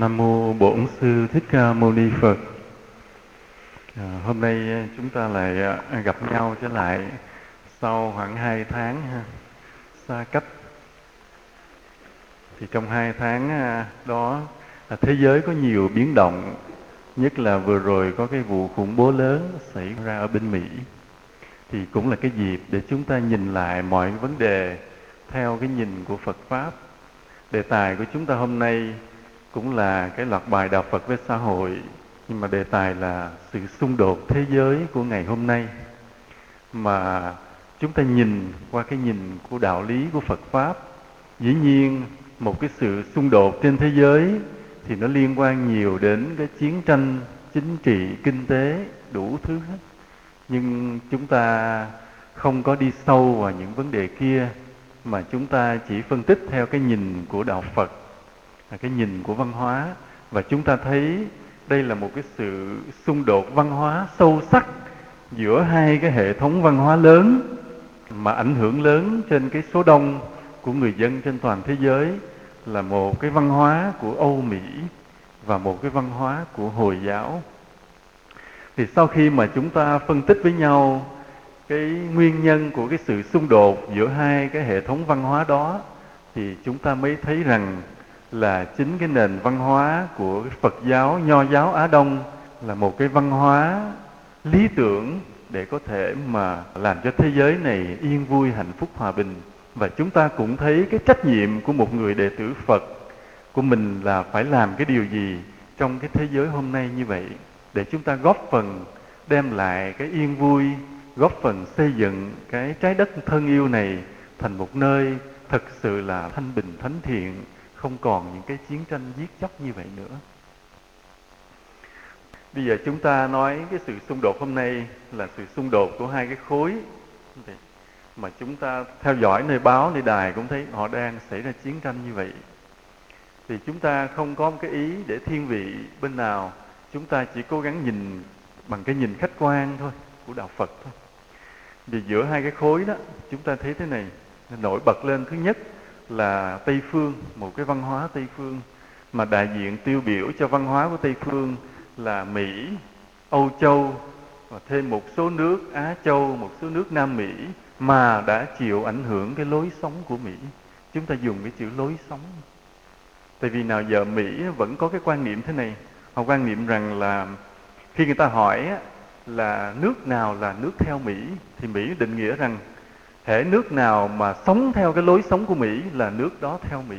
Nam mô Bổn sư Thích Ca Mâu Ni Phật. À, hôm nay à, chúng ta lại à, gặp nhau trở lại sau khoảng hai tháng ha, xa cách. Thì trong hai tháng à, đó thế giới có nhiều biến động, nhất là vừa rồi có cái vụ khủng bố lớn xảy ra ở bên Mỹ. Thì cũng là cái dịp để chúng ta nhìn lại mọi vấn đề theo cái nhìn của Phật pháp. Đề tài của chúng ta hôm nay cũng là cái loạt bài đạo Phật với xã hội, nhưng mà đề tài là sự xung đột thế giới của ngày hôm nay. Mà chúng ta nhìn qua cái nhìn của đạo lý của Phật pháp, dĩ nhiên một cái sự xung đột trên thế giới thì nó liên quan nhiều đến cái chiến tranh chính trị, kinh tế, đủ thứ hết. Nhưng chúng ta không có đi sâu vào những vấn đề kia, mà chúng ta chỉ phân tích theo cái nhìn của đạo Phật là cái nhìn của văn hóa và chúng ta thấy đây là một cái sự xung đột văn hóa sâu sắc giữa hai cái hệ thống văn hóa lớn mà ảnh hưởng lớn trên cái số đông của người dân trên toàn thế giới là một cái văn hóa của Âu Mỹ và một cái văn hóa của Hồi giáo. Thì sau khi mà chúng ta phân tích với nhau cái nguyên nhân của cái sự xung đột giữa hai cái hệ thống văn hóa đó, thì chúng ta mới thấy rằng là chính cái nền văn hóa của Phật giáo, Nho giáo Á Đông là một cái văn hóa lý tưởng để có thể mà làm cho thế giới này yên vui, hạnh phúc, hòa bình. Và chúng ta cũng thấy cái trách nhiệm của một người đệ tử Phật của mình là phải làm cái điều gì trong cái thế giới hôm nay như vậy để chúng ta góp phần đem lại cái yên vui, góp phần xây dựng cái trái đất thân yêu này thành một nơi thật sự là thanh bình thánh thiện không còn những cái chiến tranh giết chóc như vậy nữa. Bây giờ chúng ta nói cái sự xung đột hôm nay là sự xung đột của hai cái khối. Mà chúng ta theo dõi nơi báo, nơi đài cũng thấy họ đang xảy ra chiến tranh như vậy. Thì chúng ta không có một cái ý để thiên vị bên nào. Chúng ta chỉ cố gắng nhìn bằng cái nhìn khách quan thôi, của đạo Phật thôi. Vì giữa hai cái khối đó, chúng ta thấy thế này, nổi bật lên thứ nhất là Tây phương, một cái văn hóa Tây phương mà đại diện tiêu biểu cho văn hóa của Tây phương là Mỹ, Âu Châu và thêm một số nước Á Châu, một số nước Nam Mỹ mà đã chịu ảnh hưởng cái lối sống của Mỹ. Chúng ta dùng cái chữ lối sống. Tại vì nào giờ Mỹ vẫn có cái quan niệm thế này. Họ quan niệm rằng là khi người ta hỏi là nước nào là nước theo Mỹ thì Mỹ định nghĩa rằng hệ nước nào mà sống theo cái lối sống của Mỹ là nước đó theo Mỹ.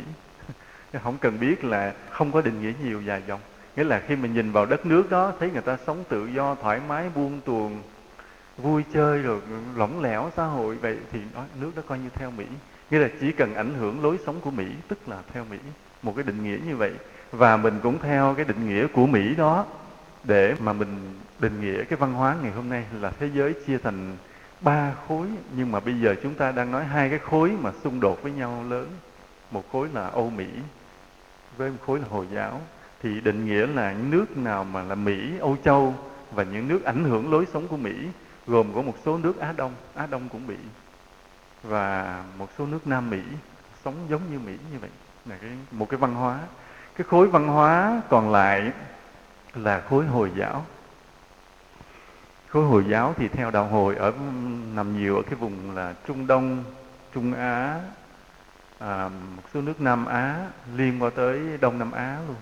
Không cần biết là không có định nghĩa nhiều dài dòng. Nghĩa là khi mình nhìn vào đất nước đó thấy người ta sống tự do thoải mái buông tuồng vui chơi rồi lỏng lẻo xã hội vậy thì đó, nước đó coi như theo Mỹ. Nghĩa là chỉ cần ảnh hưởng lối sống của Mỹ tức là theo Mỹ. Một cái định nghĩa như vậy. Và mình cũng theo cái định nghĩa của Mỹ đó để mà mình định nghĩa cái văn hóa ngày hôm nay là thế giới chia thành ba khối. Nhưng mà bây giờ chúng ta đang nói hai cái khối mà xung đột với nhau lớn. Một khối là Âu Mỹ với một khối là Hồi giáo. Thì định nghĩa là những nước nào mà là Mỹ, Âu Châu và những nước ảnh hưởng lối sống của Mỹ gồm có một số nước Á Đông, Á Đông cũng bị và một số nước Nam Mỹ sống giống như Mỹ như vậy. Là cái một cái văn hóa. Cái khối văn hóa còn lại là khối Hồi giáo khối hồi giáo thì theo đạo hồi ở nằm nhiều ở cái vùng là trung đông trung á à, một số nước nam á liên qua tới đông nam á luôn.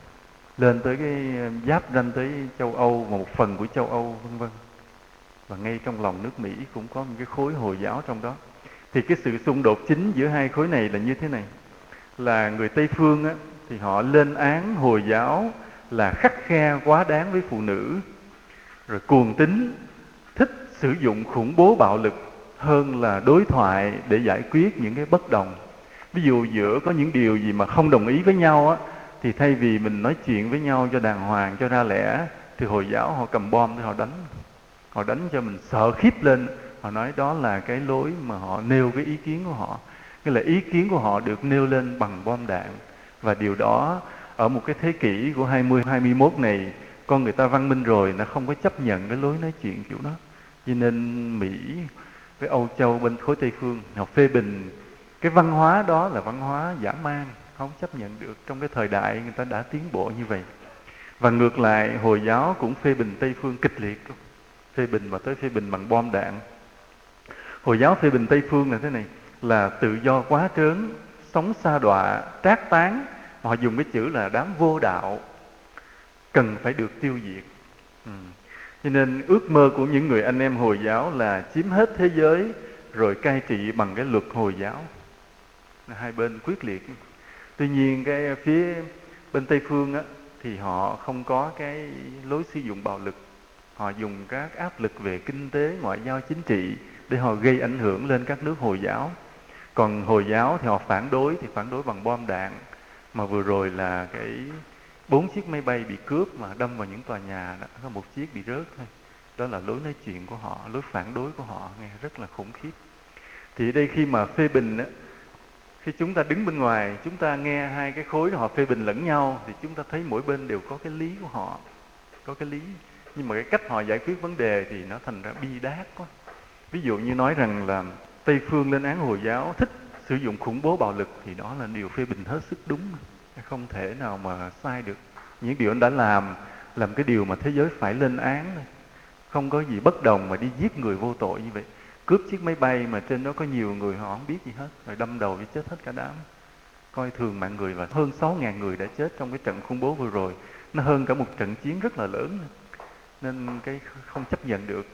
Lên tới cái giáp ranh tới châu âu và một phần của châu âu vân vân. Và ngay trong lòng nước mỹ cũng có một cái khối hồi giáo trong đó. Thì cái sự xung đột chính giữa hai khối này là như thế này. Là người tây phương á, thì họ lên án hồi giáo là khắc khe quá đáng với phụ nữ rồi cuồng tín sử dụng khủng bố bạo lực hơn là đối thoại để giải quyết những cái bất đồng. Ví dụ giữa có những điều gì mà không đồng ý với nhau á, thì thay vì mình nói chuyện với nhau cho đàng hoàng, cho ra lẽ, thì hồi giáo họ cầm bom thì họ đánh. Họ đánh cho mình sợ khiếp lên. Họ nói đó là cái lối mà họ nêu cái ý kiến của họ. Nghĩa là ý kiến của họ được nêu lên bằng bom đạn. Và điều đó, ở một cái thế kỷ của 20 21 này, con người ta văn minh rồi, nó không có chấp nhận cái lối nói chuyện kiểu đó cho nên Mỹ với Âu Châu bên khối Tây phương họ phê bình. Cái văn hóa đó là văn hóa giả man, không chấp nhận được. Trong cái thời đại người ta đã tiến bộ như vậy. Và ngược lại, hồi giáo cũng phê bình tây phương kịch liệt. Phê bình và tới phê bình bằng bom đạn. Hồi giáo phê bình tây phương là thế này, là tự do quá trớn, sống xa đọa, trác tán. Họ dùng cái chữ là đám vô đạo. Cần phải được tiêu diệt cho nên ước mơ của những người anh em hồi giáo là chiếm hết thế giới rồi cai trị bằng cái luật hồi giáo. Hai bên quyết liệt. Tuy nhiên cái phía bên tây phương á, thì họ không có cái lối sử dụng bạo lực. Họ dùng các áp lực về kinh tế ngoại giao chính trị để họ gây ảnh hưởng lên các nước hồi giáo. Còn hồi giáo thì họ phản đối thì phản đối bằng bom đạn. Mà vừa rồi là cái bốn chiếc máy bay bị cướp mà đâm vào những tòa nhà đó có một chiếc bị rớt thôi. Đó là lối nói chuyện của họ lối phản đối của họ nghe rất là khủng khiếp. Thì đây khi mà phê bình á, khi chúng ta đứng bên ngoài chúng ta nghe hai cái khối họ phê bình lẫn nhau thì chúng ta thấy mỗi bên đều có cái lý của họ có cái lý. Nhưng mà cái cách họ giải quyết vấn đề thì nó thành ra bi đát quá. Ví dụ như nói rằng là tây phương lên án hồi giáo thích sử dụng khủng bố bạo lực thì đó là điều phê bình hết sức đúng không thể nào mà sai được. Những điều anh đã làm làm cái điều mà thế giới phải lên án không có gì bất đồng mà đi giết người vô tội như vậy. Cướp chiếc máy bay mà trên đó có nhiều người họ không biết gì hết, rồi đâm đầu với chết hết cả đám. Coi thường mạng người và hơn 6.000 người đã chết trong cái trận khủng bố vừa rồi. Nó hơn cả một trận chiến rất là lớn nên cái không chấp nhận được.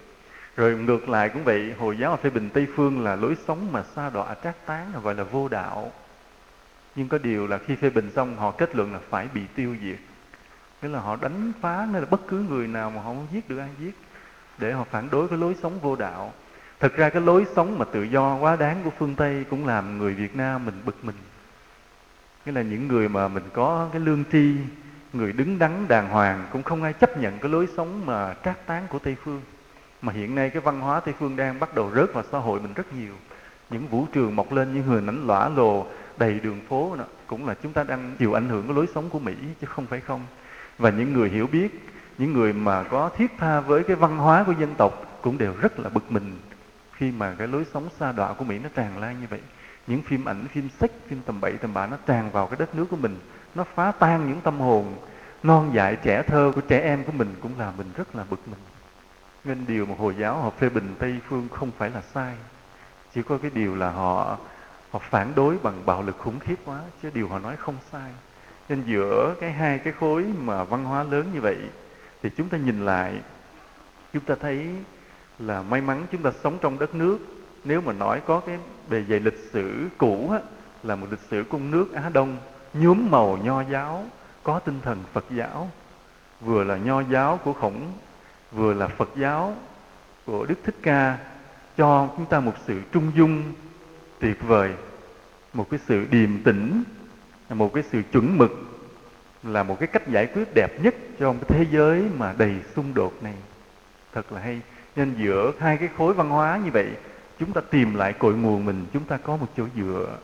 Rồi ngược lại cũng vậy, hồi giáo ở phê bình tây phương là lối sống mà xa đọa trác tán, gọi là vô đạo nhưng có điều là khi phê bình xong, họ kết luận là phải bị tiêu diệt. Nghĩa là họ đánh phá nên là bất cứ người nào mà họ muốn giết được ai giết, để họ phản đối cái lối sống vô đạo. Thật ra cái lối sống mà tự do quá đáng của phương tây cũng làm người việt nam mình bực mình. Nghĩa là những người mà mình có cái lương tri, người đứng đắn đàng hoàng cũng không ai chấp nhận cái lối sống mà trác tán của tây phương. Mà hiện nay cái văn hóa tây phương đang bắt đầu rớt vào xã hội mình rất nhiều. Những vũ trường mọc lên, những người nảnh lõa lồ đầy đường phố đó, cũng là chúng ta đang chịu ảnh hưởng của lối sống của mỹ chứ không phải không. Và những người hiểu biết những người mà có thiết tha với cái văn hóa của dân tộc cũng đều rất là bực mình khi mà cái lối sống xa đọa của mỹ nó tràn lan như vậy. Những phim ảnh phim sách phim tầm bậy tầm bạ nó tràn vào cái đất nước của mình. Nó phá tan những tâm hồn non dại trẻ thơ của trẻ em của mình cũng làm mình rất là bực mình. Nên điều mà hồi giáo họ phê bình tây phương không phải là sai. Chỉ có cái điều là họ họ phản đối bằng bạo lực khủng khiếp quá chứ điều họ nói không sai. Nên giữa cái hai cái khối mà văn hóa lớn như vậy thì chúng ta nhìn lại chúng ta thấy là may mắn chúng ta sống trong đất nước. Nếu mà nói có cái bề dày lịch sử cũ á, là một lịch sử cung nước Á Đông nhuốm màu nho giáo có tinh thần Phật giáo. Vừa là nho giáo của khổng vừa là Phật giáo của Đức Thích Ca cho chúng ta một sự trung dung tuyệt vời. Một cái sự điềm tĩnh, một cái sự chuẩn mực là một cái cách giải quyết đẹp nhất trong cái thế giới mà đầy xung đột này. Thật là hay. Nên giữa hai cái khối văn hóa như vậy, chúng ta tìm lại cội nguồn mình, chúng ta có một chỗ dựa.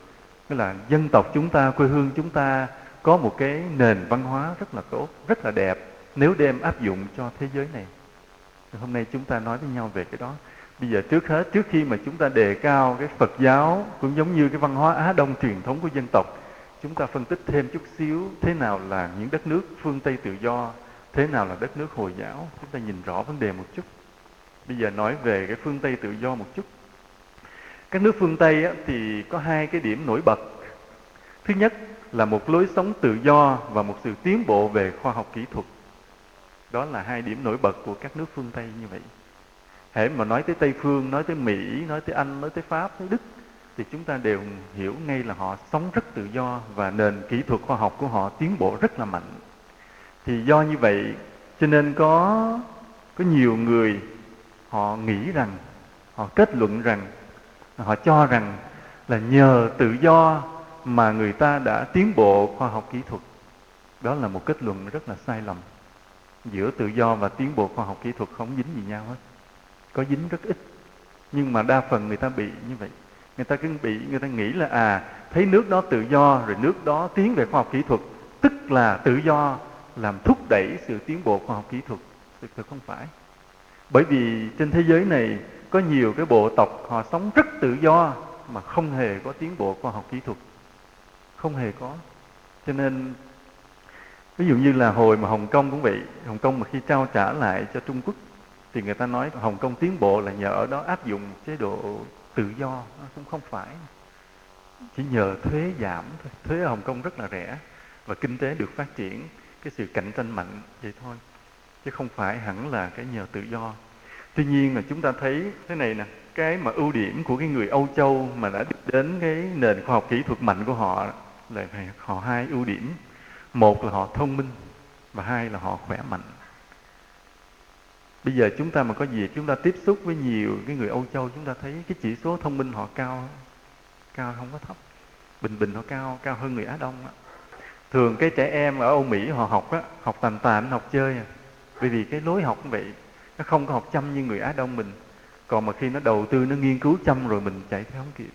Tức là dân tộc chúng ta, quê hương chúng ta có một cái nền văn hóa rất là tốt, rất là đẹp, nếu đem áp dụng cho thế giới này. Hôm nay chúng ta nói với nhau về cái đó bây giờ trước hết trước khi mà chúng ta đề cao cái phật giáo cũng giống như cái văn hóa á đông truyền thống của dân tộc chúng ta phân tích thêm chút xíu thế nào là những đất nước phương tây tự do thế nào là đất nước hồi giáo. Chúng ta nhìn rõ vấn đề một chút. Bây giờ nói về cái phương tây tự do một chút. Các nước phương tây á, thì có hai cái điểm nổi bật. Thứ nhất là một lối sống tự do và một sự tiến bộ về khoa học kỹ thuật. Đó là hai điểm nổi bật của các nước phương tây như vậy hễ mà nói tới tây phương, nói tới mỹ, nói tới anh, nói tới pháp tới đức, thì chúng ta đều hiểu ngay là họ sống rất tự do và nền kỹ thuật khoa học của họ tiến bộ rất là mạnh. Thì do như vậy, cho nên có có nhiều người họ nghĩ rằng, họ kết luận rằng, họ cho rằng là nhờ tự do mà người ta đã tiến bộ khoa học kỹ thuật. Đó là một kết luận rất là sai lầm. Giữa tự do và tiến bộ khoa học kỹ thuật không dính gì nhau hết có dính rất ít. Nhưng mà đa phần người ta bị như vậy. Người ta cứ bị, người ta nghĩ là à thấy nước đó tự do, rồi nước đó tiến về khoa học kỹ thuật. Tức là tự do làm thúc đẩy sự tiến bộ khoa học kỹ thuật. Thực sự không phải. Bởi vì trên thế giới này có nhiều cái bộ tộc họ sống rất tự do mà không hề có tiến bộ khoa học kỹ thuật. Không hề có. Cho nên, ví dụ như là hồi mà hồng kông cũng vậy. Hồng kông mà khi trao trả lại cho trung quốc thì người ta nói hồng kông tiến bộ là nhờ ở đó áp dụng chế độ tự do. Nó cũng không phải. Chỉ nhờ thuế giảm thôi. Thuế ở hồng kông rất là rẻ và kinh tế được phát triển. Cái sự cạnh tranh mạnh vậy thôi, chứ không phải hẳn là cái nhờ tự do. Tuy nhiên là chúng ta thấy thế này nè, cái mà ưu điểm của cái người Âu Châu mà đã đến cái nền khoa học kỹ thuật mạnh của họ là họ hai ưu điểm. Một là họ thông minh và hai là họ khỏe mạnh bây giờ chúng ta mà có dịp chúng ta tiếp xúc với nhiều cái người Âu Châu, chúng ta thấy cái chỉ số thông minh họ cao cao không có thấp. Bình bình họ cao cao hơn người Á Đông đó. thường cái trẻ em ở Âu Mỹ họ học á, học tàn tàn, học chơi à. Bởi vì cái lối học cũng vậy, nó không có học chăm như người Á Đông mình. Còn mà khi nó đầu tư, nó nghiên cứu chăm rồi mình chạy theo không kịp.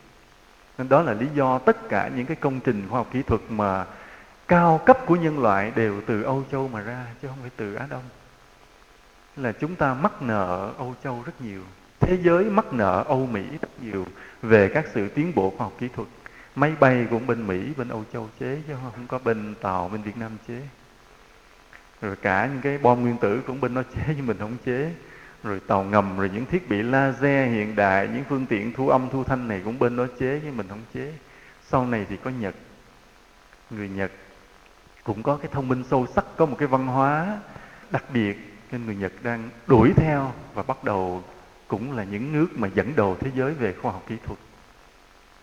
Nên đó là lý do tất cả những cái công trình khoa học kỹ thuật mà cao cấp của nhân loại đều từ Âu Châu mà ra, chứ không phải từ Á Đông là chúng ta mắc nợ Âu Châu rất nhiều, thế giới mắc nợ Âu Mỹ rất nhiều về các sự tiến bộ khoa học kỹ thuật. Máy bay cũng bên Mỹ, bên Âu Châu chế, chứ không có bên Tàu, bên Việt Nam chế. Rồi cả những cái bom nguyên tử cũng bên nó chế, nhưng mình không chế. Rồi tàu ngầm, rồi những thiết bị laser hiện đại, những phương tiện thu âm, thu thanh này cũng bên nó chế, chứ mình không chế. Sau này thì có Nhật. Người Nhật cũng có cái thông minh sâu sắc, có một cái văn hóa đặc biệt nên người Nhật đang đuổi theo và bắt đầu cũng là những nước mà dẫn đầu thế giới về khoa học kỹ thuật.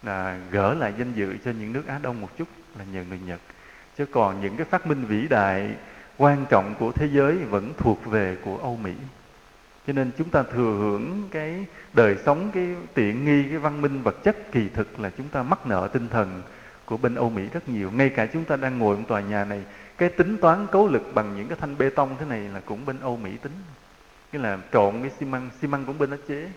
Là gỡ lại danh dự cho những nước Á Đông một chút là nhờ người Nhật. Chứ còn những cái phát minh vĩ đại, quan trọng của thế giới vẫn thuộc về của Âu Mỹ. Cho nên chúng ta thừa hưởng cái đời sống, cái tiện nghi, cái văn minh vật chất kỳ thực là chúng ta mắc nợ tinh thần của bên Âu Mỹ rất nhiều. Ngay cả chúng ta đang ngồi trong tòa nhà này cái tính toán cấu lực bằng những cái thanh bê tông thế này là cũng bên Âu Mỹ tính. Cái là trộn cái xi măng xi măng cũng bên đó chế.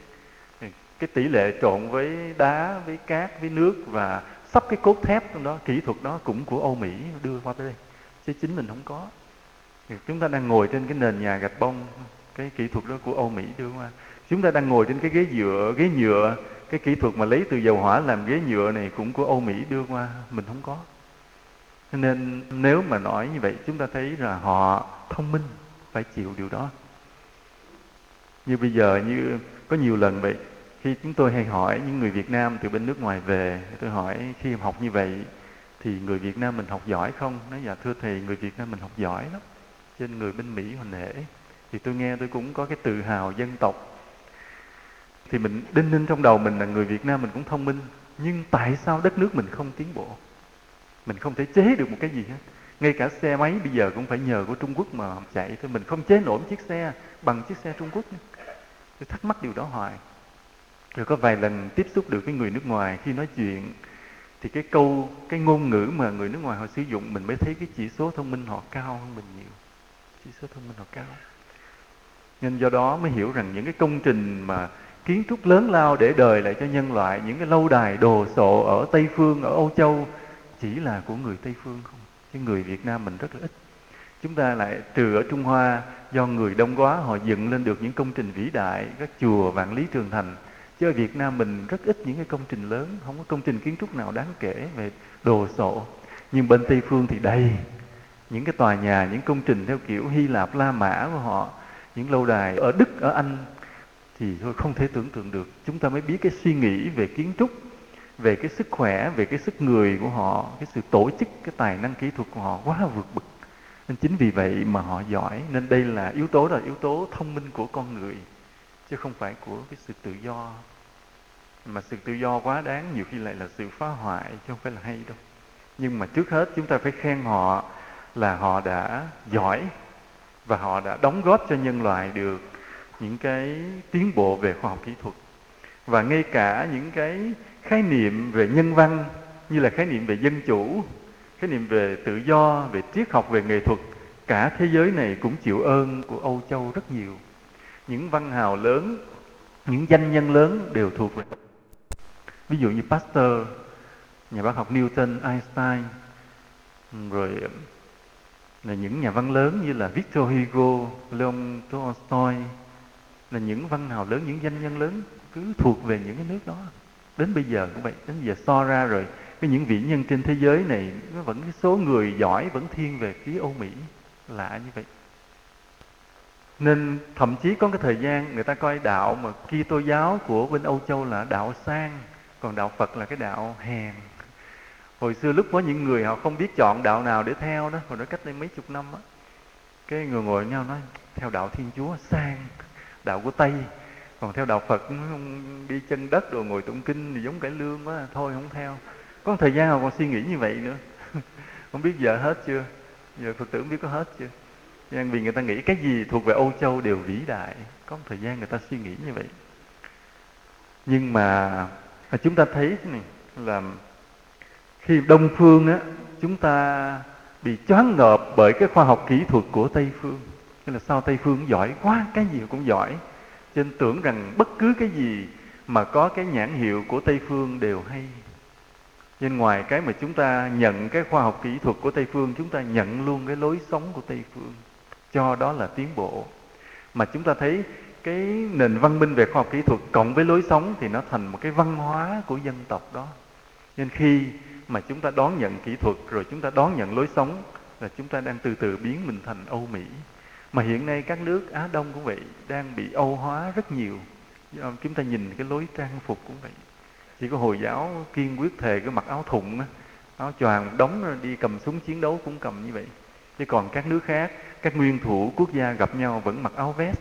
Cái tỷ lệ trộn với đá, với cát, với nước và sắp cái cốt thép trong đó, kỹ thuật đó cũng của Âu Mỹ đưa qua tới đây. Chứ chính mình không có. Chúng ta đang ngồi trên cái nền nhà gạch bông, cái kỹ thuật đó của Âu Mỹ đưa qua. Chúng ta đang ngồi trên cái ghế nhựa ghế nhựa, cái kỹ thuật mà lấy từ dầu hỏa làm ghế nhựa này cũng của Âu Mỹ đưa qua. Mình không có nên nếu mà nói như vậy, chúng ta thấy là họ thông minh, phải chịu điều đó. Như bây giờ như có nhiều lần vậy, khi chúng tôi hay hỏi những người Việt Nam từ bên nước ngoài về, tôi hỏi khi học như vậy thì người Việt Nam mình học giỏi không? Nói dạ thưa thầy, người Việt Nam mình học giỏi lắm, trên người bên Mỹ hồi nể thì tôi nghe tôi cũng có cái tự hào dân tộc. Thì mình, đinh ninh trong đầu mình là người Việt Nam mình cũng thông minh, nhưng tại sao đất nước mình không tiến bộ? Mình không thể chế được một cái gì hết. Ngay cả xe máy bây giờ cũng phải nhờ của Trung Quốc mà chạy thôi. Mình không chế nổi chiếc xe bằng chiếc xe Trung Quốc tôi thắc mắc điều đó hoài. Rồi có vài lần tiếp xúc được với người nước ngoài khi nói chuyện, thì cái câu, cái ngôn ngữ mà người nước ngoài họ sử dụng, mình mới thấy cái chỉ số thông minh họ cao hơn mình nhiều. Chỉ số thông minh họ cao. Nên do đó mới hiểu rằng những cái công trình mà kiến trúc lớn lao để đời lại cho nhân loại, những cái lâu đài đồ sộ ở tây phương, ở âu châu chỉ là của người tây phương không? Chứ người việt nam mình rất là ít. Chúng ta lại trừ ở trung hoa, do người đông quá họ dựng lên được những công trình vĩ đại, các chùa, vạn lý trường thành. Chứ ở việt nam mình rất ít những cái công trình lớn, không có công trình kiến trúc nào đáng kể về đồ sộ. Nhưng bên tây phương thì đầy. Những cái tòa nhà, những công trình theo kiểu hy lạp, la mã của họ, những lâu đài ở đức, ở anh, thì thôi không thể tưởng tượng được. Chúng ta mới biết cái suy nghĩ về kiến trúc về cái sức khỏe, về cái sức người của họ, cái sự tổ chức, cái tài năng kỹ thuật của họ quá vượt bậc. Nên chính vì vậy mà họ giỏi. Nên đây là yếu tố là yếu tố thông minh của con người, chứ không phải của cái sự tự do. Mà sự tự do quá đáng, nhiều khi lại là sự phá hoại, chứ không phải là hay đâu. Nhưng mà trước hết chúng ta phải khen họ là họ đã giỏi và họ đã đóng góp cho nhân loại được những cái tiến bộ về khoa học kỹ thuật. Và ngay cả những cái khái niệm về nhân văn như là khái niệm về dân chủ khái niệm về tự do về triết học về nghệ thuật cả thế giới này cũng chịu ơn của âu châu rất nhiều những văn hào lớn những danh nhân lớn đều thuộc về ví dụ như pasteur nhà bác học newton einstein rồi là những nhà văn lớn như là Victor Hugo, Leon Tolstoy là những văn hào lớn, những danh nhân lớn cứ thuộc về những cái nước đó. Đến bây giờ cũng vậy, đến giờ so ra rồi cái những vị nhân trên thế giới này nó vẫn cái số người giỏi vẫn thiên về phía Âu Mỹ lạ như vậy. Nên thậm chí có cái thời gian người ta coi đạo mà Kitô giáo của bên Âu Châu là đạo sang còn đạo Phật là cái đạo hèn. Hồi xưa lúc có những người họ không biết chọn đạo nào để theo đó hồi đó cách đây mấy chục năm á cái người ngồi với nhau nói theo đạo Thiên Chúa sang đạo của Tây còn theo đạo Phật đi chân đất rồi ngồi tụng kinh thì giống cải lương quá à, thôi không theo. Có thời gian nào còn suy nghĩ như vậy nữa. Không biết giờ hết chưa? Giờ Phật tử không biết có hết chưa? Nhưng vì người ta nghĩ cái gì thuộc về Âu Châu đều vĩ đại. Có một thời gian người ta suy nghĩ như vậy. Nhưng mà chúng ta thấy này, là khi Đông Phương á, chúng ta bị choáng ngợp bởi cái khoa học kỹ thuật của Tây Phương. Nên là sao Tây Phương giỏi quá, cái gì cũng giỏi cho nên tưởng rằng bất cứ cái gì mà có cái nhãn hiệu của Tây Phương đều hay. Nên ngoài cái mà chúng ta nhận cái khoa học kỹ thuật của Tây Phương, chúng ta nhận luôn cái lối sống của Tây Phương. Cho đó là tiến bộ. Mà chúng ta thấy cái nền văn minh về khoa học kỹ thuật cộng với lối sống thì nó thành một cái văn hóa của dân tộc đó. Nên khi mà chúng ta đón nhận kỹ thuật, rồi chúng ta đón nhận lối sống, là chúng ta đang từ từ biến mình thành Âu Mỹ mà hiện nay các nước Á Đông cũng vậy đang bị Âu hóa rất nhiều. Chúng ta nhìn cái lối trang phục cũng vậy. Chỉ có hồi giáo kiên quyết thề cái mặc áo thụng áo choàng đóng đi cầm súng chiến đấu cũng cầm như vậy. Chứ còn các nước khác các nguyên thủ quốc gia gặp nhau vẫn mặc áo vest.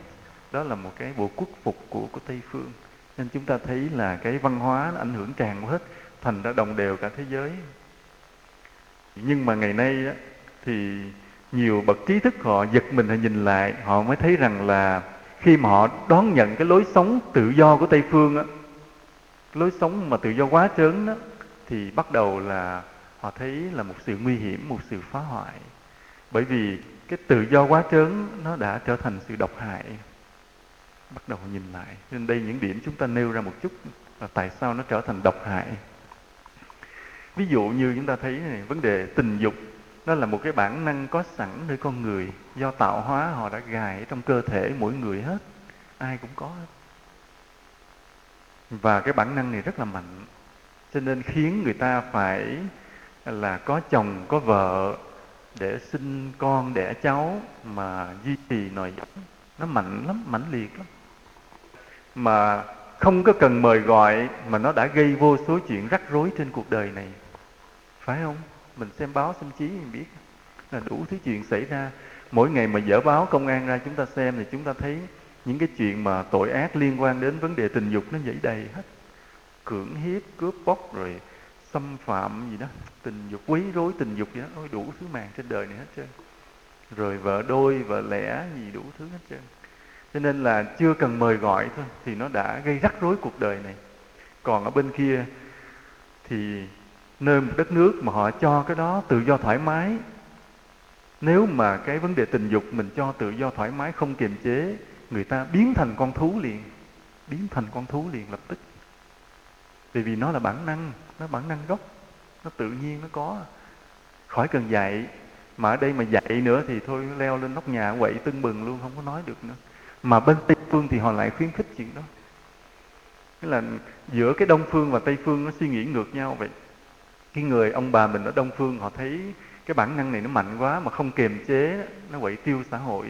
Đó là một cái bộ quốc phục của của tây phương. Nên chúng ta thấy là cái văn hóa nó ảnh hưởng tràn hết thành ra đồng đều cả thế giới. Nhưng mà ngày nay á, thì nhiều bậc trí thức họ giật mình họ nhìn lại họ mới thấy rằng là khi mà họ đón nhận cái lối sống tự do của tây phương á lối sống mà tự do quá trớn đó thì bắt đầu là họ thấy là một sự nguy hiểm một sự phá hoại. Bởi vì cái tự do quá trớn nó đã trở thành sự độc hại. Bắt đầu nhìn lại. Nên đây những điểm chúng ta nêu ra một chút là tại sao nó trở thành độc hại. Ví dụ như chúng ta thấy này, vấn đề tình dục nó là một cái bản năng có sẵn nơi con người. Do tạo hóa, họ đã gài trong cơ thể mỗi người hết. Ai cũng có hết. Và cái bản năng này rất là mạnh. Cho nên khiến người ta phải là có chồng, có vợ, để sinh con, đẻ cháu, mà duy trì nòi giống nó mạnh lắm, mãnh liệt lắm. Mà không có cần mời gọi, mà nó đã gây vô số chuyện rắc rối trên cuộc đời này. Phải không? Mình xem báo, xem chí, mình biết là đủ thứ chuyện xảy ra. Mỗi ngày mà dở báo công an ra chúng ta xem thì chúng ta thấy những cái chuyện mà tội ác liên quan đến vấn đề tình dục nó dậy đầy hết. Cưỡng hiếp, cướp bóc rồi xâm phạm gì đó, tình dục, quấy rối tình dục gì đó. Ôi, đủ thứ màn trên đời này hết trơn. Rồi vợ đôi, vợ lẽ gì đủ thứ hết trơn. Cho nên là chưa cần mời gọi thôi thì nó đã gây rắc rối cuộc đời này. Còn ở bên kia thì nơi một đất nước mà họ cho cái đó tự do thoải mái. Nếu mà cái vấn đề tình dục mình cho tự do thoải mái, không kiềm chế, người ta biến thành con thú liền. Biến thành con thú liền lập tức. Vì vì nó là bản năng, nó bản năng gốc, nó tự nhiên, nó có. Khỏi cần dạy, mà ở đây mà dạy nữa thì thôi, leo lên nóc nhà quậy tưng bừng luôn, không có nói được nữa. Mà bên tây phương thì họ lại khuyến khích chuyện đó. Tức là giữa cái đông phương và tây phương nó suy nghĩ ngược nhau vậy cái người ông bà mình ở đông phương họ thấy cái bản năng này nó mạnh quá mà không kiềm chế nó quậy tiêu xã hội.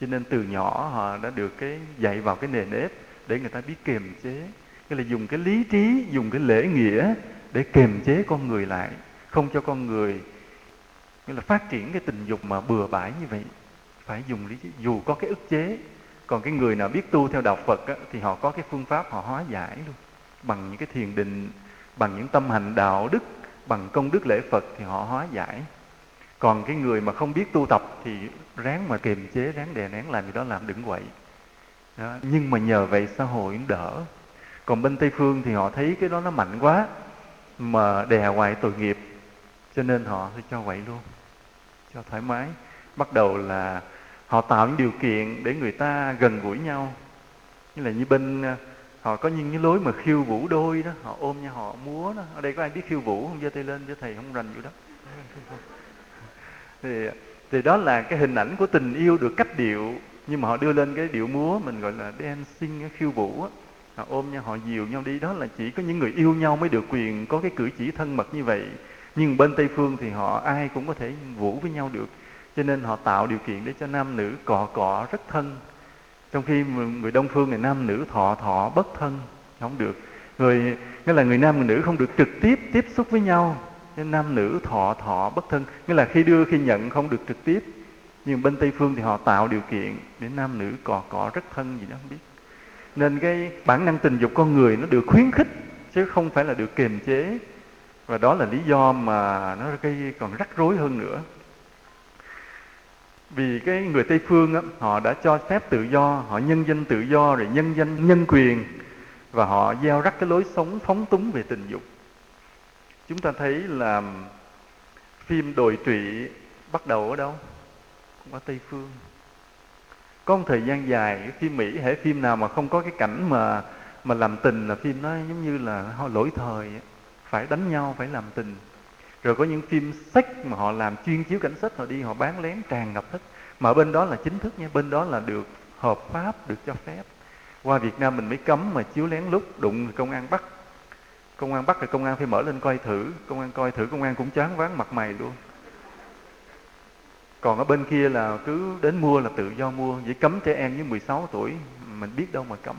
Cho nên từ nhỏ họ đã được cái dạy vào cái nền nếp để người ta biết kiềm chế. Cái là dùng cái lý trí dùng cái lễ nghĩa để kiềm chế con người lại không cho con người nghĩa là phát triển cái tình dục mà bừa bãi như vậy. Phải dùng lý trí dù có cái ức chế. Còn cái người nào biết tu theo đạo Phật á, thì họ có cái phương pháp họ hóa giải luôn bằng những cái thiền định bằng những tâm hành đạo đức bằng công đức lễ Phật thì họ hóa giải. Còn cái người mà không biết tu tập thì ráng mà kiềm chế, ráng đè nén làm gì đó làm đừng quậy. Đó. nhưng mà nhờ vậy xã hội cũng đỡ. Còn bên tây phương thì họ thấy cái đó nó mạnh quá mà đè hoài tội nghiệp, cho nên họ sẽ cho quậy luôn, cho thoải mái. Bắt đầu là họ tạo những điều kiện để người ta gần gũi nhau. Như là như bên họ có những cái lối mà khiêu vũ đôi đó, họ ôm nhau, họ múa đó. Ở đây có ai biết khiêu vũ không? Giơ tay lên cho thầy không rành vụ đó. Thì thì đó là cái hình ảnh của tình yêu được cách điệu. Nhưng mà họ đưa lên cái điệu múa mình gọi là dancing khiêu vũ á. Họ ôm nhau, họ dìu nhau đi. Đó là chỉ có những người yêu nhau mới được quyền có cái cử chỉ thân mật như vậy. Nhưng bên tây phương thì họ ai cũng có thể vũ với nhau được. Cho nên họ tạo điều kiện để cho nam nữ cọ cọ rất thân trong khi người đông phương, người nam, nữ, thọ thọ, bất thân, không được. Người, nghĩa là người nam, người nữ không được trực tiếp tiếp xúc với nhau. Nên nam, nữ, thọ thọ, bất thân, nghĩa là khi đưa, khi nhận không được trực tiếp. Nhưng bên tây phương thì họ tạo điều kiện để nam, nữ cọ cọ rất thân gì đó không biết. Nên cái bản năng tình dục con người nó được khuyến khích, chứ không phải là được kiềm chế. Và đó là lý do mà nó gây còn rắc rối hơn nữa vì cái người tây phương á, họ đã cho phép tự do họ nhân danh tự do rồi nhân danh nhân quyền và họ gieo rắc cái lối sống phóng túng về tình dục. Chúng ta thấy là phim đồi trụy bắt đầu ở đâu? Cũng ở tây phương. Có một thời gian dài cái phim mỹ hệ phim nào mà không có cái cảnh mà mà làm tình là phim nó giống như là họ lỗi thời phải đánh nhau phải làm tình rồi có những phim sách mà họ làm chuyên chiếu cảnh sách, họ đi, họ bán lén, tràn ngập hết. Mà bên đó là chính thức nha, bên đó là được hợp pháp, được cho phép. Qua Việt Nam mình mới cấm mà chiếu lén lúc đụng công an bắt. Công an bắt rồi công an phải mở lên coi thử. Công an coi thử, công an cũng chán ván mặt mày luôn. Còn ở bên kia là cứ đến mua là tự do mua. Vậy cấm trẻ em dưới 16 tuổi, mình biết đâu mà cấm.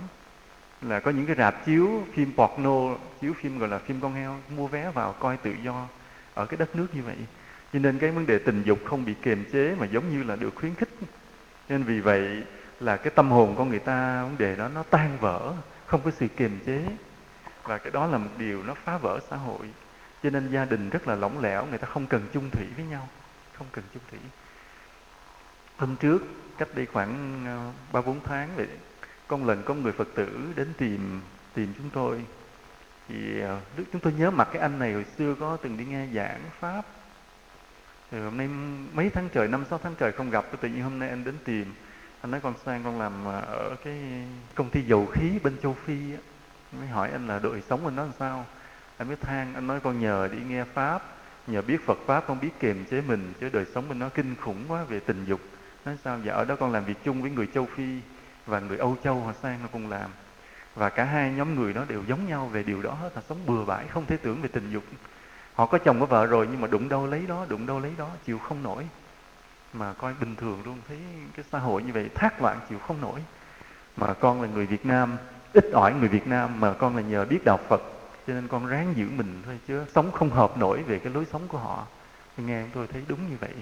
Là có những cái rạp chiếu phim porno, chiếu phim gọi là phim con heo, mua vé vào coi tự do ở cái đất nước như vậy. Cho nên cái vấn đề tình dục không bị kiềm chế mà giống như là được khuyến khích. Nên vì vậy là cái tâm hồn con người ta, vấn đề đó nó tan vỡ, không có sự kiềm chế. Và cái đó là một điều nó phá vỡ xã hội. Cho nên gia đình rất là lỏng lẻo, người ta không cần chung thủy với nhau, không cần chung thủy. Hôm trước, cách đây khoảng ờ, ba bốn tháng vậy, con lần có người phật tử đến tìm tìm chúng tôi thì ờ, đức chúng tôi nhớ mặt cái anh này hồi xưa có từng đi nghe giảng pháp. Thì hôm nay mấy tháng trời, năm, sáu tháng trời không gặp tự nhiên hôm nay anh đến tìm. Anh nói, con sang, con làm ờ, ở cái công ty dầu khí bên châu phi á. Mới hỏi anh là đời sống anh nó làm sao? Anh mới than, anh nói, con nhờ đi nghe pháp, nhờ biết phật pháp, con biết kiềm chế mình, chứ đời sống mình nó kinh khủng quá về tình dục. Nói sao dạ ở đó con làm việc chung với người châu phi và người âu châu họ sang nó cùng làm và cả hai nhóm người đó đều giống nhau về điều đó hết, là sống bừa bãi, không thể tưởng về tình dục. Họ có chồng có vợ rồi, nhưng mà đụng đâu lấy đó, đụng đâu lấy đó, chịu không nổi. Mà coi bình thường luôn, thấy cái xã hội như vậy, thác loạn, chịu không nổi. Mà con là người Việt Nam, ít ỏi người Việt Nam, mà con là nhờ biết đạo Phật, cho nên con ráng giữ mình thôi, chứ sống không hợp nổi về cái lối sống của họ. Nghe tôi thấy đúng như vậy.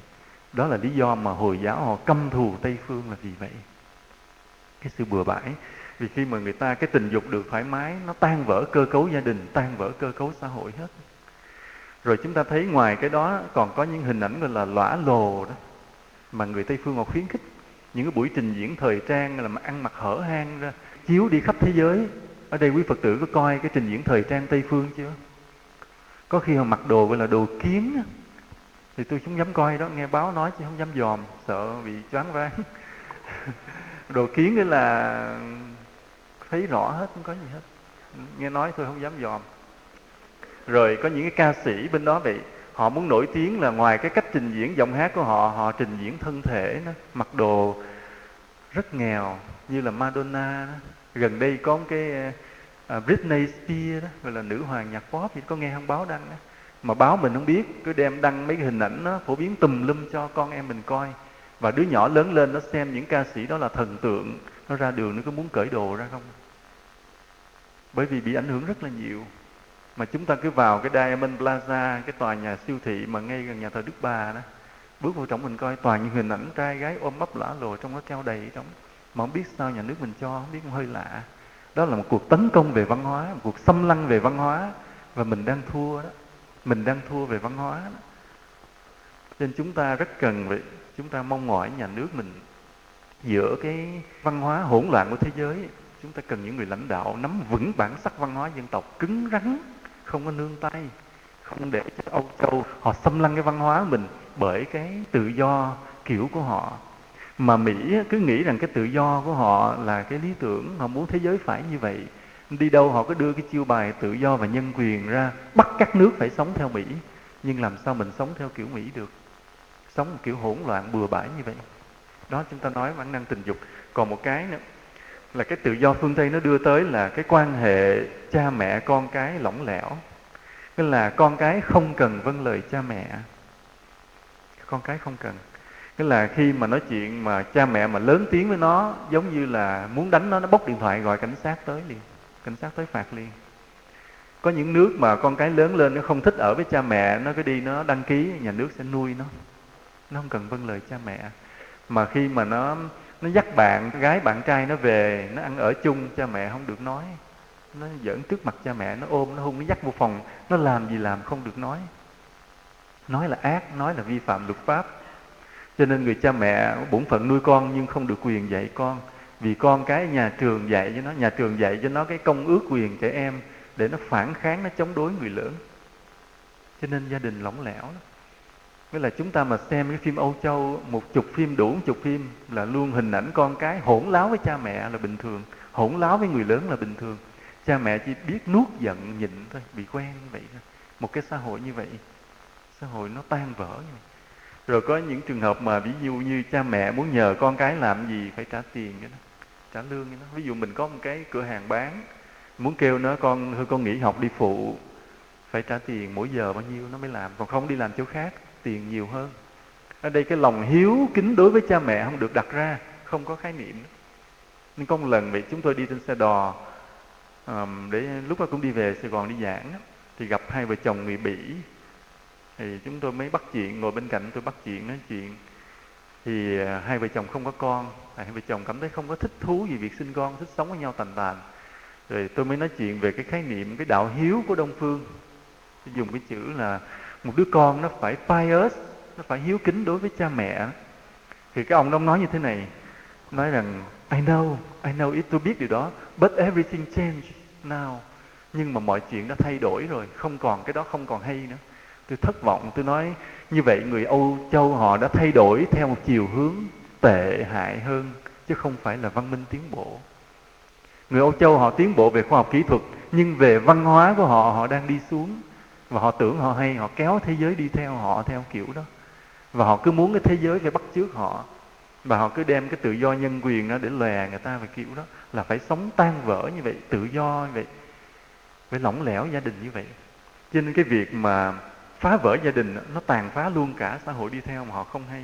Đó là lý do mà hồi giáo họ căm thù tây phương là vì vậy. Cái sự bừa bãi vì khi mà người ta, cái tình dục được thoải mái, nó tan vỡ cơ cấu gia đình, tan vỡ cơ cấu xã hội hết. Rồi chúng ta thấy ngoài cái đó, còn có những hình ảnh gọi là lõa lồ đó, mà người tây phương họ khuyến khích. Những cái buổi trình diễn thời trang là mà ăn mặc hở hang ra, chiếu đi khắp thế giới. Ở đây quý phật tử có coi cái trình diễn thời trang tây phương chưa? Có khi họ mặc đồ gọi là đồ kiến thì tôi không dám coi đó, nghe báo nói chứ không dám dòm, sợ bị choáng váng. Đồ kiến đấy là thấy rõ hết không có gì hết. Ừ, nghe nói thôi không dám dòm. Rồi có những cái ca sĩ bên đó vậy họ muốn nổi tiếng là ngoài cái cách trình diễn giọng hát của họ họ trình diễn thân thể nó mặc đồ rất nghèo như là Madonna đó. gần đây có một cái uh, Britney Spears đó gọi là nữ hoàng nhạc pop thì có nghe không? Báo đăng đó. Mà báo mình không biết cứ đem đăng mấy cái hình ảnh nó phổ biến tùm lum cho con em mình coi. Và đứa nhỏ lớn lên nó xem những ca sĩ đó là thần tượng nó ra đường nó có muốn cởi đồ ra không? Bởi vì bị ảnh hưởng rất là nhiều. Mà chúng ta cứ vào cái Diamond Plaza, cái tòa nhà siêu thị mà ngay gần nhà thờ Đức Bà đó, bước vào trong mình coi, toàn những hình ảnh trai gái ôm ấp lả lồ trong nó treo đầy trong mà không biết sao nhà nước mình cho, không biết hơi lạ. Đó là một cuộc tấn công về văn hóa, một cuộc xâm lăng về văn hóa. Và mình đang thua đó. Mình đang thua về văn hóa đó. nên chúng ta rất cần vậy, chúng ta mong mỏi nhà nước mình giữa cái văn hóa hỗn loạn của thế giới chúng ta cần những người lãnh đạo nắm vững bản sắc văn hóa dân tộc, cứng rắn, không có nương tay, không để cho Âu Châu họ xâm lăng cái văn hóa mình bởi cái tự do kiểu của họ. Mà Mỹ cứ nghĩ rằng cái tự do của họ là cái lý tưởng, họ muốn thế giới phải như vậy. Đi đâu họ cứ đưa cái chiêu bài tự do và nhân quyền ra, bắt các nước phải sống theo Mỹ. Nhưng làm sao mình sống theo kiểu Mỹ được? Sống một kiểu hỗn loạn bừa bãi như vậy. Đó, chúng ta nói bản năng tình dục. Còn một cái nữa là cái tự do phương tây nó đưa tới là cái quan hệ cha mẹ con cái lỏng lẻo. Nghĩa là con cái không cần vâng lời cha mẹ. Con cái không cần. Nghĩa là khi mà nói chuyện mà cha mẹ mà lớn tiếng với nó, giống như là muốn đánh nó nó bóc điện thoại gọi cảnh sát tới liền, cảnh sát tới phạt liền. Có những nước mà con cái lớn lên nó không thích ở với cha mẹ, nó cứ đi nó đăng ký, nhà nước sẽ nuôi nó. Nó không cần vâng lời cha mẹ. Mà khi mà nó nó dắt bạn, gái bạn trai nó về, nó ăn ở chung, cha mẹ không được nói. Nó giỡn trước mặt cha mẹ, nó ôm, nó hung nó dắt vô phòng. Nó làm gì làm không được nói. Nói là ác, nói là vi phạm luật pháp. Cho nên người cha mẹ bổn phận nuôi con nhưng không được quyền dạy con. Vì con cái nhà trường dạy cho nó, nhà trường dạy cho nó cái công ước quyền trẻ em để nó phản kháng, nó chống đối người lớn. Cho nên gia đình lỏng lẻo lắm. Với là chúng ta mà xem cái phim Âu Châu, một chục phim, đủ một chục phim, là luôn hình ảnh con cái hỗn láo với cha mẹ là bình thường, hỗn láo với người lớn là bình thường. Cha mẹ chỉ biết nuốt giận nhịn thôi, bị quen như vậy thôi. Một cái xã hội như vậy, xã hội nó tan vỡ như vậy. Rồi có những trường hợp mà ví dụ như cha mẹ muốn nhờ con cái làm gì, phải trả tiền cho nó trả lương cho nó ví dụ mình có một cái cửa hàng bán, muốn kêu nó, con thôi con nghỉ học đi phụ, phải trả tiền, mỗi giờ bao nhiêu nó mới làm, còn không đi làm chỗ khác tiền nhiều hơn. Ở đây cái lòng hiếu kính đối với cha mẹ không được đặt ra không có khái niệm. Nên có một lần vậy chúng tôi đi trên xe đò um, để lúc đó cũng đi về sài gòn đi giảng thì gặp hai vợ chồng người bỉ. Thì chúng tôi mới bắt chuyện ngồi bên cạnh tôi bắt chuyện nói chuyện. Thì uh, hai vợ chồng không có con à, hai vợ chồng cảm thấy không có thích thú gì việc sinh con thích sống với nhau tàn tàn. Rồi tôi mới nói chuyện về cái khái niệm cái đạo hiếu của đông phương. Tôi dùng cái chữ là một đứa con nó phải pious, nó phải hiếu kính đối với cha mẹ. Thì cái ông đó nói như thế này, nói rằng, I know I know it, tôi biết điều đó, but everything changed now. Nhưng mà mọi chuyện đã thay đổi rồi, không còn cái đó, không còn hay nữa. Tôi thất vọng, tôi nói, như vậy người Âu Châu họ đã thay đổi theo một chiều hướng tệ hại hơn, chứ không phải là văn minh tiến bộ. Người Âu Châu họ tiến bộ về khoa học kỹ thuật, nhưng về văn hóa của họ họ đang đi xuống và họ tưởng họ hay, họ kéo thế giới đi theo họ, theo kiểu đó. Và họ cứ muốn cái thế giới phải bắt chước họ. Và họ cứ đem cái tự do nhân quyền đó để lòe người ta về kiểu đó. Là phải sống tan vỡ như vậy, tự do như vậy. Phải lỏng lẻo gia đình như vậy. Cho nên cái việc mà phá vỡ gia đình nó tàn phá luôn cả xã hội đi theo mà họ không hay.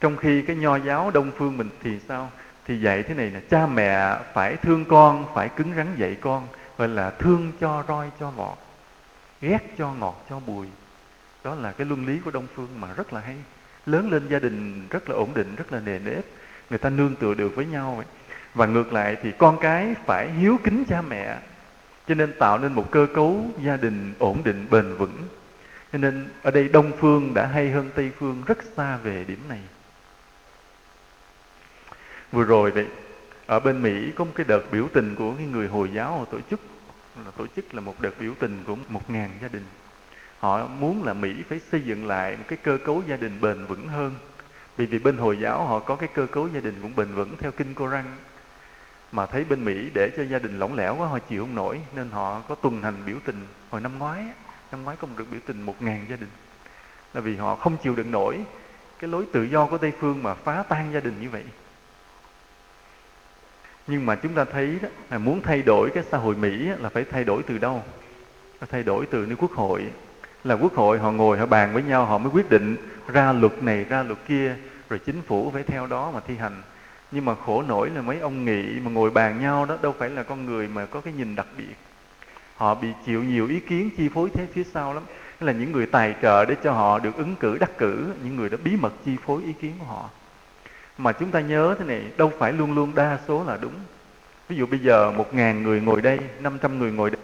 Trong khi cái nho giáo đông phương mình thì sao? Thì dạy thế này là cha mẹ phải thương con, phải cứng rắn dạy con. Gọi là thương cho roi cho vọt ghét cho ngọt, cho bùi. Đó là cái luân lý của đông phương mà rất là hay. Lớn lên gia đình rất là ổn định, rất là nề nếp. Người ta nương tựa được với nhau vậy và ngược lại thì con cái phải hiếu kính cha mẹ, cho nên tạo nên một cơ cấu gia đình ổn định, bền vững. Cho nên ở đây đông phương đã hay hơn tây phương rất xa về điểm này. Vừa rồi vậy, ở bên mỹ có một cái đợt biểu tình của cái người hồi giáo họ tổ chức là tổ chức là một đợt biểu tình của một ngàn gia đình. Họ muốn là mỹ phải xây dựng lại một cái cơ cấu gia đình bền vững hơn. Vì vì bên hồi giáo họ có cái cơ cấu gia đình cũng bền vững theo kinh Koran. Mà thấy bên Mỹ để cho gia đình lỏng lẻo quá, họ chịu không nổi, nên họ có tuần hành biểu tình. Hồi năm ngoái năm ngoái có một đợt biểu tình một ngàn gia đình. Là vì họ không chịu đựng nổi cái lối tự do của Tây phương mà phá tan gia đình như vậy nhưng mà chúng ta thấy đó là muốn thay đổi cái xã hội Mỹ là phải thay đổi từ đâu? Phải thay đổi từ nơi quốc hội. Là quốc hội họ ngồi họ bàn với nhau họ mới quyết định ra luật này ra luật kia rồi chính phủ phải theo đó mà thi hành. Nhưng mà khổ nổi là mấy ông nghị mà ngồi bàn nhau đó đâu phải là con người mà có cái nhìn đặc biệt. Họ bị chịu nhiều ý kiến chi phối thế phía sau lắm. Là những người tài trợ để cho họ được ứng cử đắc cử, những người đã bí mật chi phối ý kiến của họ mà chúng ta nhớ thế này, đâu phải luôn luôn đa số là đúng. Ví dụ bây giờ một ngàn người ngồi đây, năm trăm người ngồi đây,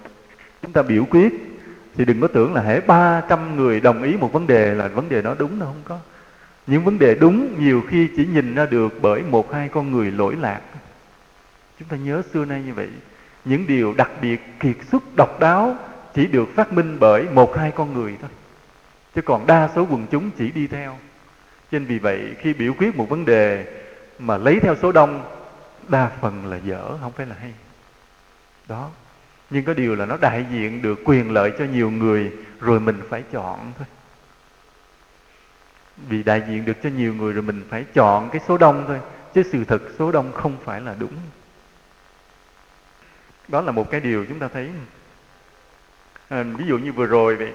chúng ta biểu quyết, thì đừng có tưởng là hễ ba trăm người đồng ý một vấn đề là vấn đề đó đúng đâu không có. Những vấn đề đúng nhiều khi chỉ nhìn ra được bởi một hai con người lỗi lạc. Chúng ta nhớ xưa nay như vậy, những điều đặc biệt, kiệt xuất, độc đáo chỉ được phát minh bởi một hai con người thôi. Chứ còn đa số quần chúng chỉ đi theo nên vì vậy khi biểu quyết một vấn đề mà lấy theo số đông đa phần là dở không phải là hay. Đó. Nhưng có điều là nó đại diện được quyền lợi cho nhiều người rồi mình phải chọn thôi. Vì đại diện được cho nhiều người rồi mình phải chọn cái số đông thôi chứ sự thật số đông không phải là đúng. Đó là một cái điều chúng ta thấy. À, ví dụ như vừa rồi vậy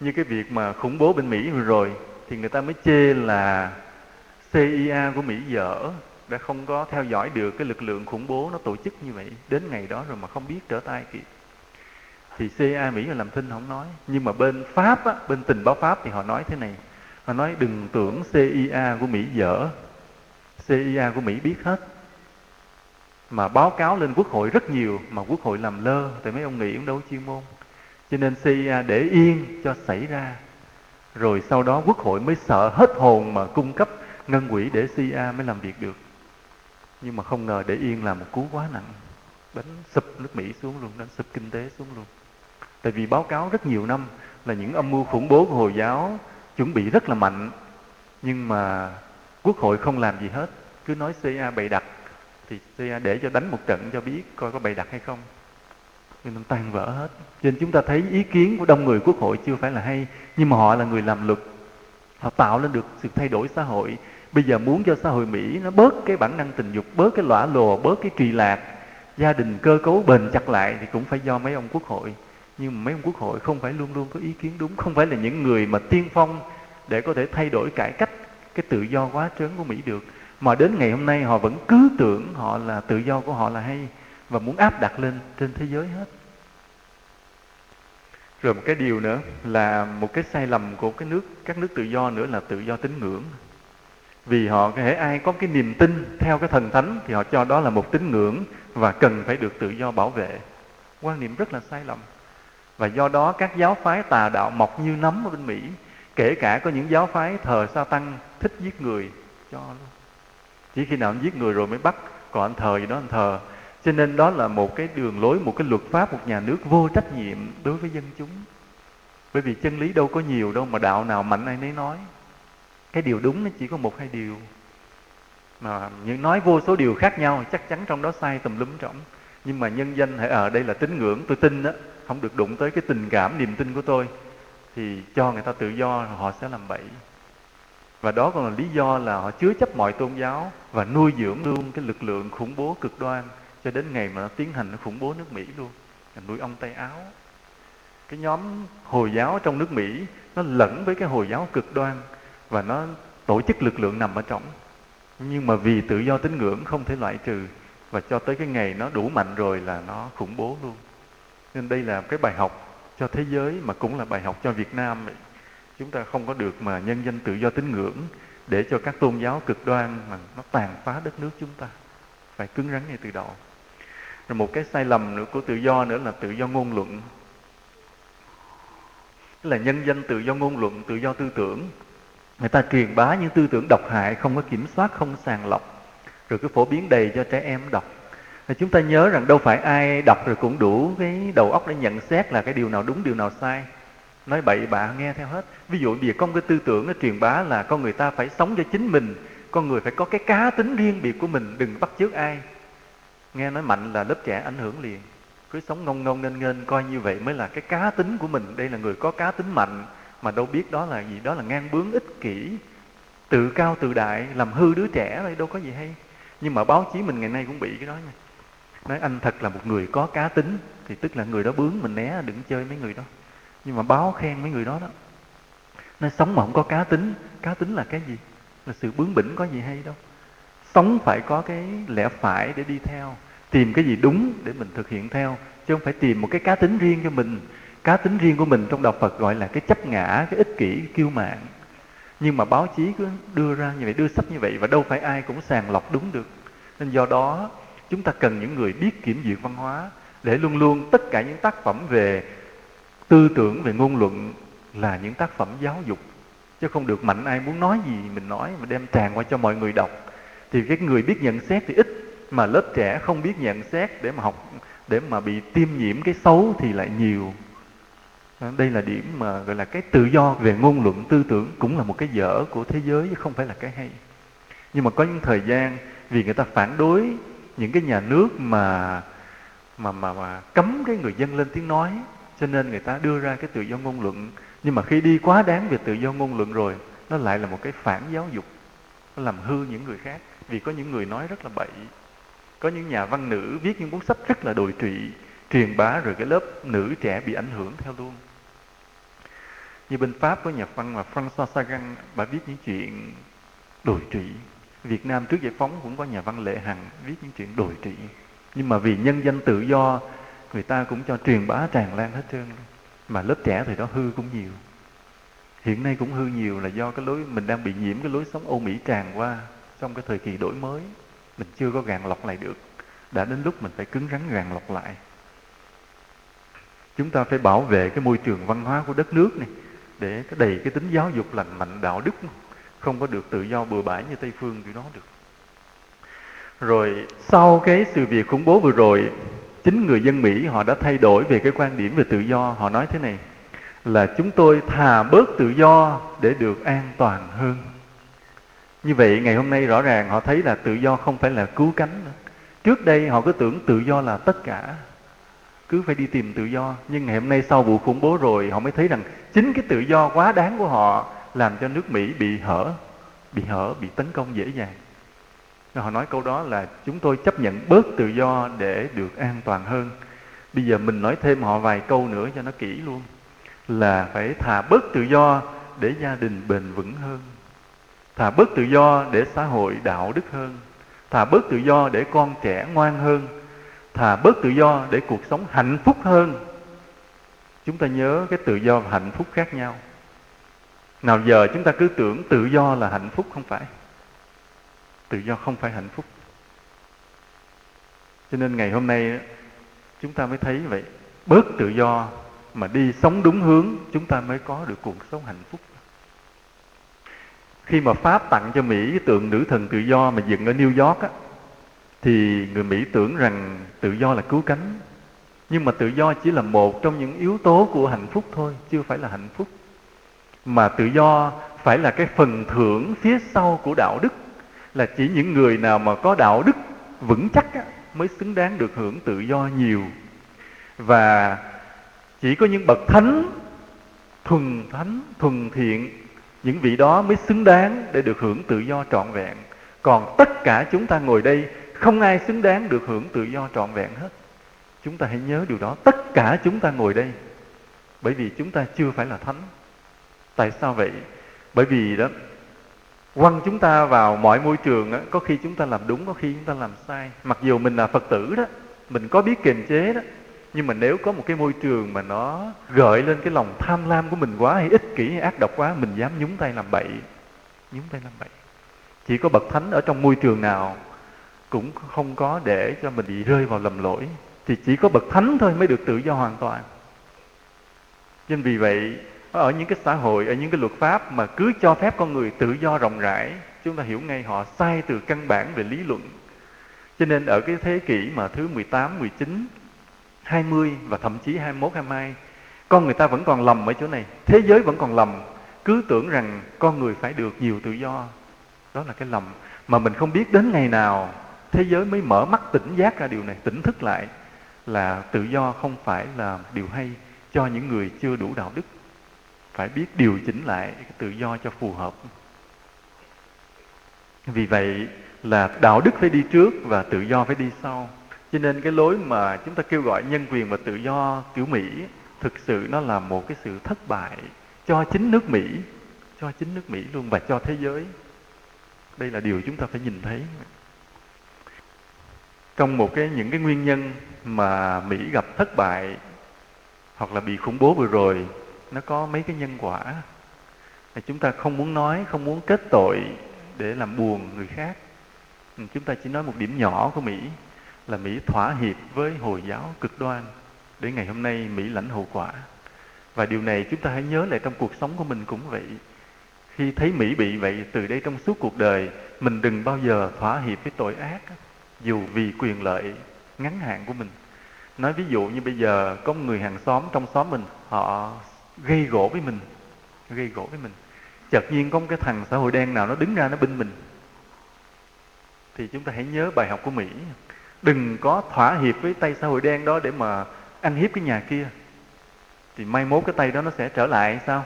như cái việc mà khủng bố bên Mỹ vừa rồi thì người ta mới chê là CIA của Mỹ dở đã không có theo dõi được cái lực lượng khủng bố nó tổ chức như vậy đến ngày đó rồi mà không biết trở tay kịp thì CIA Mỹ là làm thinh không nói. Nhưng mà bên Pháp á, bên tình báo Pháp thì họ nói thế này. Họ nói đừng tưởng CIA của Mỹ dở. CIA của Mỹ biết hết. Mà báo cáo lên quốc hội rất nhiều mà quốc hội làm lơ. Tại mấy ông nghĩ cũng đâu chuyên môn. Cho nên CIA để yên cho xảy ra rồi sau đó quốc hội mới sợ hết hồn mà cung cấp ngân quỹ để CIA mới làm việc được. Nhưng mà không ngờ để yên là một cú quá nặng. Đánh sụp nước Mỹ xuống luôn, đánh sụp kinh tế xuống luôn. Tại vì báo cáo rất nhiều năm là những âm mưu khủng bố của Hồi giáo chuẩn bị rất là mạnh. Nhưng mà quốc hội không làm gì hết. Cứ nói CIA bày đặt thì CIA để cho đánh một trận cho biết coi có bày đặt hay không nhưng nó tan vỡ hết. Cho nên chúng ta thấy ý kiến của đông người quốc hội chưa phải là hay, nhưng mà họ là người làm luật. Họ tạo lên được sự thay đổi xã hội. Bây giờ muốn cho xã hội mỹ nó bớt cái bản năng tình dục, bớt cái lõa lồ, bớt cái trì lạc, gia đình cơ cấu bền chặt lại thì cũng phải do mấy ông quốc hội. Nhưng mà mấy ông quốc hội không phải luôn luôn có ý kiến đúng, không phải là những người mà tiên phong để có thể thay đổi cải cách cái tự do quá trớn của mỹ được. Mà đến ngày hôm nay họ vẫn cứ tưởng họ là tự do của họ là hay và muốn áp đặt lên trên thế giới hết. Rồi một cái điều nữa là một cái sai lầm của cái nước, các nước tự do nữa là tự do tín ngưỡng. Vì họ có thể ai có cái niềm tin theo cái thần thánh thì họ cho đó là một tín ngưỡng và cần phải được tự do bảo vệ. Quan niệm rất là sai lầm. Và do đó các giáo phái tà đạo mọc như nấm ở bên Mỹ, kể cả có những giáo phái thờ sa tăng thích giết người, cho luôn. Chỉ khi nào anh giết người rồi mới bắt, còn anh thờ gì đó anh thờ cho nên đó là một cái đường lối, một cái luật pháp, một nhà nước vô trách nhiệm đối với dân chúng. Bởi vì chân lý đâu có nhiều đâu mà đạo nào mạnh ai nấy nói. Cái điều đúng nó chỉ có một hai điều. Mà những nói vô số điều khác nhau, chắc chắn trong đó sai tùm lum trọng nhưng mà nhân dân hãy ở đây là tín ngưỡng. Tôi tin đó không được đụng tới cái tình cảm, niềm tin của tôi, thì cho người ta tự do, họ sẽ làm bậy. Và đó còn là lý do là họ chứa chấp mọi tôn giáo và nuôi dưỡng luôn cái lực lượng khủng bố cực đoan cho đến ngày mà nó tiến hành nó khủng bố nước Mỹ luôn nuôi ông tay áo. Cái nhóm hồi giáo trong nước Mỹ, nó lẫn với cái hồi giáo cực đoan và nó tổ chức lực lượng nằm ở trong nhưng mà vì tự do tín ngưỡng không thể loại trừ và cho tới cái ngày nó đủ mạnh rồi là nó khủng bố luôn. Nên đây là cái bài học cho thế giới mà cũng là bài học cho Việt Nam chúng ta không có được mà nhân danh tự do tín ngưỡng để cho các tôn giáo cực đoan mà nó tàn phá đất nước chúng ta. Phải cứng rắn ngay từ đầu rồi một cái sai lầm nữa của tự do nữa là tự do ngôn luận. Tức là nhân danh tự do ngôn luận, tự do tư tưởng. Người ta truyền bá những tư tưởng độc hại, không có kiểm soát, không sàng lọc. Rồi cứ phổ biến đầy cho trẻ em đọc. Thì chúng ta nhớ rằng đâu phải ai đọc rồi cũng đủ cái đầu óc để nhận xét là cái điều nào đúng, điều nào sai. Nói bậy bạ nghe theo hết. Ví dụ bây giờ có một cái tư tưởng nó truyền bá là con người ta phải sống cho chính mình, con người phải có cái cá tính riêng biệt của mình, đừng bắt chước ai nghe nói mạnh là lớp trẻ ảnh hưởng liền. Cứ sống ngông ngông nên nghênh, coi như vậy mới là cái cá tính của mình. Đây là người có cá tính mạnh, mà đâu biết đó là gì, đó là ngang bướng ích kỷ. Tự cao tự đại, làm hư đứa trẻ đây, đâu có gì hay. Nhưng mà báo chí mình ngày nay cũng bị cái đó nha. Nói anh thật là một người có cá tính, thì tức là người đó bướng mình né, đừng chơi mấy người đó. Nhưng mà báo khen mấy người đó đó. Nói sống mà không có cá tính cá tính là cái gì? Là sự bướng bỉnh có gì hay đâu sống phải có cái lẽ phải để đi theo, tìm cái gì đúng để mình thực hiện theo, chứ không phải tìm một cái cá tính riêng cho mình. Cá tính riêng của mình trong đạo Phật gọi là cái chấp ngã, cái ích kỷ, cái kiêu mạn. Nhưng mà báo chí cứ đưa ra như vậy, đưa sách như vậy và đâu phải ai cũng sàng lọc đúng được. Nên do đó, chúng ta cần những người biết kiểm duyệt văn hóa để luôn luôn tất cả những tác phẩm về tư tưởng, về ngôn luận là những tác phẩm giáo dục. Chứ không được mạnh ai muốn nói gì mình nói mà đem tràn qua cho mọi người đọc thì cái người biết nhận xét thì ít, mà lớp trẻ không biết nhận xét để mà học, để mà bị tiêm nhiễm cái xấu thì lại nhiều. À, đây là điểm mà gọi là cái tự do về ngôn luận, tư tưởng cũng là một cái dở của thế giới chứ không phải là cái hay. Nhưng mà có những thời gian vì người ta phản đối những cái nhà nước mà mà mà mà cấm cái người dân lên tiếng nói, cho nên người ta đưa ra cái tự do ngôn luận. Nhưng mà khi đi quá đáng về tự do ngôn luận rồi, nó lại là một cái phản giáo dục, nó làm hư những người khác vì có những người nói rất là bậy. Có những nhà văn nữ viết những cuốn sách rất là đồi trụy, truyền bá rồi cái lớp nữ trẻ bị ảnh hưởng theo luôn. Như bên pháp có nhà văn là François Sagan, bà viết những chuyện đồi trụy. Việt Nam trước giải phóng cũng có nhà văn Lệ Hằng viết những chuyện đồi trụy. Nhưng mà vì nhân danh tự do, người ta cũng cho truyền bá tràn lan hết trơn. Mà lớp trẻ thì đó hư cũng nhiều. Hiện nay cũng hư nhiều là do cái lối, mình đang bị nhiễm cái lối sống Âu Mỹ tràn qua trong cái thời kỳ đổi mới, mình chưa có gàn lọc lại được. Đã đến lúc mình phải cứng rắn gàn lọc lại. Chúng ta phải bảo vệ cái môi trường văn hóa của đất nước này, để cái đầy cái tính giáo dục lành mạnh, đạo đức không có được tự do bừa bãi như tây phương tụi nó được. Rồi, sau cái sự việc khủng bố vừa rồi, chính người dân mỹ họ đã thay đổi về cái quan điểm về tự do. Họ nói thế này, là chúng tôi thà bớt tự do để được an toàn hơn như vậy, ngày hôm nay rõ ràng họ thấy là tự do không phải là cứu cánh nữa. Trước đây họ cứ tưởng tự do là tất cả. Cứ phải đi tìm tự do. Nhưng ngày hôm nay sau vụ khủng bố rồi, họ mới thấy rằng chính cái tự do quá đáng của họ làm cho nước Mỹ bị hở bị hở, bị tấn công dễ dàng. Họ nói câu đó là chúng tôi chấp nhận bớt tự do để được an toàn hơn. Bây giờ mình nói thêm họ vài câu nữa cho nó kỹ luôn. Là phải thà bớt tự do để gia đình bền vững hơn thà bớt tự do để xã hội đạo đức hơn. Thà bớt tự do để con trẻ ngoan hơn. Thà bớt tự do để cuộc sống hạnh phúc hơn. Chúng ta nhớ cái tự do và hạnh phúc khác nhau. Nào giờ chúng ta cứ tưởng tự do là hạnh phúc không phải. Tự do không phải hạnh phúc. Cho nên ngày hôm nay chúng ta mới thấy vậy. Bớt tự do mà đi sống đúng hướng, chúng ta mới có được cuộc sống hạnh phúc khi mà pháp tặng cho mỹ cái tượng nữ thần tự do mà dựng ở new york á, thì người mỹ tưởng rằng tự do là cứu cánh. Nhưng mà tự do chỉ là một trong những yếu tố của hạnh phúc thôi chưa phải là hạnh phúc. Mà tự do phải là cái phần thưởng phía sau của đạo đức là chỉ những người nào mà có đạo đức vững chắc á, mới xứng đáng được hưởng tự do nhiều. Và chỉ có những bậc thánh thuần thánh thuần thiện những vị đó mới xứng đáng để được hưởng tự do trọn vẹn. Còn tất cả chúng ta ngồi đây không ai xứng đáng được hưởng tự do trọn vẹn hết. Chúng ta hãy nhớ điều đó. Tất cả chúng ta ngồi đây bởi vì chúng ta chưa phải là thánh. Tại sao vậy? Bởi vì đó quăng chúng ta vào mọi môi trường đó, có khi chúng ta làm đúng có khi chúng ta làm sai. Mặc dù mình là phật tử đó mình có biết kiềm chế đó nhưng mà nếu có một cái môi trường mà nó gợi lên cái lòng tham lam của mình quá hay ích kỷ hay ác độc quá mình dám nhúng tay làm bậy. Nhúng tay làm bậy. Chỉ có bậc thánh ở trong môi trường nào cũng không có để cho mình bị rơi vào lầm lỗi. Thì chỉ có bậc thánh thôi mới được tự do hoàn toàn. Nên vì vậy ở những cái xã hội ở những cái luật pháp mà cứ cho phép con người tự do rộng rãi chúng ta hiểu ngay họ sai từ căn bản về lý luận. Cho nên ở cái thế kỷ mà thứ 18, 19, 20 và thậm chí 21, 22 con người ta vẫn còn lầm ở chỗ này. Thế giới vẫn còn lầm. Cứ tưởng rằng con người phải được nhiều tự do. Đó là cái lầm mà mình không biết đến ngày nào thế giới mới mở mắt tỉnh giác ra điều này tỉnh thức lại là tự do không phải là điều hay cho những người chưa đủ đạo đức. Phải biết điều chỉnh lại cái tự do cho phù hợp. Vì vậy là đạo đức phải đi trước và tự do phải đi sau cho nên cái lối mà chúng ta kêu gọi nhân quyền và tự do kiểu mỹ thực sự nó là một cái sự thất bại cho chính nước mỹ, cho chính nước mỹ luôn và cho thế giới. Đây là điều chúng ta phải nhìn thấy. Trong một cái, những cái nguyên nhân mà mỹ gặp thất bại hoặc là bị khủng bố vừa rồi, nó có mấy cái nhân quả. Chúng ta không muốn nói, không muốn kết tội để làm buồn người khác. Chúng ta chỉ nói một điểm nhỏ của mỹ là mỹ thỏa hiệp với hồi giáo cực đoan. Để ngày hôm nay, mỹ lãnh hậu quả. Và điều này chúng ta hãy nhớ lại trong cuộc sống của mình cũng vậy. Khi thấy mỹ bị vậy, từ đây trong suốt cuộc đời, mình đừng bao giờ thỏa hiệp với tội ác, dù vì quyền lợi ngắn hạn của mình. Nói ví dụ như bây giờ, có người hàng xóm trong xóm mình, họ gây gỗ với mình, gây gỗ với mình. Chợt nhiên có một cái thằng xã hội đen nào nó đứng ra nó binh mình. Thì chúng ta hãy nhớ bài học của mỹ đừng có thỏa hiệp với tay xã hội đen đó để mà ăn hiếp cái nhà kia. Thì mai mốt cái tay đó nó sẽ trở lại sao?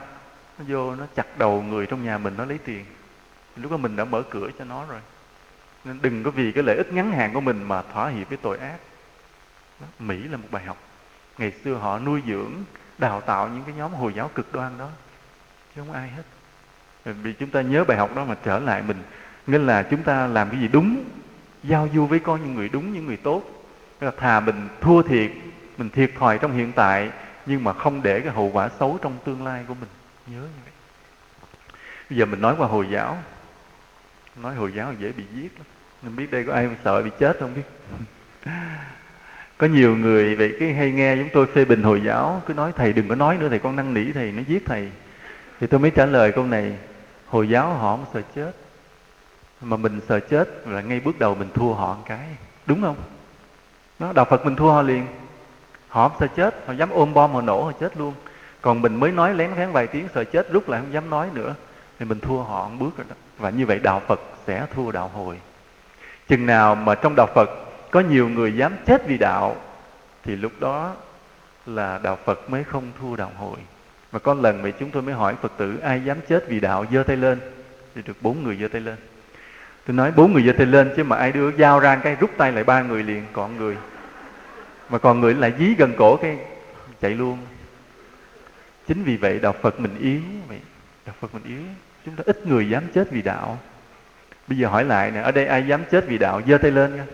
Nó vô nó chặt đầu người trong nhà mình nó lấy tiền. Lúc đó mình đã mở cửa cho nó rồi. Nên đừng có vì cái lợi ích ngắn hạn của mình mà thỏa hiệp với tội ác. Đó, Mỹ là một bài học. Ngày xưa họ nuôi dưỡng đào tạo những cái nhóm hồi giáo cực đoan đó. Chứ không ai hết. Vì chúng ta nhớ bài học đó mà trở lại mình. Nên là chúng ta làm cái gì đúng giao du với con những người đúng, những người tốt. Là thà mình thua thiệt, mình thiệt thòi trong hiện tại, nhưng mà không để cái hậu quả xấu trong tương lai của mình. Nhớ như vậy. Bây giờ mình nói qua hồi giáo. Nói hồi giáo dễ bị giết lắm. Mình biết đây có ai sợ bị chết không biết. Có nhiều người vậy cái hay nghe chúng tôi phê bình hồi giáo. Cứ nói, thầy đừng có nói nữa, thầy con năn nỉ thầy, nó giết thầy. Thì tôi mới trả lời câu này, hồi giáo họ không sợ chết mà mình sợ chết là ngay bước đầu mình thua họ một cái. Đúng không? Nó đạo phật mình thua họ liền. Họ không sợ chết, họ dám ôm bom họ nổ họ chết luôn. Còn mình mới nói lén lén vài tiếng sợ chết, rút lại không dám nói nữa, thì mình thua họ một bước rồi đó. Và như vậy đạo phật sẽ thua đạo hồi. Chừng nào mà trong đạo phật có nhiều người dám chết vì đạo, thì lúc đó là đạo phật mới không thua đạo hồi. Mà có lần mà chúng tôi mới hỏi phật tử, ai dám chết vì đạo giơ tay lên? Thì được bốn người giơ tay lên tôi nói, bốn người giơ tay lên chứ mà ai đưa dao ra cái rút tay lại ba người liền, còn người. Mà còn người lại dí gần cổ cái, chạy luôn. Chính vì vậy đạo phật mình yếu, vậy. Đạo phật mình yếu. Chúng ta ít người dám chết vì đạo. Bây giờ hỏi lại nè, ở đây ai dám chết vì đạo? Giơ tay lên nha.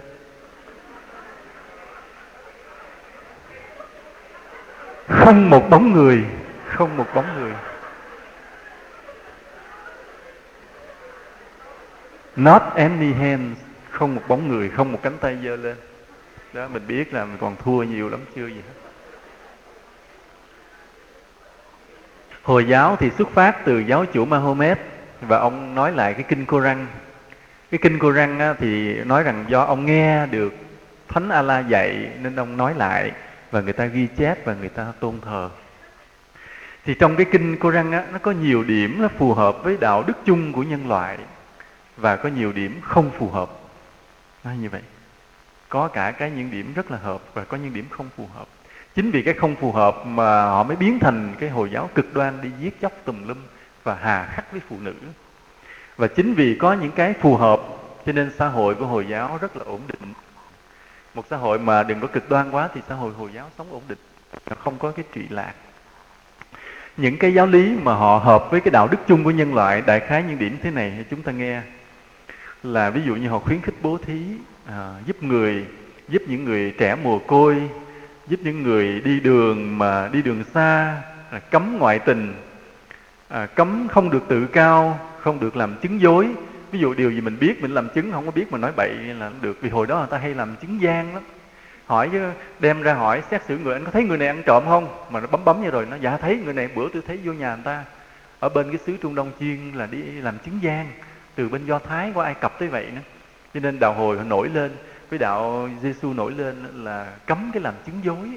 Không một bóng người, không một bóng người. Not any hands không một bóng người không một cánh tay giơ lên. Đó mình biết là mình còn thua nhiều lắm chưa gì hết. Hồi giáo thì xuất phát từ giáo chủ Mahomet và ông nói lại cái kinh Koran cái kinh Koran á, thì nói rằng do ông nghe được thánh Allah dạy nên ông nói lại và người ta ghi chép và người ta tôn thờ. Thì trong cái kinh Koran á, nó có nhiều điểm nó phù hợp với đạo đức chung của nhân loại và có nhiều điểm không phù hợp. Nói như vậy. Có cả cái những điểm rất là hợp và có những điểm không phù hợp. Chính vì cái không phù hợp mà họ mới biến thành cái hồi giáo cực đoan đi giết chóc tùm lum và hà khắc với phụ nữ. Và chính vì có những cái phù hợp, cho nên xã hội của hồi giáo rất là ổn định. Một xã hội mà đừng có cực đoan quá thì xã hội hồi giáo sống ổn định không có cái trụy lạc. Những cái giáo lý mà họ hợp với cái đạo đức chung của nhân loại, đại khái những điểm thế này chúng ta nghe là ví dụ như họ khuyến khích bố thí à, giúp người giúp những người trẻ mồ côi giúp những người đi đường mà đi đường xa à, cấm ngoại tình à, cấm không được tự cao không được làm chứng dối. Ví dụ điều gì mình biết mình làm chứng không có biết mà nói bậy là được vì hồi đó người ta hay làm chứng gian lắm. Hỏi chứ đem ra hỏi xét xử người anh có thấy người này ăn trộm không? Mà nó bấm bấm như rồi nó dạ thấy người này bữa tôi thấy vô nhà người ta ở bên cái xứ trung đông chiên là đi làm chứng gian từ bên do thái qua ai cập tới vậy nữa. Cho nên đạo hồi họ nổi lên với đạo giêsu nổi lên là cấm cái làm chứng dối.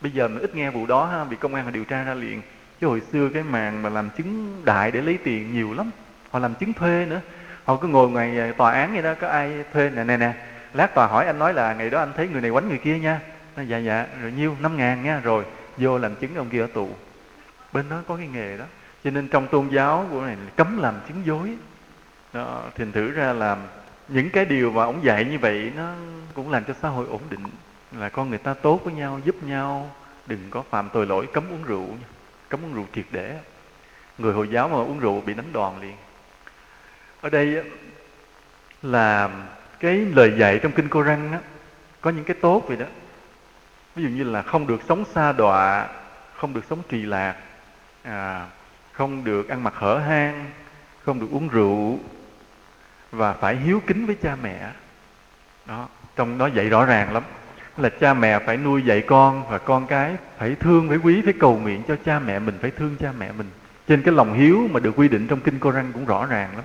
Bây giờ mình ít nghe vụ đó ha, bị công an họ điều tra ra liền. Chứ hồi xưa cái màn mà làm chứng đại để lấy tiền nhiều lắm. Họ làm chứng thuê nữa. Họ cứ ngồi ngoài à, tòa án vậy đó, có ai thuê? Nè nè nè. Lát tòa hỏi anh nói là ngày đó anh thấy người này quánh người kia nha. Nó dạ dạ rồi nhiêu? Năm ngàn nha, rồi. Vô làm chứng ông kia ở tù. Bên đó có cái nghề đó. Cho nên trong tôn giáo của này cấm làm chứng dối đó, thành thử ra làm những cái điều mà ông dạy như vậy nó cũng làm cho xã hội ổn định là con người ta tốt với nhau giúp nhau đừng có phạm tội lỗi cấm uống rượu cấm uống rượu triệt để. Người hồi giáo mà uống rượu bị đánh đòn liền. Ở đây là cái lời dạy trong kinh Koran á, có những cái tốt vậy đó. Ví dụ như là không được sống xa đọa không được sống trì lạc à, không được ăn mặc hở hang không được uống rượu và phải hiếu kính với cha mẹ. Đó, trong đó dạy rõ ràng lắm. Là cha mẹ phải nuôi dạy con và con cái phải thương, phải quý, phải cầu nguyện cho cha mẹ mình, phải thương cha mẹ mình. Trên cái lòng hiếu mà được quy định trong kinh cô răng cũng rõ ràng lắm.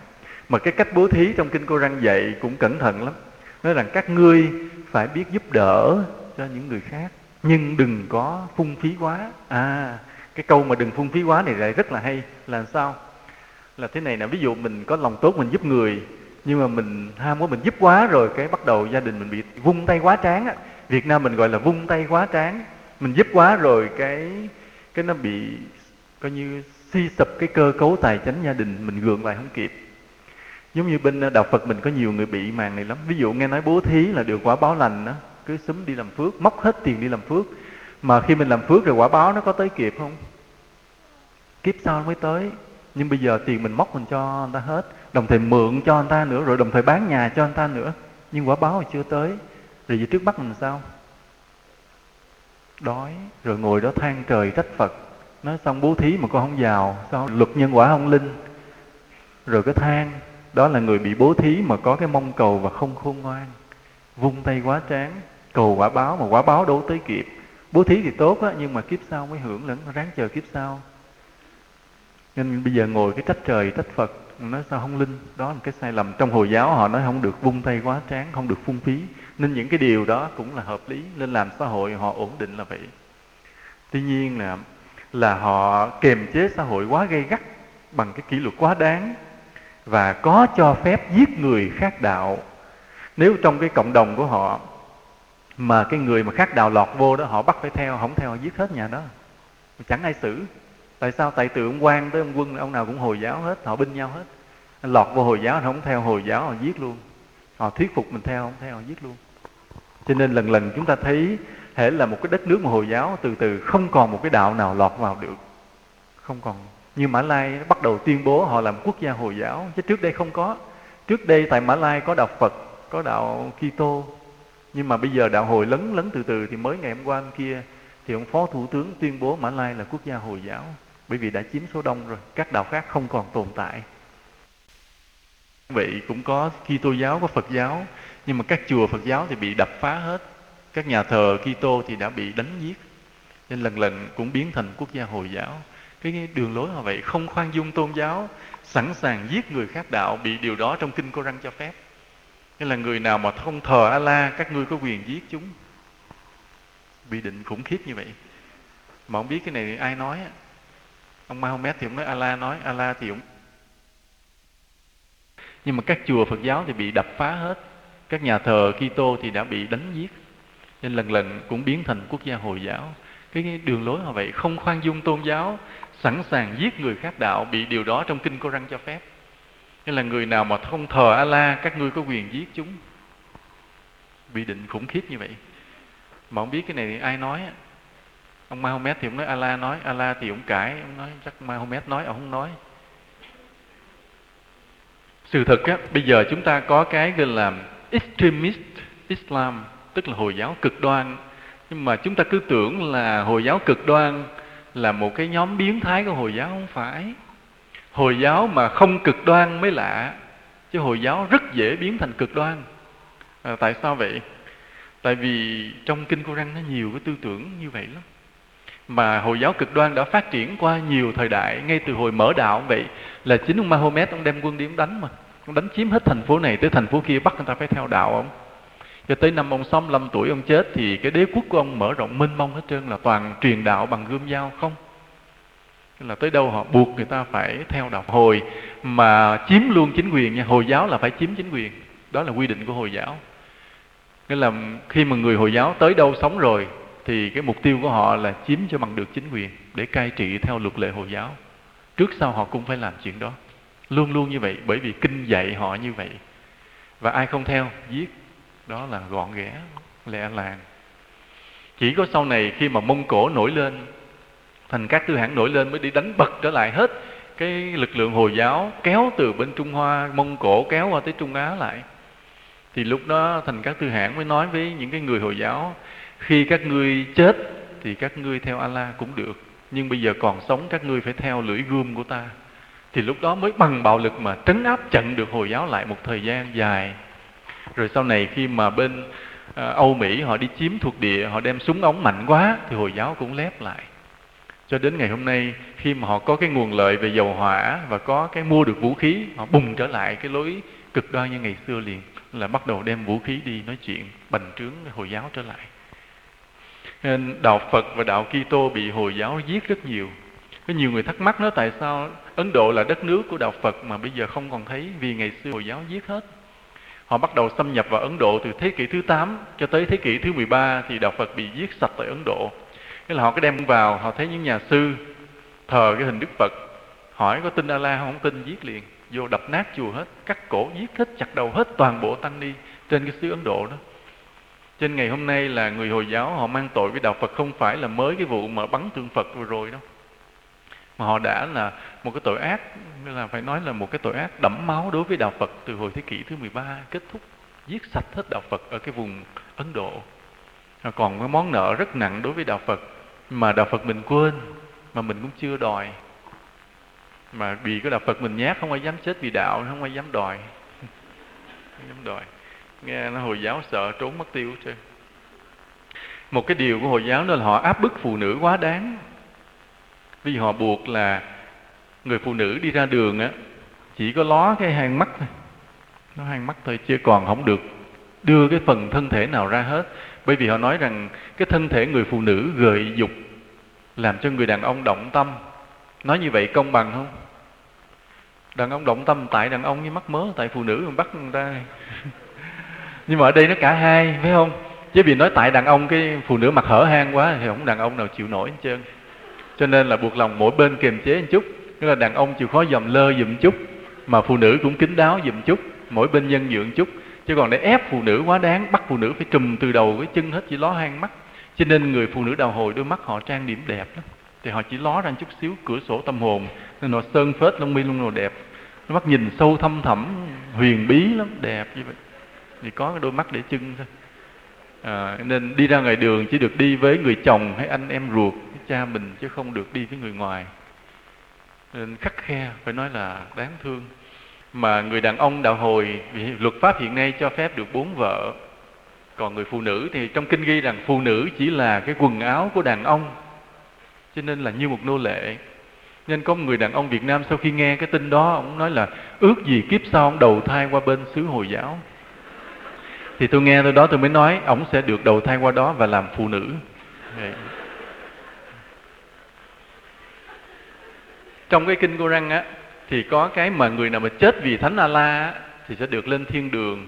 Mà cái cách bố thí trong kinh cô răng dạy cũng cẩn thận lắm. Nói rằng các ngươi phải biết giúp đỡ cho những người khác, nhưng đừng có phung phí quá. À cái câu mà đừng phung phí quá này lại rất là hay. Là sao? Là thế này nè, ví dụ mình có lòng tốt mình giúp người nhưng mà mình ham quá, mình giúp quá rồi, cái bắt đầu gia đình mình bị vung tay quá tráng á. Việt Nam mình gọi là vung tay quá tráng mình giúp quá rồi, cái cái nó bị coi như suy sụp cái cơ cấu tài chính gia đình, mình gượng lại không kịp. Giống như bên à, đạo Phật mình có nhiều người bị màn này lắm. Ví dụ nghe nói bố thí là được quả báo lành đó cứ súng đi làm phước, móc hết tiền đi làm phước. Mà khi mình làm phước rồi quả báo nó có tới kịp không? Kiếp sau mới tới. Nhưng bây giờ tiền mình móc mình cho người ta hết đồng thời mượn cho anh ta nữa, rồi đồng thời bán nhà cho anh ta nữa. Nhưng quả báo thì chưa tới. Rồi về trước mắt mình sao? Đói, rồi ngồi đó than trời trách phật. Nói xong bố thí mà con không giàu sao luật nhân quả không linh? Rồi cái than, đó là người bị bố thí mà có cái mong cầu và không khôn ngoan. Vung tay quá tráng cầu quả báo mà quả báo đâu tới kịp. Bố thí thì tốt á, nhưng mà kiếp sau mới hưởng lẫn, ráng chờ kiếp sau. Nên bây giờ ngồi cái trách trời, trách phật nói sao không linh? Đó là cái sai lầm. Trong hồi giáo họ nói không được vung tay quá tráng không được phung phí. Nên những cái điều đó cũng là hợp lý. Nên làm xã hội họ ổn định là vậy. Tuy nhiên là là họ kiềm chế xã hội quá gây gắt bằng cái kỷ luật quá đáng và có cho phép giết người khác đạo. Nếu trong cái cộng đồng của họ mà cái người mà khác đạo lọt vô đó, họ bắt phải theo, không theo họ giết hết nhà đó. Chẳng ai xử tại sao? Tại từ ông quan tới ông quân, ông nào cũng hồi giáo hết, họ binh nhau hết. Lọt vô hồi giáo, không theo hồi giáo, họ giết luôn. Họ thuyết phục mình theo, không theo, họ giết luôn. Cho nên lần lần chúng ta thấy hệ là một cái đất nước mà hồi giáo, từ từ không còn một cái đạo nào lọt vào được. Không còn. Như mã lai bắt đầu tuyên bố họ làm quốc gia hồi giáo, chứ trước đây không có. Trước đây tại mã lai có đạo phật, có đạo kitô. Nhưng mà bây giờ đạo hồi lấn lấn từ từ thì mới ngày hôm qua hôm kia thì ông phó thủ tướng tuyên bố mã lai là quốc gia hồi giáo bởi vì đã chiếm số đông rồi, các đạo khác không còn tồn tại. Vậy cũng có Kitô giáo, có Phật giáo, nhưng mà các chùa Phật giáo thì bị đập phá hết. Các nhà thờ Kitô thì đã bị đánh giết. Nên lần lần cũng biến thành quốc gia hồi giáo. Cái đường lối họ vậy, không khoan dung tôn giáo, sẵn sàng giết người khác đạo bị điều đó trong kinh Cô-răng cho phép. Nên là người nào mà không thờ Allah các ngươi có quyền giết chúng. Bị định khủng khiếp như vậy. Mà không biết cái này ai nói ông Mahomet thì ông nói Allah nói Allah thì ông nhưng mà các chùa Phật giáo thì bị đập phá hết. Các nhà thờ Kitô thì đã bị đánh giết. Nên lần lần cũng biến thành quốc gia hồi giáo. Cái đường lối họ vậy, không khoan dung tôn giáo, sẵn sàng giết người khác đạo bị điều đó trong kinh Cô-răng cho phép. Nên là người nào mà không thờ Allah các ngươi có quyền giết chúng. Bị định khủng khiếp như vậy. Mà không biết cái này thì ai nói ông Mahomet thì ông nói Allah nói Allah thì ông cãi. Ông nói chắc Mahomet nói ông không nói. Sự thật á bây giờ chúng ta có cái gọi là extremist Islam tức là hồi giáo cực đoan. Nhưng mà chúng ta cứ tưởng là hồi giáo cực đoan là một cái nhóm biến thái của hồi giáo không phải. Hồi giáo mà không cực đoan mới lạ chứ hồi giáo rất dễ biến thành cực đoan. À, tại sao vậy? Tại vì trong kinh Quran nó nhiều cái tư tưởng như vậy lắm mà hồi giáo cực đoan đã phát triển qua nhiều thời đại, ngay từ hồi mở đạo vậy. Là chính ông Mahomet, ông đem quân đi ông đánh mà. Ông đánh chiếm hết thành phố này tới thành phố kia, bắt người ta phải theo đạo ông. Cho tới năm ông 65 tuổi ông chết thì cái đế quốc của ông mở rộng mênh mông hết trơn, là toàn truyền đạo bằng gươm dao không? Là tới đâu họ buộc người ta phải theo đạo. Hồi mà chiếm luôn chính quyền nha, hồi giáo là phải chiếm chính quyền. Đó là quy định của hồi giáo. Nghĩa là khi mà người hồi giáo tới đâu sống rồi thì cái mục tiêu của họ là chiếm cho bằng được chính quyền để cai trị theo luật lệ hồi giáo. Trước sau họ cũng phải làm chuyện đó. Luôn luôn như vậy, bởi vì kinh dạy họ như vậy. Và ai không theo, giết. Đó là gọn ghẽ, lẹ làng. Chỉ có sau này khi mà mông cổ nổi lên, thành các tư hãng nổi lên mới đi đánh bật trở lại hết cái lực lượng hồi giáo kéo từ bên trung hoa, mông cổ kéo qua tới trung á lại. Thì lúc đó thành các tư hãng mới nói với những cái người hồi giáo khi các ngươi chết thì các ngươi theo Allah cũng được nhưng bây giờ còn sống các ngươi phải theo lưỡi gươm của ta. Thì lúc đó mới bằng bạo lực mà trấn áp chặn được hồi giáo lại một thời gian dài. Rồi sau này khi mà bên uh, Âu Mỹ họ đi chiếm thuộc địa họ đem súng ống mạnh quá thì hồi giáo cũng lép lại. Cho đến ngày hôm nay khi mà họ có cái nguồn lợi về dầu hỏa và có cái mua được vũ khí họ bùng trở lại cái lối cực đoan như ngày xưa liền là bắt đầu đem vũ khí đi nói chuyện bành trướng hồi giáo trở lại nên đạo Phật và đạo Kitô bị hồi giáo giết rất nhiều. Có nhiều người thắc mắc nó tại sao Ấn Độ là đất nước của đạo Phật mà bây giờ không còn thấy vì ngày xưa hồi giáo giết hết? Họ bắt đầu xâm nhập vào Ấn Độ từ thế kỷ thứ 8 cho tới thế kỷ thứ 13 thì đạo Phật bị giết sạch tại Ấn Độ. Thế là họ cứ đem vào, họ thấy những nhà sư thờ cái hình Đức Phật, hỏi có tin Allah không, không tin giết liền. vô đập nát chùa hết cắt cổ giết hết chặt đầu hết toàn bộ tăng ni trên cái xứ ấn độ đó trên ngày hôm nay là người hồi giáo họ mang tội với đạo phật không phải là mới cái vụ mà bắn tượng phật vừa rồi đâu. Mà họ đã là một cái tội ác là phải nói là một cái tội ác đẫm máu đối với đạo Phật từ hồi thế kỷ thứ 13 kết thúc giết sạch hết đạo Phật ở cái vùng Ấn Độ. À, còn cái món nợ rất nặng đối với đạo Phật mà đạo Phật mình quên, mà mình cũng chưa đòi. Mà vì cái đạo Phật mình nhát, không ai dám chết vì đạo, không ai dám đòi. Không dám đòi nghe nó hồi giáo sợ trốn mất tiêu chứ một cái điều của hồi giáo đó là họ áp bức phụ nữ quá đáng. Vì họ buộc là người phụ nữ đi ra đường á, chỉ có ló cái hang mắt thôi. Nó hang mắt thôi chứ còn không được đưa cái phần thân thể nào ra hết. Bởi vì họ nói rằng cái thân thể người phụ nữ gợi dục làm cho người đàn ông động tâm. Nói như vậy công bằng không? Đàn ông động tâm tại đàn ông như mắc mớ, tại phụ nữ mà bắt người ta nhưng mà ở đây nó cả hai, phải không? Chứ vì nói tại đàn ông cái phụ nữ mặt hở hang quá thì không đàn ông nào chịu nổi hết trơn. Cho nên là buộc lòng mỗi bên kiềm chế một chút. Tức là đàn ông chịu khó dòm lơ dùm chút, mà phụ nữ cũng kín đáo dùm chút, mỗi bên nhân nhượng chút. Chứ còn để ép phụ nữ quá đáng, bắt phụ nữ phải trùm từ đầu cái chân hết chỉ ló hang mắt. Cho nên người phụ nữ đào hồi đôi mắt họ trang điểm đẹp lắm. Thì họ chỉ ló ra chút xíu cửa sổ tâm hồn, nên họ sơn phết lông mi luôn đồ đẹp. Nó mắt nhìn sâu thâm thẳm, huyền bí lắm, đẹp như vậy thì có đôi mắt để chân thôi. À, nên đi ra ngoài đường chỉ được đi với người chồng hay anh em ruột cha mình chứ không được đi với người ngoài. Nên khắc khe phải nói là đáng thương. Mà người đàn ông đạo hồi vì luật pháp hiện nay cho phép được bốn vợ. Còn người phụ nữ thì trong kinh ghi rằng phụ nữ chỉ là cái quần áo của đàn ông. Cho nên là như một nô lệ. Nên có một người đàn ông Việt Nam sau khi nghe cái tin đó ông nói là ước gì kiếp sau ông đầu thai qua bên xứ Hồi giáo thì tôi nghe tôi đó tôi mới nói ông sẽ được đầu thai qua đó và làm phụ nữ. Vậy. trong cái kinh cô răng á thì có cái mà người nào mà chết vì thánh a la thì sẽ được lên thiên đường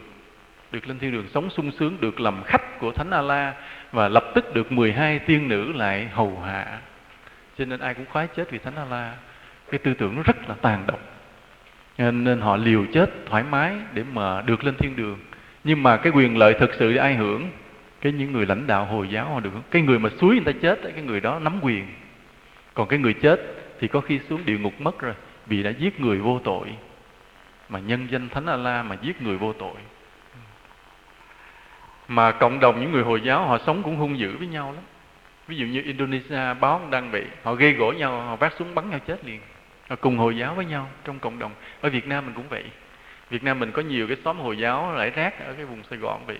được lên thiên đường sống sung sướng được làm khách của thánh a la và lập tức được 12 tiên nữ lại hầu hạ. Cho nên ai cũng khoái chết vì thánh a la cái tư tưởng nó rất là tàn độc. Nên, nên họ liều chết thoải mái để mà được lên thiên đường nhưng mà cái quyền lợi thực sự ai hưởng, cái những người lãnh đạo hồi giáo họ được cái người mà suối người ta chết cái người đó nắm quyền. Còn cái người chết thì có khi xuống địa ngục mất rồi, vì đã giết người vô tội. Mà nhân danh thánh ala mà giết người vô tội. Mà cộng đồng những người hồi giáo họ sống cũng hung dữ với nhau lắm. Ví dụ như indonesia báo đang bị, họ gây gỗ nhau, họ vác súng bắn nhau chết liền. Họ cùng hồi giáo với nhau trong cộng đồng. Ở việt nam mình cũng vậy việt nam mình có nhiều cái xóm hồi giáo rải rác ở cái vùng sài gòn vậy.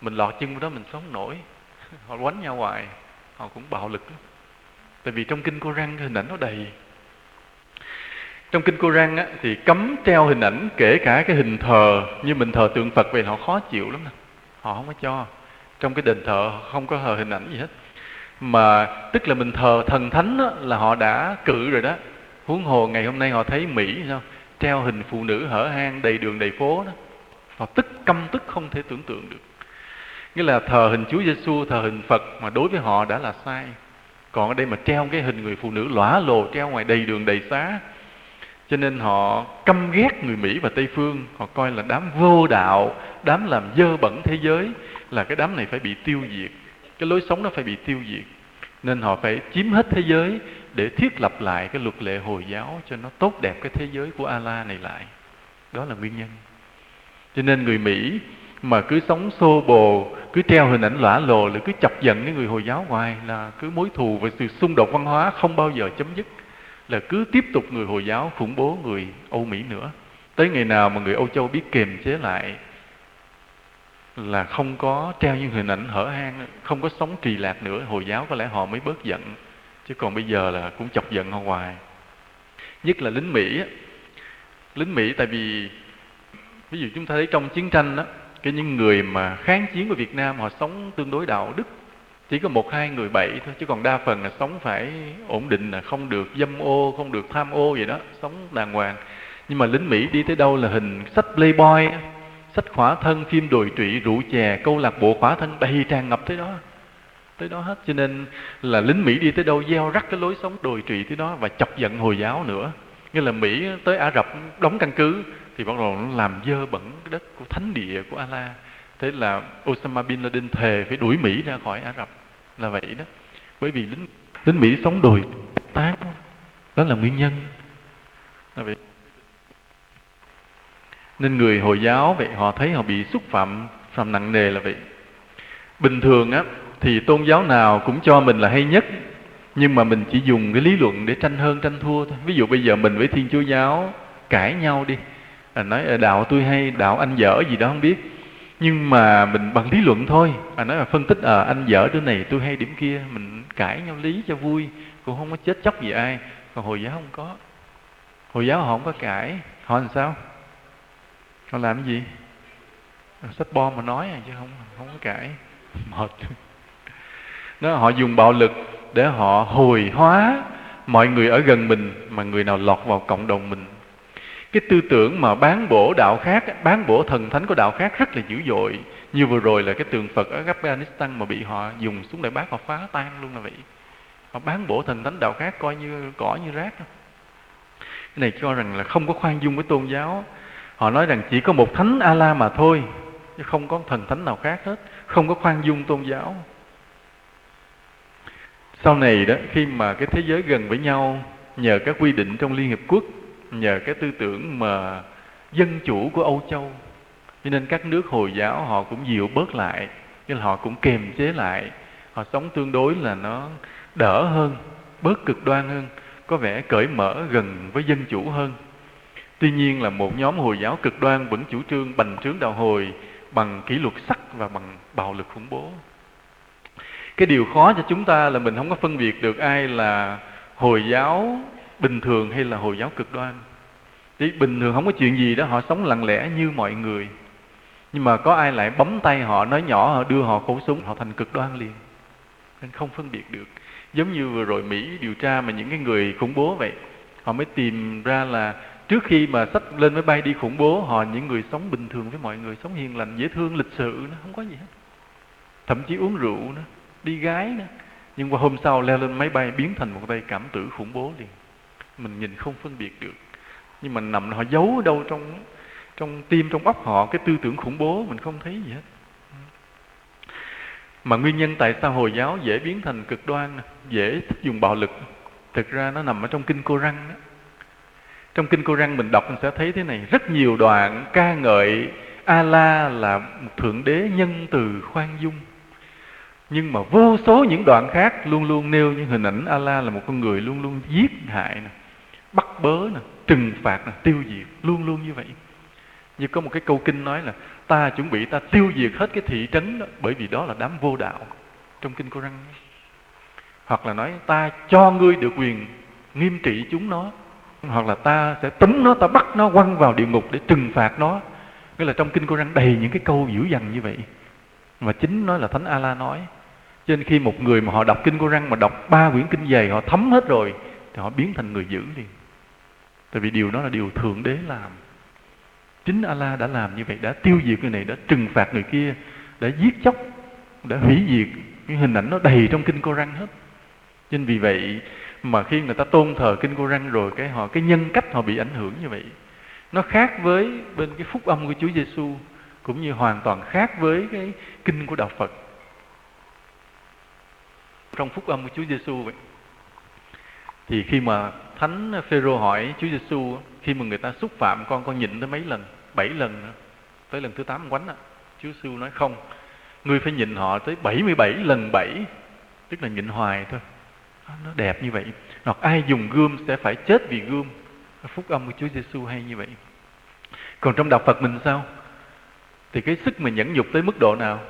Mình lọt chân đó mình sống nổi. Họ quánh nhau hoài. Họ cũng bạo lực lắm. Tại vì trong kinh cô răng hình ảnh nó đầy. Trong kinh cô răng á, thì cấm treo hình ảnh kể cả cái hình thờ như mình thờ tượng phật vậy họ khó chịu lắm nè. Họ không có cho. Trong cái đền thờ không có thờ hình ảnh gì hết. Mà tức là mình thờ thần thánh á, là họ đã cự rồi đó. Huống hồ ngày hôm nay họ thấy mỹ sao? Treo hình phụ nữ hở hang đầy đường đầy phố đó. Họ tức căm tức không thể tưởng tượng được. Nghĩa là thờ hình Chúa Giêsu thờ hình Phật mà đối với họ đã là sai. Còn ở đây mà treo cái hình người phụ nữ lõa lồ treo ngoài đầy đường đầy xá. Cho nên họ căm ghét người Mỹ và Tây phương. Họ coi là đám vô đạo, đám làm dơ bẩn thế giới, là cái đám này phải bị tiêu diệt. Cái lối sống nó phải bị tiêu diệt. Nên họ phải chiếm hết thế giới để thiết lập lại cái luật lệ hồi giáo cho nó tốt đẹp cái thế giới của Allah này lại. Đó là nguyên nhân. Cho nên người Mỹ mà cứ sống xô bồ, cứ treo hình ảnh lõa lồ là cứ chọc giận cái người hồi giáo hoài là cứ mối thù và sự xung đột văn hóa không bao giờ chấm dứt, là cứ tiếp tục người hồi giáo khủng bố người âu mỹ nữa. Tới ngày nào mà người âu châu biết kiềm chế lại là không có treo những hình ảnh hở hang, không có sống trì lạc nữa, hồi giáo có lẽ họ mới bớt giận chứ còn bây giờ là cũng chọc giận họ hoài. Nhất là lính mỹ lính mỹ tại vì, ví dụ chúng ta thấy trong chiến tranh đó cái những người mà kháng chiến của Việt Nam họ sống tương đối đạo đức. Chỉ có một hai người bậy thôi, chứ còn đa phần là sống phải ổn định là không được dâm ô, không được tham ô gì đó, sống đàng hoàng. Nhưng mà lính Mỹ đi tới đâu là hình sách playboy sách khỏa thân, phim đồi trụy, rượu chè, câu lạc bộ khỏa thân, đầy tràn ngập tới đó tới đó hết. Cho nên là lính Mỹ đi tới đâu, gieo rắc cái lối sống đồi trụy tới đó và chọc giận hồi giáo nữa. Như là mỹ tới ả rập đóng căn cứ thì bắt đầu nó làm dơ bẩn cái đất của thánh địa của allah thế là osama bin laden thề phải đuổi mỹ ra khỏi ả rập. Là vậy đó. Bởi vì lính lính mỹ sống đồi tác đó là nguyên nhân. Là vậy. Nên người hồi giáo vậy họ thấy họ bị xúc phạm phạm nặng nề là vậy. Bình thường á thì tôn giáo nào cũng cho mình là hay nhất. Nhưng mà mình chỉ dùng cái lý luận để tranh hơn tranh thua thôi. Ví dụ bây giờ mình với thiên chúa giáo cãi nhau đi. À, nói ờ, đạo tôi hay đạo anh dở gì đó không biết. Nhưng mà mình bằng lý luận thôi. À nói là phân tích à, anh dở đứa này tôi hay điểm kia. Mình cãi nhau lý cho vui. Cũng không có chết chóc gì ai. Còn hồi giáo không có. Hồi giáo họ không có cãi. Họ làm sao? Họ làm cái gì? Sách bom mà nói à, chứ không không có cãi. Mệt nó họ dùng bạo lực để họ hồi hóa mọi người ở gần mình mà người nào lọt vào cộng đồng mình. Cái tư tưởng mà bán bổ đạo khác, bán bổ thần thánh của đạo khác rất là dữ dội. Như vừa rồi là cái tượng phật ở afghanistan mà bị họ dùng súng đại bác họ phá tan luôn là vậy. Họ bán bổ thần thánh đạo khác coi như cỏ như rác cái này cho rằng là không có khoan dung với tôn giáo. Họ nói rằng chỉ có một thánh a la mà thôi, chứ không có thần thánh nào khác hết. Không có khoan dung tôn giáo sau này đó, khi mà cái thế giới gần với nhau, nhờ các quy định trong liên hiệp quốc, nhờ cái tư tưởng mà dân chủ của âu châu, cho nên các nước hồi giáo họ cũng dịu bớt lại nhưng họ cũng kiềm chế lại. Họ sống tương đối là nó đỡ hơn, bớt cực đoan hơn, có vẻ cởi mở gần với dân chủ hơn. Tuy nhiên là một nhóm hồi giáo cực đoan vẫn chủ trương bành trướng đạo hồi bằng kỷ luật sắc và bằng bạo lực khủng bố cái điều khó cho chúng ta là mình không có phân biệt được ai là hồi giáo bình thường hay là hồi giáo cực đoan. Thì bình thường không có chuyện gì đó, họ sống lặng lẽ như mọi người. Nhưng mà có ai lại bấm tay họ, nói nhỏ, họ đưa họ khẩu súng, họ thành cực đoan liền. Nên không phân biệt được. Giống như vừa rồi mỹ điều tra mà những cái người khủng bố vậy, họ mới tìm ra là trước khi mà sách lên máy bay đi khủng bố, họ những người sống bình thường với mọi người, sống hiền lành, dễ thương, lịch sự, nó không có gì hết. Thậm chí uống rượu nữa đi gái nữa nhưng qua hôm sau leo lên máy bay biến thành một tay cảm tử khủng bố liền. Mình nhìn không phân biệt được. Nhưng mà nằm họ giấu ở đâu trong trong tim, trong óc họ cái tư tưởng khủng bố mình không thấy gì hết. Mà nguyên nhân tại sao hồi giáo dễ biến thành cực đoan, dễ dùng bạo lực, thực ra nó nằm ở trong kinh cô răng đó. Trong kinh cô răng mình đọc mình sẽ thấy thế này, rất nhiều đoạn ca ngợi a la là một thượng đế nhân từ khoan dung nhưng mà vô số những đoạn khác luôn luôn nêu những hình ảnh Allah là một con người luôn luôn giết hại nè, bắt bớ nè, trừng phạt nè, tiêu diệt, luôn luôn như vậy. Như có một cái câu kinh nói là, ta chuẩn bị, ta tiêu diệt hết cái thị trấn đó, bởi vì đó là đám vô đạo. Trong kinh Qur'an hoặc là nói, ta cho ngươi được quyền nghiêm trị chúng nó, hoặc là ta sẽ túm nó, ta bắt nó quăng vào địa ngục để trừng phạt nó. Nghĩa là trong kinh Qur'an đầy những cái câu dữ dằn như vậy. Mà chính nói là thánh Allah nói cho nên khi một người mà họ đọc kinh cô răng mà đọc ba quyển kinh dày họ thấm hết rồi, thì họ biến thành người dữ liền. Tại vì điều đó là điều thượng đế làm. Chính Allah đã làm như vậy, đã tiêu diệt người này, đã trừng phạt người kia, đã giết chóc, đã hủy diệt. Những hình ảnh nó đầy trong kinh cô răng hết. Nên vì vậy mà khi người ta tôn thờ kinh cô răng rồi, cái họ, cái nhân cách họ bị ảnh hưởng như vậy. Nó khác với bên cái phúc âm của Chúa Giêsu cũng như hoàn toàn khác với cái kinh của đạo Phật trong phúc âm của Chúa Giêsu vậy. Thì khi mà thánh Phêrô hỏi Chúa Giêsu khi mà người ta xúc phạm con con nhịn tới mấy lần? Bảy lần nữa. Tới lần thứ tám quánh á. Chúa Giêsu nói, không, ngươi phải nhịn họ tới 77 lần bảy. Tức là nhịn hoài thôi. À, nó đẹp như vậy. Hoặc ai dùng gươm sẽ phải chết vì gươm. Phúc âm của Chúa Giêsu hay như vậy. Còn trong đạo Phật mình sao? Thì cái sức mà nhẫn nhục tới mức độ nào?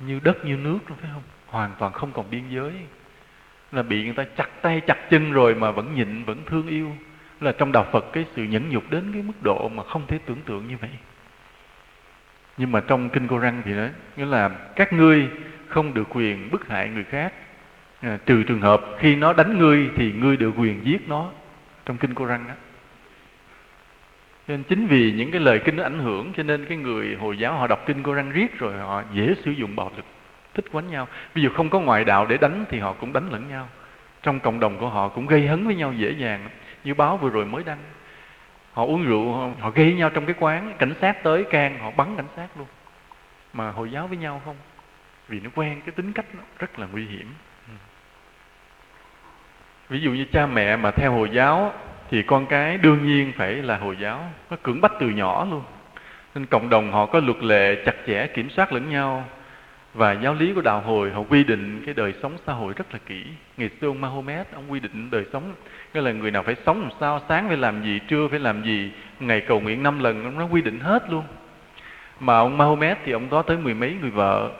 Như đất, như nước luôn phải không? Hoàn toàn không còn biên giới. Là bị người ta chặt tay chặt chân rồi mà vẫn nhịn vẫn thương yêu. Là trong đạo Phật cái sự nhẫn nhục đến cái mức độ mà không thể tưởng tượng như vậy. Nhưng mà trong kinh cô răng thì nói nghĩa là các ngươi không được quyền bức hại người khác. À, trừ trường hợp khi nó đánh ngươi thì ngươi được quyền giết nó trong kinh cô răng đó nên chính vì những cái lời kinh nó ảnh hưởng cho nên cái người hồi giáo họ đọc kinh cô răng riết rồi họ dễ sử dụng bạo lực thích quánh nhau. Ví dụ không có ngoại đạo để đánh thì họ cũng đánh lẫn nhau. Trong cộng đồng của họ cũng gây hấn với nhau dễ dàng. Như báo vừa rồi mới đăng. Họ uống rượu họ, họ gây nhau trong cái quán. Cảnh sát tới can họ bắn cảnh sát luôn. Mà hồi giáo với nhau không. Vì nó quen cái tính cách nó rất là nguy hiểm. Ừ. Ví dụ như cha mẹ mà theo hồi giáo thì con cái đương nhiên phải là hồi giáo. Nó cưỡng bắt từ nhỏ luôn. Nên cộng đồng họ có luật lệ chặt chẽ kiểm soát lẫn nhau và giáo lý của đạo hồi, họ quy định cái đời sống xã hội rất là kỹ. Ngày xưa ông Mahomet, ông quy định đời sống, nghĩa là người nào phải sống làm sao, sáng phải làm gì, trưa phải làm gì, ngày cầu nguyện năm lần ông nó quy định hết luôn. Mà ông Mahomet thì ông có tới mười mấy người vợ.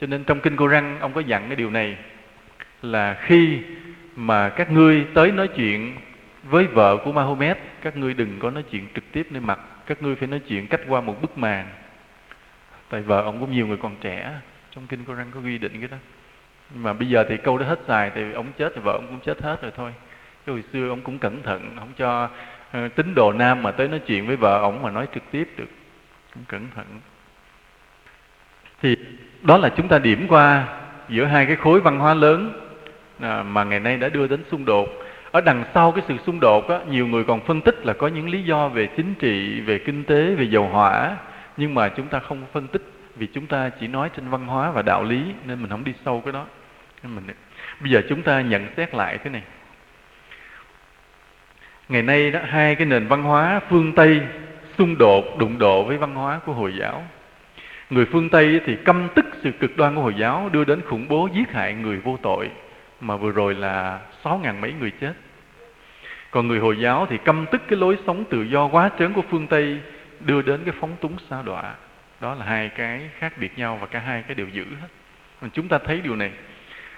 Cho nên trong kinh Koran, ông có dặn cái điều này, là khi mà các ngươi tới nói chuyện với vợ của Mahomet, các ngươi đừng có nói chuyện trực tiếp lên mặt. Các ngươi phải nói chuyện cách qua một bức màn tại vợ ông có nhiều người còn trẻ trong kinh Koran có quy định cái đó. Nhưng mà bây giờ thì câu đó hết xài thì ông chết thì vợ ông cũng chết hết rồi thôi. Chứ hồi xưa ông cũng cẩn thận không cho uh, tín đồ nam mà tới nói chuyện với vợ ông mà nói trực tiếp được. Cũng cẩn thận. Thì đó là chúng ta điểm qua giữa hai cái khối văn hóa lớn à, mà ngày nay đã đưa đến xung đột. Ở đằng sau cái sự xung đột á, nhiều người còn phân tích là có những lý do về chính trị về kinh tế về dầu hỏa nhưng mà chúng ta không phân tích vì chúng ta chỉ nói trên văn hóa và đạo lý nên mình không đi sâu cái đó. Nên mình bây giờ chúng ta nhận xét lại thế này. Ngày nay đó, hai cái nền văn hóa phương tây xung đột, đụng độ với văn hóa của hồi giáo. Người phương tây thì căm tức sự cực đoan của hồi giáo, đưa đến khủng bố giết hại người vô tội, mà vừa rồi là sáu ngàn mấy người chết. Còn người hồi giáo thì căm tức cái lối sống tự do quá trớn của phương tây đưa đến cái phóng túng xa đọa. Đó là hai cái khác biệt nhau và cả hai cái đều giữ hết. Chúng ta thấy điều này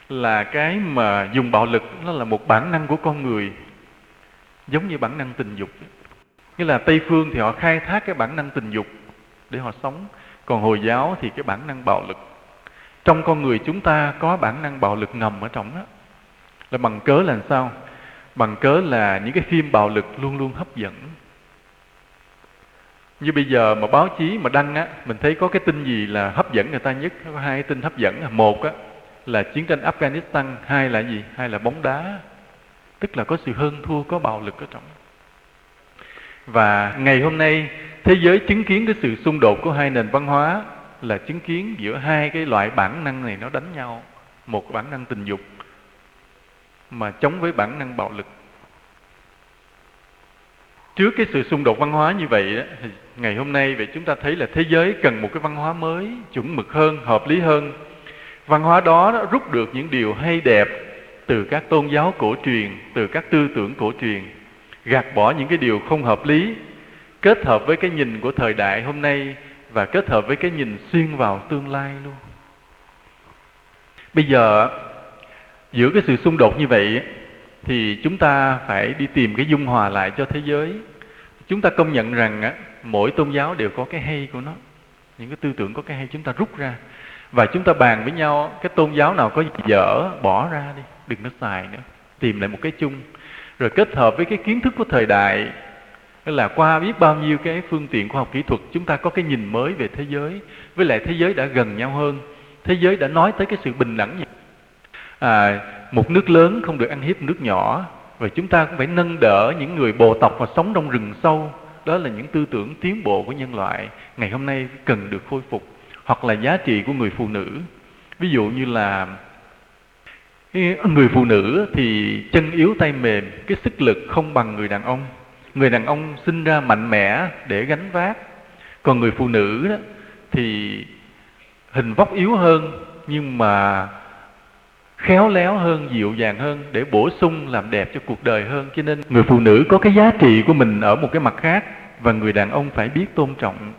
là cái mà dùng bạo lực, nó là một bản năng của con người, giống như bản năng tình dục. Nghĩa là tây phương thì họ khai thác cái bản năng tình dục để họ sống, còn hồi giáo thì cái bản năng bạo lực. Trong con người chúng ta có bản năng bạo lực ngầm ở trong đó. Là bằng cớ là sao? Bằng cớ là những cái phim bạo lực luôn luôn hấp dẫn như bây giờ mà báo chí mà đăng á, mình thấy có cái tin gì là hấp dẫn người ta nhất? Có hai tin hấp dẫn. Một á, là chiến tranh Afghanistan. Hai là gì? Hai là bóng đá. Tức là có sự hơn thua, có bạo lực ở trong. Và ngày hôm nay, thế giới chứng kiến cái sự xung đột của hai nền văn hóa là chứng kiến giữa hai cái loại bản năng này nó đánh nhau. Một bản năng tình dục mà chống với bản năng bạo lực. Trước cái sự xung đột văn hóa như vậy thì ngày hôm nay vậy chúng ta thấy là thế giới cần một cái văn hóa mới chuẩn mực hơn hợp lý hơn. Văn hóa đó rút được những điều hay đẹp từ các tôn giáo cổ truyền từ các tư tưởng cổ truyền. Gạt bỏ những cái điều không hợp lý kết hợp với cái nhìn của thời đại hôm nay và kết hợp với cái nhìn xuyên vào tương lai luôn. Bây giờ giữa cái sự xung đột như vậy thì chúng ta phải đi tìm cái dung hòa lại cho thế giới. Chúng ta công nhận rằng á, mỗi tôn giáo đều có cái hay của nó. Những cái tư tưởng có cái hay chúng ta rút ra. Và chúng ta bàn với nhau cái tôn giáo nào có gì dở bỏ ra đi đừng nó xài nữa. Tìm lại một cái chung. Rồi kết hợp với cái kiến thức của thời đại là qua biết bao nhiêu cái phương tiện khoa học kỹ thuật chúng ta có cái nhìn mới về thế giới. Với lại thế giới đã gần nhau hơn. Thế giới đã nói tới cái sự bình đẳng à, một nước lớn không được ăn hiếp nước nhỏ. Và chúng ta cũng phải nâng đỡ những người bồ tộc mà sống trong rừng sâu đó là những tư tưởng tiến bộ của nhân loại ngày hôm nay cần được khôi phục, hoặc là giá trị của người phụ nữ. Ví dụ như là người phụ nữ thì chân yếu tay mềm, cái sức lực không bằng người đàn ông. Người đàn ông sinh ra mạnh mẽ để gánh vác. Còn người phụ nữ đó thì hình vóc yếu hơn, nhưng mà khéo léo hơn, dịu dàng hơn, để bổ sung làm đẹp cho cuộc đời hơn. Cho nên người phụ nữ có cái giá trị của mình ở một cái mặt khác và người đàn ông phải biết tôn trọng.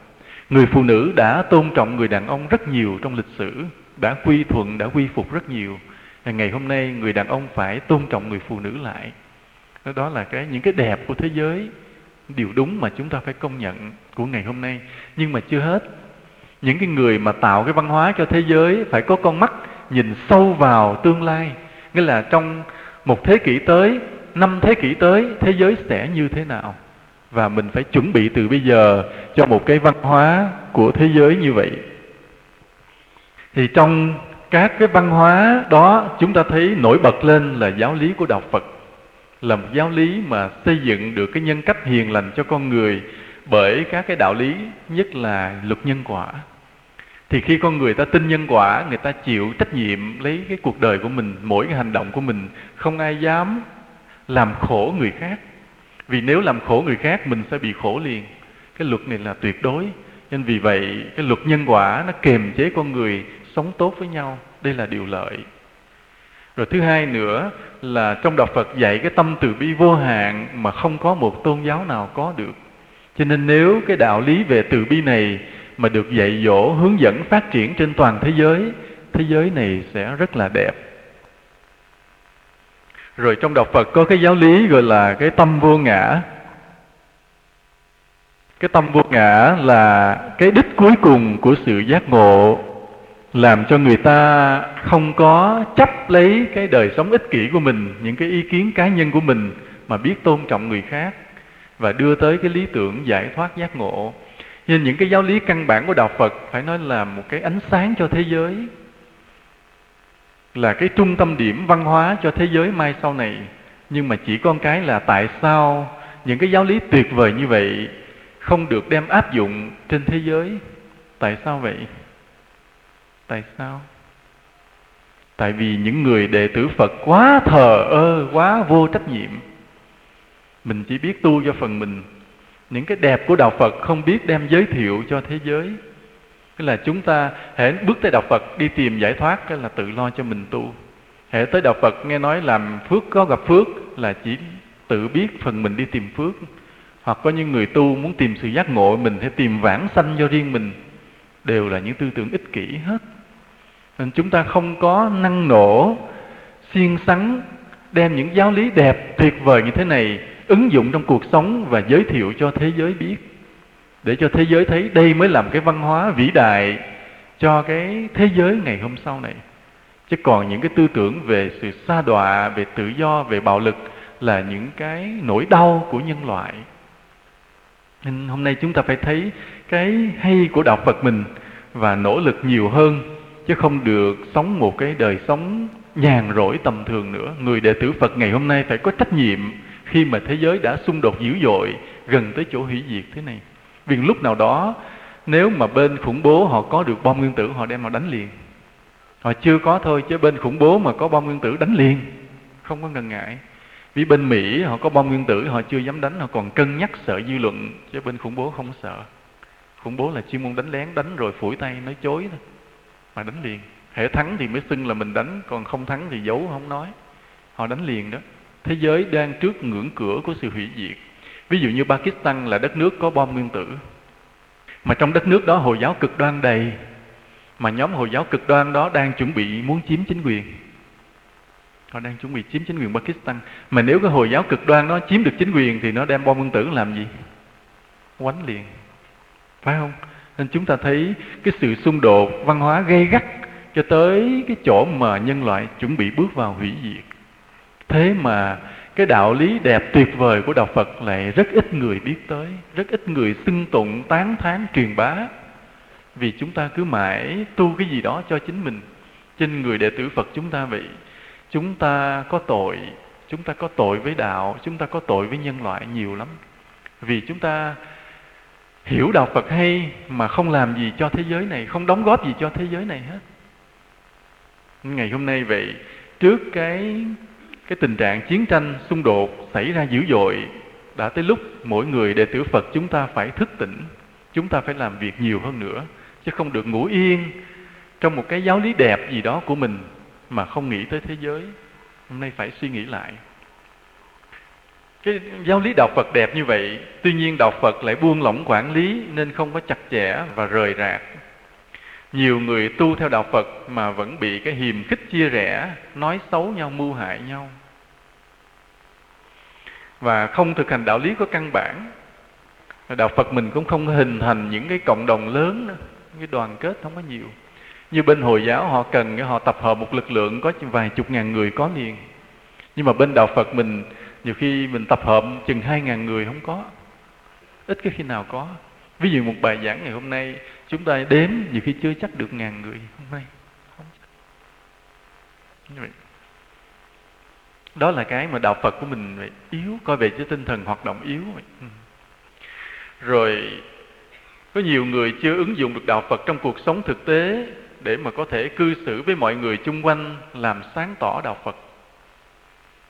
Người phụ nữ đã tôn trọng người đàn ông rất nhiều trong lịch sử, đã quy thuận, đã quy phục rất nhiều. Ngày hôm nay người đàn ông phải tôn trọng người phụ nữ lại. Đó là cái, những cái đẹp của thế giới. Điều đúng mà chúng ta phải công nhận của ngày hôm nay. Nhưng mà chưa hết, những cái người mà tạo cái văn hóa cho thế giới phải có con mắt nhìn sâu vào tương lai. Nghĩa là trong một thế kỷ tới, năm thế kỷ tới, thế giới sẽ như thế nào? Và mình phải chuẩn bị từ bây giờ cho một cái văn hóa của thế giới như vậy. Thì trong các cái văn hóa đó, chúng ta thấy nổi bật lên là giáo lý của đạo Phật. Là một giáo lý mà xây dựng được cái nhân cách hiền lành cho con người bởi các cái đạo lý, nhất là luật nhân quả thì khi con người ta tin nhân quả, người ta chịu trách nhiệm lấy cái cuộc đời của mình, mỗi cái hành động của mình, không ai dám làm khổ người khác. Vì nếu làm khổ người khác, mình sẽ bị khổ liền. Cái luật này là tuyệt đối. Nên vì vậy, cái luật nhân quả nó kềm chế con người sống tốt với nhau. Đây là điều lợi. Rồi thứ hai nữa là trong đạo Phật dạy cái tâm từ bi vô hạn mà không có một tôn giáo nào có được. Cho nên nếu cái đạo lý về từ bi này mà được dạy dỗ, hướng dẫn phát triển trên toàn thế giới thế giới này sẽ rất là đẹp. Rồi trong đạo Phật có cái giáo lý gọi là cái tâm vô ngã. Cái tâm vô ngã là cái đích cuối cùng của sự giác ngộ, làm cho người ta không có chấp lấy cái đời sống ích kỷ của mình, những cái ý kiến cá nhân của mình mà biết tôn trọng người khác và đưa tới cái lý tưởng giải thoát giác ngộ nên những cái giáo lý căn bản của đạo phật phải nói là một cái ánh sáng cho thế giới, là cái trung tâm điểm văn hóa cho thế giới mai sau này. Nhưng mà chỉ con cái là tại sao những cái giáo lý tuyệt vời như vậy không được đem áp dụng trên thế giới? Tại sao vậy? Tại sao? Tại vì những người đệ tử phật quá thờ ơ, quá vô trách nhiệm. Mình chỉ biết tu cho phần mình những cái đẹp của đạo phật không biết đem giới thiệu cho thế giới. Tức là chúng ta hễ bước tới đạo phật, đi tìm giải thoát, cái là tự lo cho mình tu. Hệ tới đạo phật, nghe nói làm phước, có gặp phước, là chỉ tự biết phần mình đi tìm phước. Hoặc có những người tu muốn tìm sự giác ngộ, mình phải tìm vãng sanh cho riêng mình. Đều là những tư tưởng ích kỷ hết. Nên chúng ta không có năng nổ, siêng sắn, đem những giáo lý đẹp, tuyệt vời như thế này ứng dụng trong cuộc sống và giới thiệu cho thế giới biết. Để cho thế giới thấy đây mới làm cái văn hóa vĩ đại cho cái thế giới ngày hôm sau này. Chứ còn những cái tư tưởng về sự xa đọa, về tự do, về bạo lực là những cái nỗi đau của nhân loại. Nên hôm nay chúng ta phải thấy cái hay của đạo Phật mình và nỗ lực nhiều hơn, chứ không được sống một cái đời sống nhàn rỗi tầm thường nữa. Người đệ tử Phật ngày hôm nay phải có trách nhiệm khi mà thế giới đã xung đột dữ dội gần tới chỗ hủy diệt thế này. Vì lúc nào đó, nếu mà bên khủng bố họ có được bom nguyên tử, họ đem họ đánh liền. Họ chưa có thôi, chứ bên khủng bố mà có bom nguyên tử đánh liền. Không có ngần ngại. Vì bên Mỹ họ có bom nguyên tử, họ chưa dám đánh, họ còn cân nhắc sợ dư luận, chứ bên khủng bố không sợ. Khủng bố là chuyên môn đánh lén, đánh rồi phủi tay, nói chối thôi, mà đánh liền hệ thắng thì mới xưng là mình đánh, còn không thắng thì giấu, không nói họ đánh liền đó thế giới đang trước ngưỡng cửa của sự hủy diệt. Ví dụ như Pakistan là đất nước có bom nguyên tử. Mà trong đất nước đó, hồi giáo cực đoan đầy. Mà nhóm hồi giáo cực đoan đó đang chuẩn bị muốn chiếm chính quyền. Họ đang chuẩn bị chiếm chính quyền Pakistan. Mà nếu cái hồi giáo cực đoan đó chiếm được chính quyền thì nó đem bom nguyên tử làm gì? Quánh liền. Phải không? Nên chúng ta thấy cái sự xung đột văn hóa gây gắt cho tới cái chỗ mà nhân loại chuẩn bị bước vào hủy diệt thế mà cái đạo lý đẹp tuyệt vời của đạo phật lại rất ít người biết tới rất ít người xưng tụng tán thán truyền bá. Vì chúng ta cứ mãi tu cái gì đó cho chính mình. Trên người đệ tử phật chúng ta vậy chúng ta có tội chúng ta có tội với đạo chúng ta có tội với nhân loại nhiều lắm. Vì chúng ta hiểu đạo Phật hay mà không làm gì cho thế giới này, không đóng góp gì cho thế giới này hết. Ngày hôm nay vậy, trước cái cái tình trạng chiến tranh xung đột xảy ra dữ dội, đã tới lúc mỗi người đệ tử Phật chúng ta phải thức tỉnh, chúng ta phải làm việc nhiều hơn nữa, chứ không được ngủ yên trong một cái giáo lý đẹp gì đó của mình mà không nghĩ tới thế giới. Hôm nay phải suy nghĩ lại. Cái giáo lý đạo Phật đẹp như vậy tuy nhiên đạo Phật lại buông lỏng quản lý nên không có chặt chẽ và rời rạc. Nhiều người tu theo đạo Phật mà vẫn bị cái hiềm khích chia rẽ nói xấu nhau mưu hại nhau và không thực hành đạo lý có căn bản. Đạo Phật mình cũng không hình thành những cái cộng đồng lớn nữa cái đoàn kết không có nhiều. Như bên hồi giáo họ cần, họ tập hợp một lực lượng có vài chục ngàn người có liền. Nhưng mà bên đạo Phật mình, nhiều khi mình tập hợp chừng hai ngàn người không có. Ít cái khi nào có. Ví dụ một bài giảng ngày hôm nay, chúng ta đếm nhiều khi chưa chắc được ngàn người hôm nay. Không chắc đó là cái mà đạo phật của mình yếu coi về cái tinh thần hoạt động yếu. Ừ. rồi có nhiều người chưa ứng dụng được đạo phật trong cuộc sống thực tế để mà có thể cư xử với mọi người chung quanh làm sáng tỏ đạo phật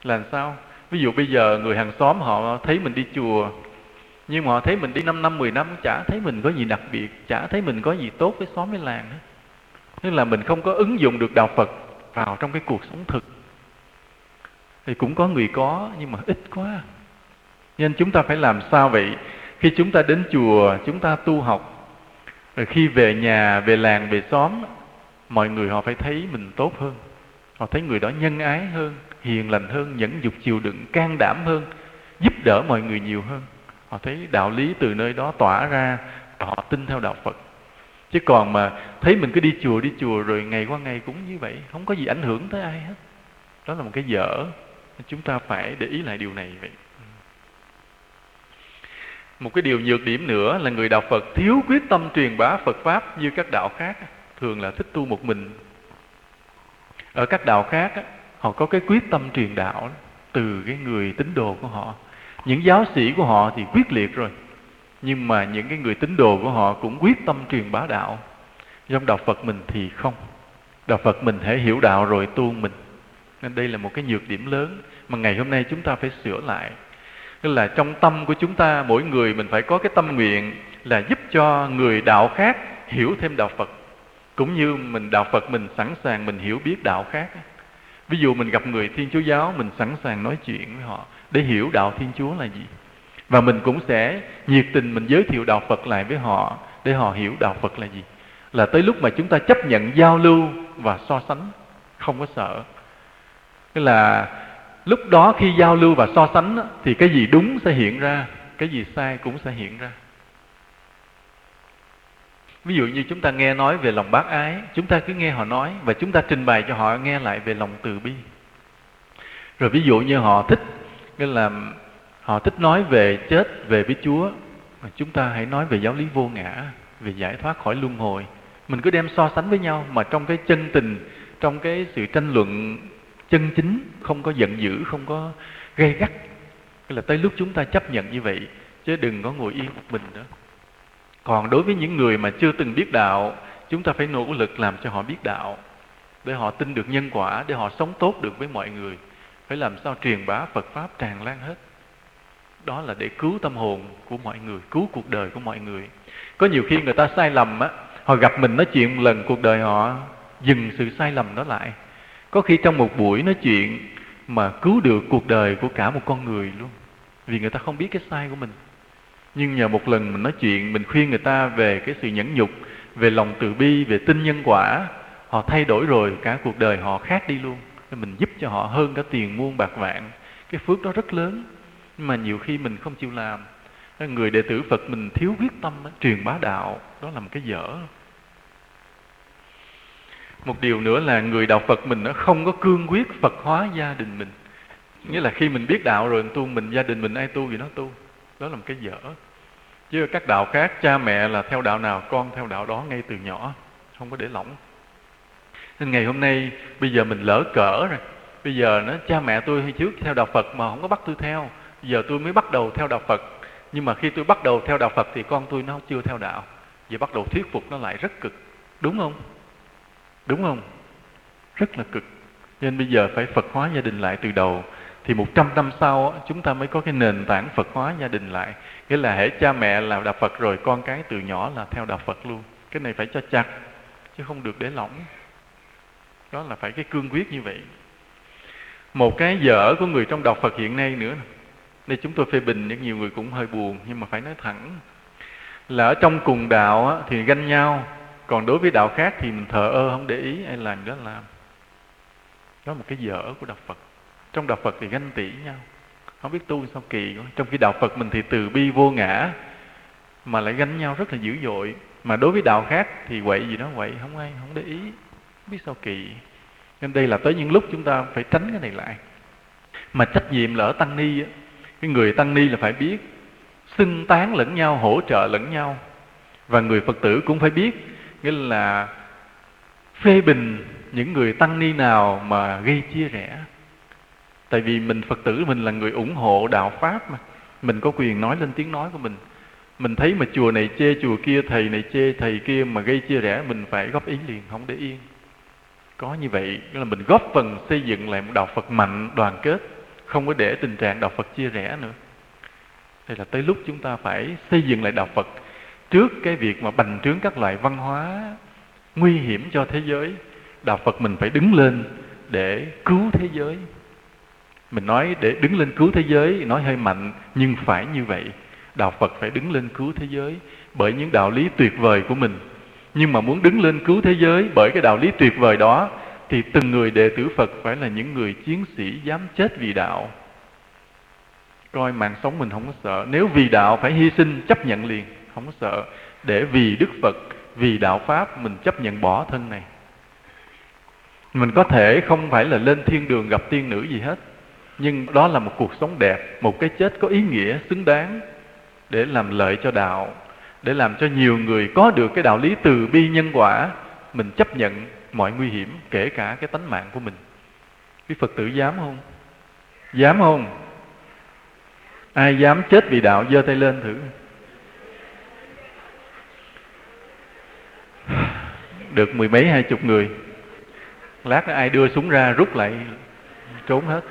làm sao ví dụ bây giờ người hàng xóm họ thấy mình đi chùa nhưng mà họ thấy mình đi 5 năm 10 năm chả thấy mình có gì đặc biệt chả thấy mình có gì tốt với xóm với làng nên là mình không có ứng dụng được đạo phật vào trong cái cuộc sống thực thì cũng có người có, nhưng mà ít quá. Nên chúng ta phải làm sao vậy? Khi chúng ta đến chùa, chúng ta tu học, rồi khi về nhà, về làng, về xóm, mọi người họ phải thấy mình tốt hơn. Họ thấy người đó nhân ái hơn, hiền lành hơn, nhẫn dục chịu đựng, can đảm hơn, giúp đỡ mọi người nhiều hơn. Họ thấy đạo lý từ nơi đó tỏa ra, họ tin theo đạo phật. Chứ còn mà thấy mình cứ đi chùa đi chùa, rồi ngày qua ngày cũng như vậy, không có gì ảnh hưởng tới ai hết. Đó là một cái dở chúng ta phải để ý lại điều này vậy. Một cái điều nhược điểm nữa là người đạo phật thiếu quyết tâm truyền bá phật pháp như các đạo khác, thường là thích tu một mình. Ở các đạo khác họ có cái quyết tâm truyền đạo từ cái người tín đồ của họ. Những giáo sĩ của họ thì quyết liệt rồi, nhưng mà những cái người tín đồ của họ cũng quyết tâm truyền bá đạo. Trong đạo phật mình thì không. Đạo phật mình hãy hiểu đạo rồi tu mình nên đây là một cái nhược điểm lớn mà ngày hôm nay chúng ta phải sửa lại. Tức là trong tâm của chúng ta, mỗi người mình phải có cái tâm nguyện là giúp cho người đạo khác hiểu thêm đạo phật. Cũng như mình đạo phật mình sẵn sàng mình hiểu biết đạo khác. Ví dụ mình gặp người thiên chúa giáo, mình sẵn sàng nói chuyện với họ để hiểu đạo thiên chúa là gì. Và mình cũng sẽ nhiệt tình mình giới thiệu đạo phật lại với họ để họ hiểu đạo phật là gì. Là tới lúc mà chúng ta chấp nhận giao lưu và so sánh, không có sợ tức là lúc đó khi giao lưu và so sánh thì cái gì đúng sẽ hiện ra, cái gì sai cũng sẽ hiện ra. Ví dụ như chúng ta nghe nói về lòng bác ái, chúng ta cứ nghe họ nói và chúng ta trình bày cho họ nghe lại về lòng từ bi. Rồi ví dụ như họ thích, nghĩa là họ thích nói về chết, về với chúa chúng ta hãy nói về giáo lý vô ngã, về giải thoát khỏi luân hồi. Mình cứ đem so sánh với nhau mà trong cái chân tình, trong cái sự tranh luận chân chính không có giận dữ, không có gây gắt. Là tới lúc chúng ta chấp nhận như vậy, chứ đừng có ngồi yên một mình nữa. Còn đối với những người mà chưa từng biết đạo, chúng ta phải nỗ lực làm cho họ biết đạo, để họ tin được nhân quả, để họ sống tốt được với mọi người. Phải làm sao truyền bá phật pháp tràn lan hết? Đó là để cứu tâm hồn của mọi người, cứu cuộc đời của mọi người. Có nhiều khi người ta sai lầm á, họ gặp mình nói chuyện một lần, cuộc đời họ dừng sự sai lầm đó lại có khi trong một buổi nói chuyện mà cứu được cuộc đời của cả một con người luôn. Vì người ta không biết cái sai của mình. Nhưng nhờ một lần mình nói chuyện, mình khuyên người ta về cái sự nhẫn nhục, về lòng từ bi, về tin nhân quả, họ thay đổi rồi, cả cuộc đời họ khác đi luôn. Mình giúp cho họ hơn cả tiền muôn bạc vạn. Cái phước đó rất lớn, nhưng mà nhiều khi mình không chịu làm. Người đệ tử phật mình thiếu quyết tâm truyền bá đạo, đó là một cái dở một điều nữa là người đạo phật mình nó không có cương quyết phật hóa gia đình mình. Nghĩa là khi mình biết đạo rồi tu, mình gia đình mình ai tu thì nó tu. Đó là một cái dở. Chứ các đạo khác, cha mẹ là theo đạo nào, con theo đạo đó ngay từ nhỏ, không có để lỏng. Nên ngày hôm nay, bây giờ mình lỡ cỡ rồi. Bây giờ nó, cha mẹ tôi hay trước theo đạo phật mà không có bắt tôi theo. Giờ tôi mới bắt đầu theo đạo phật. Nhưng mà khi tôi bắt đầu theo đạo phật thì con tôi nó chưa theo đạo. Giờ bắt đầu thuyết phục nó lại rất cực. Đúng không? Đúng không? Rất là cực. Nên bây giờ phải phật hóa gia đình lại từ đầu. Thì một trăm năm sau chúng ta mới có cái nền tảng phật hóa gia đình lại. Nghĩa là hễ cha mẹ là đạo phật rồi con cái từ nhỏ là theo đạo phật luôn. Cái này phải cho chặt chứ không được để lỏng. Đó là phải cái cương quyết như vậy. Một cái dở của người trong đạo phật hiện nay nữa đây chúng tôi phê bình những nhiều người cũng hơi buồn nhưng mà phải nói thẳng. Là ở trong cùng đạo á, thì ganh nhau còn đối với đạo khác thì mình thờ ơ, không để ý ai làm đó làm đó là một cái dở của đạo phật. Trong đạo phật thì ganh tị nhau. Không biết tu sao kỳ quá. Trong khi đạo phật mình thì từ bi vô ngã, mà lại ganh nhau rất là dữ dội. Mà đối với đạo khác thì quậy gì đó quậy, không ai, không để ý. Không biết sao kỳ. Nên đây là tới những lúc chúng ta phải tránh cái này lại. Mà trách nhiệm lỡ tăng ni á. Cái người tăng ni là phải biết xưng tán lẫn nhau, hỗ trợ lẫn nhau. Và người phật tử cũng phải biết nghĩa là phê bình những người tăng ni nào mà gây chia rẽ. Tại vì mình phật tử mình là người ủng hộ đạo pháp mà. Mình có quyền nói lên tiếng nói của mình. Mình thấy mà chùa này chê, chùa kia thầy này chê, thầy kia mà gây chia rẽ, mình phải góp ý liền, không để yên. Có như vậy là mình góp phần xây dựng lại một đạo Phật mạnh, đoàn kết. Không có để tình trạng đạo Phật chia rẽ nữa. Đây là tới lúc chúng ta phải xây dựng lại đạo Phật trước cái việc mà bành trướng các loại văn hóa nguy hiểm cho thế giới, đạo Phật mình phải đứng lên để cứu thế giới. Mình nói để đứng lên cứu thế giới, nói hơi mạnh, nhưng phải như vậy. Đạo Phật phải đứng lên cứu thế giới bởi những đạo lý tuyệt vời của mình. Nhưng mà muốn đứng lên cứu thế giới bởi cái đạo lý tuyệt vời đó, thì từng người đệ tử Phật phải là những người chiến sĩ dám chết vì đạo. Coi mạng sống mình không có sợ. Nếu vì đạo phải hy sinh, chấp nhận liền không có sợ. Để vì Đức Phật, vì đạo Pháp, mình chấp nhận bỏ thân này. Mình có thể không phải là lên thiên đường gặp tiên nữ gì hết, nhưng đó là một cuộc sống đẹp, một cái chết có ý nghĩa, xứng đáng để làm lợi cho đạo, để làm cho nhiều người có được cái đạo lý từ bi nhân quả. Mình chấp nhận mọi nguy hiểm, kể cả cái tánh mạng của mình. Quý phật tử dám không? Dám không? Ai dám chết vì đạo, giơ tay lên thử. Được mười mấy, hai chục người. Lát nữa ai đưa súng ra, rút lại, trốn hết.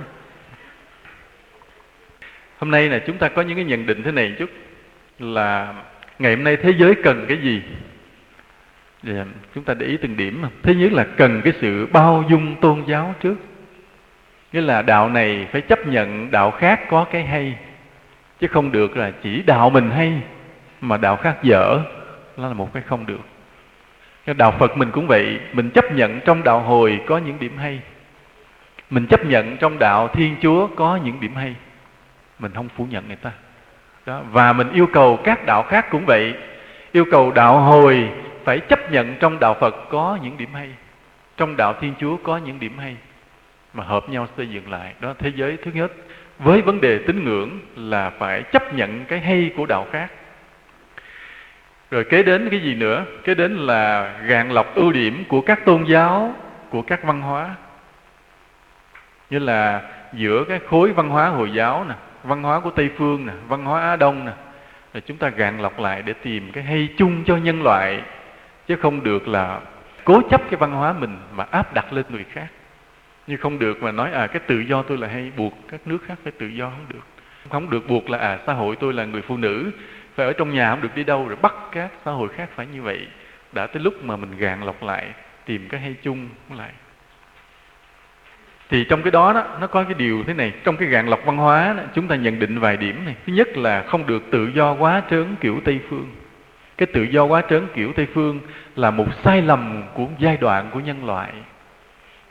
Hôm nay là chúng ta có những cái nhận định thế này chút, là ngày hôm nay thế giới cần cái gì? Yeah. chúng ta để ý từng điểm. Thứ nhất là cần cái sự bao dung tôn giáo trước. Nghĩa là đạo này phải chấp nhận đạo khác có cái hay, chứ không được là chỉ đạo mình hay, mà đạo khác dở. Đó là một cái không được đạo phật mình cũng vậy, mình chấp nhận trong đạo hồi có những điểm hay. Mình chấp nhận trong đạo thiên chúa có những điểm hay. Mình không phủ nhận người ta. Đó. và mình yêu cầu các đạo khác cũng vậy. Yêu cầu đạo hồi phải chấp nhận trong đạo phật có những điểm hay. Trong đạo thiên chúa có những điểm hay. Mà hợp nhau xây dựng lại. Đó, thế giới thứ nhất. Với vấn đề tín ngưỡng là phải chấp nhận cái hay của đạo khác rồi kế đến cái gì nữa? Kế đến là gạn lọc ưu điểm của các tôn giáo, của các văn hóa. Như là giữa cái khối văn hóa hồi giáo nè, văn hóa của tây phương nè, văn hóa á đông nè rồi chúng ta gạn lọc lại để tìm cái hay chung cho nhân loại, chứ không được là cố chấp cái văn hóa mình mà áp đặt lên người khác. Như không được mà nói à cái tự do tôi là hay, buộc các nước khác phải tự do. Không được. Không được buộc là à xã hội tôi là người phụ nữ phải ở trong nhà không được đi đâu rồi bắt các xã hội khác phải như vậy. Đã tới lúc mà mình gạn lọc lại tìm cái hay chung lại. Thì trong cái đó đó nó có cái điều thế này. Trong cái gạn lọc văn hóa đó, chúng ta nhận định vài điểm này. Thứ nhất là không được tự do quá trớn kiểu tây phương. Cái tự do quá trớn kiểu tây phương là một sai lầm của giai đoạn của nhân loại.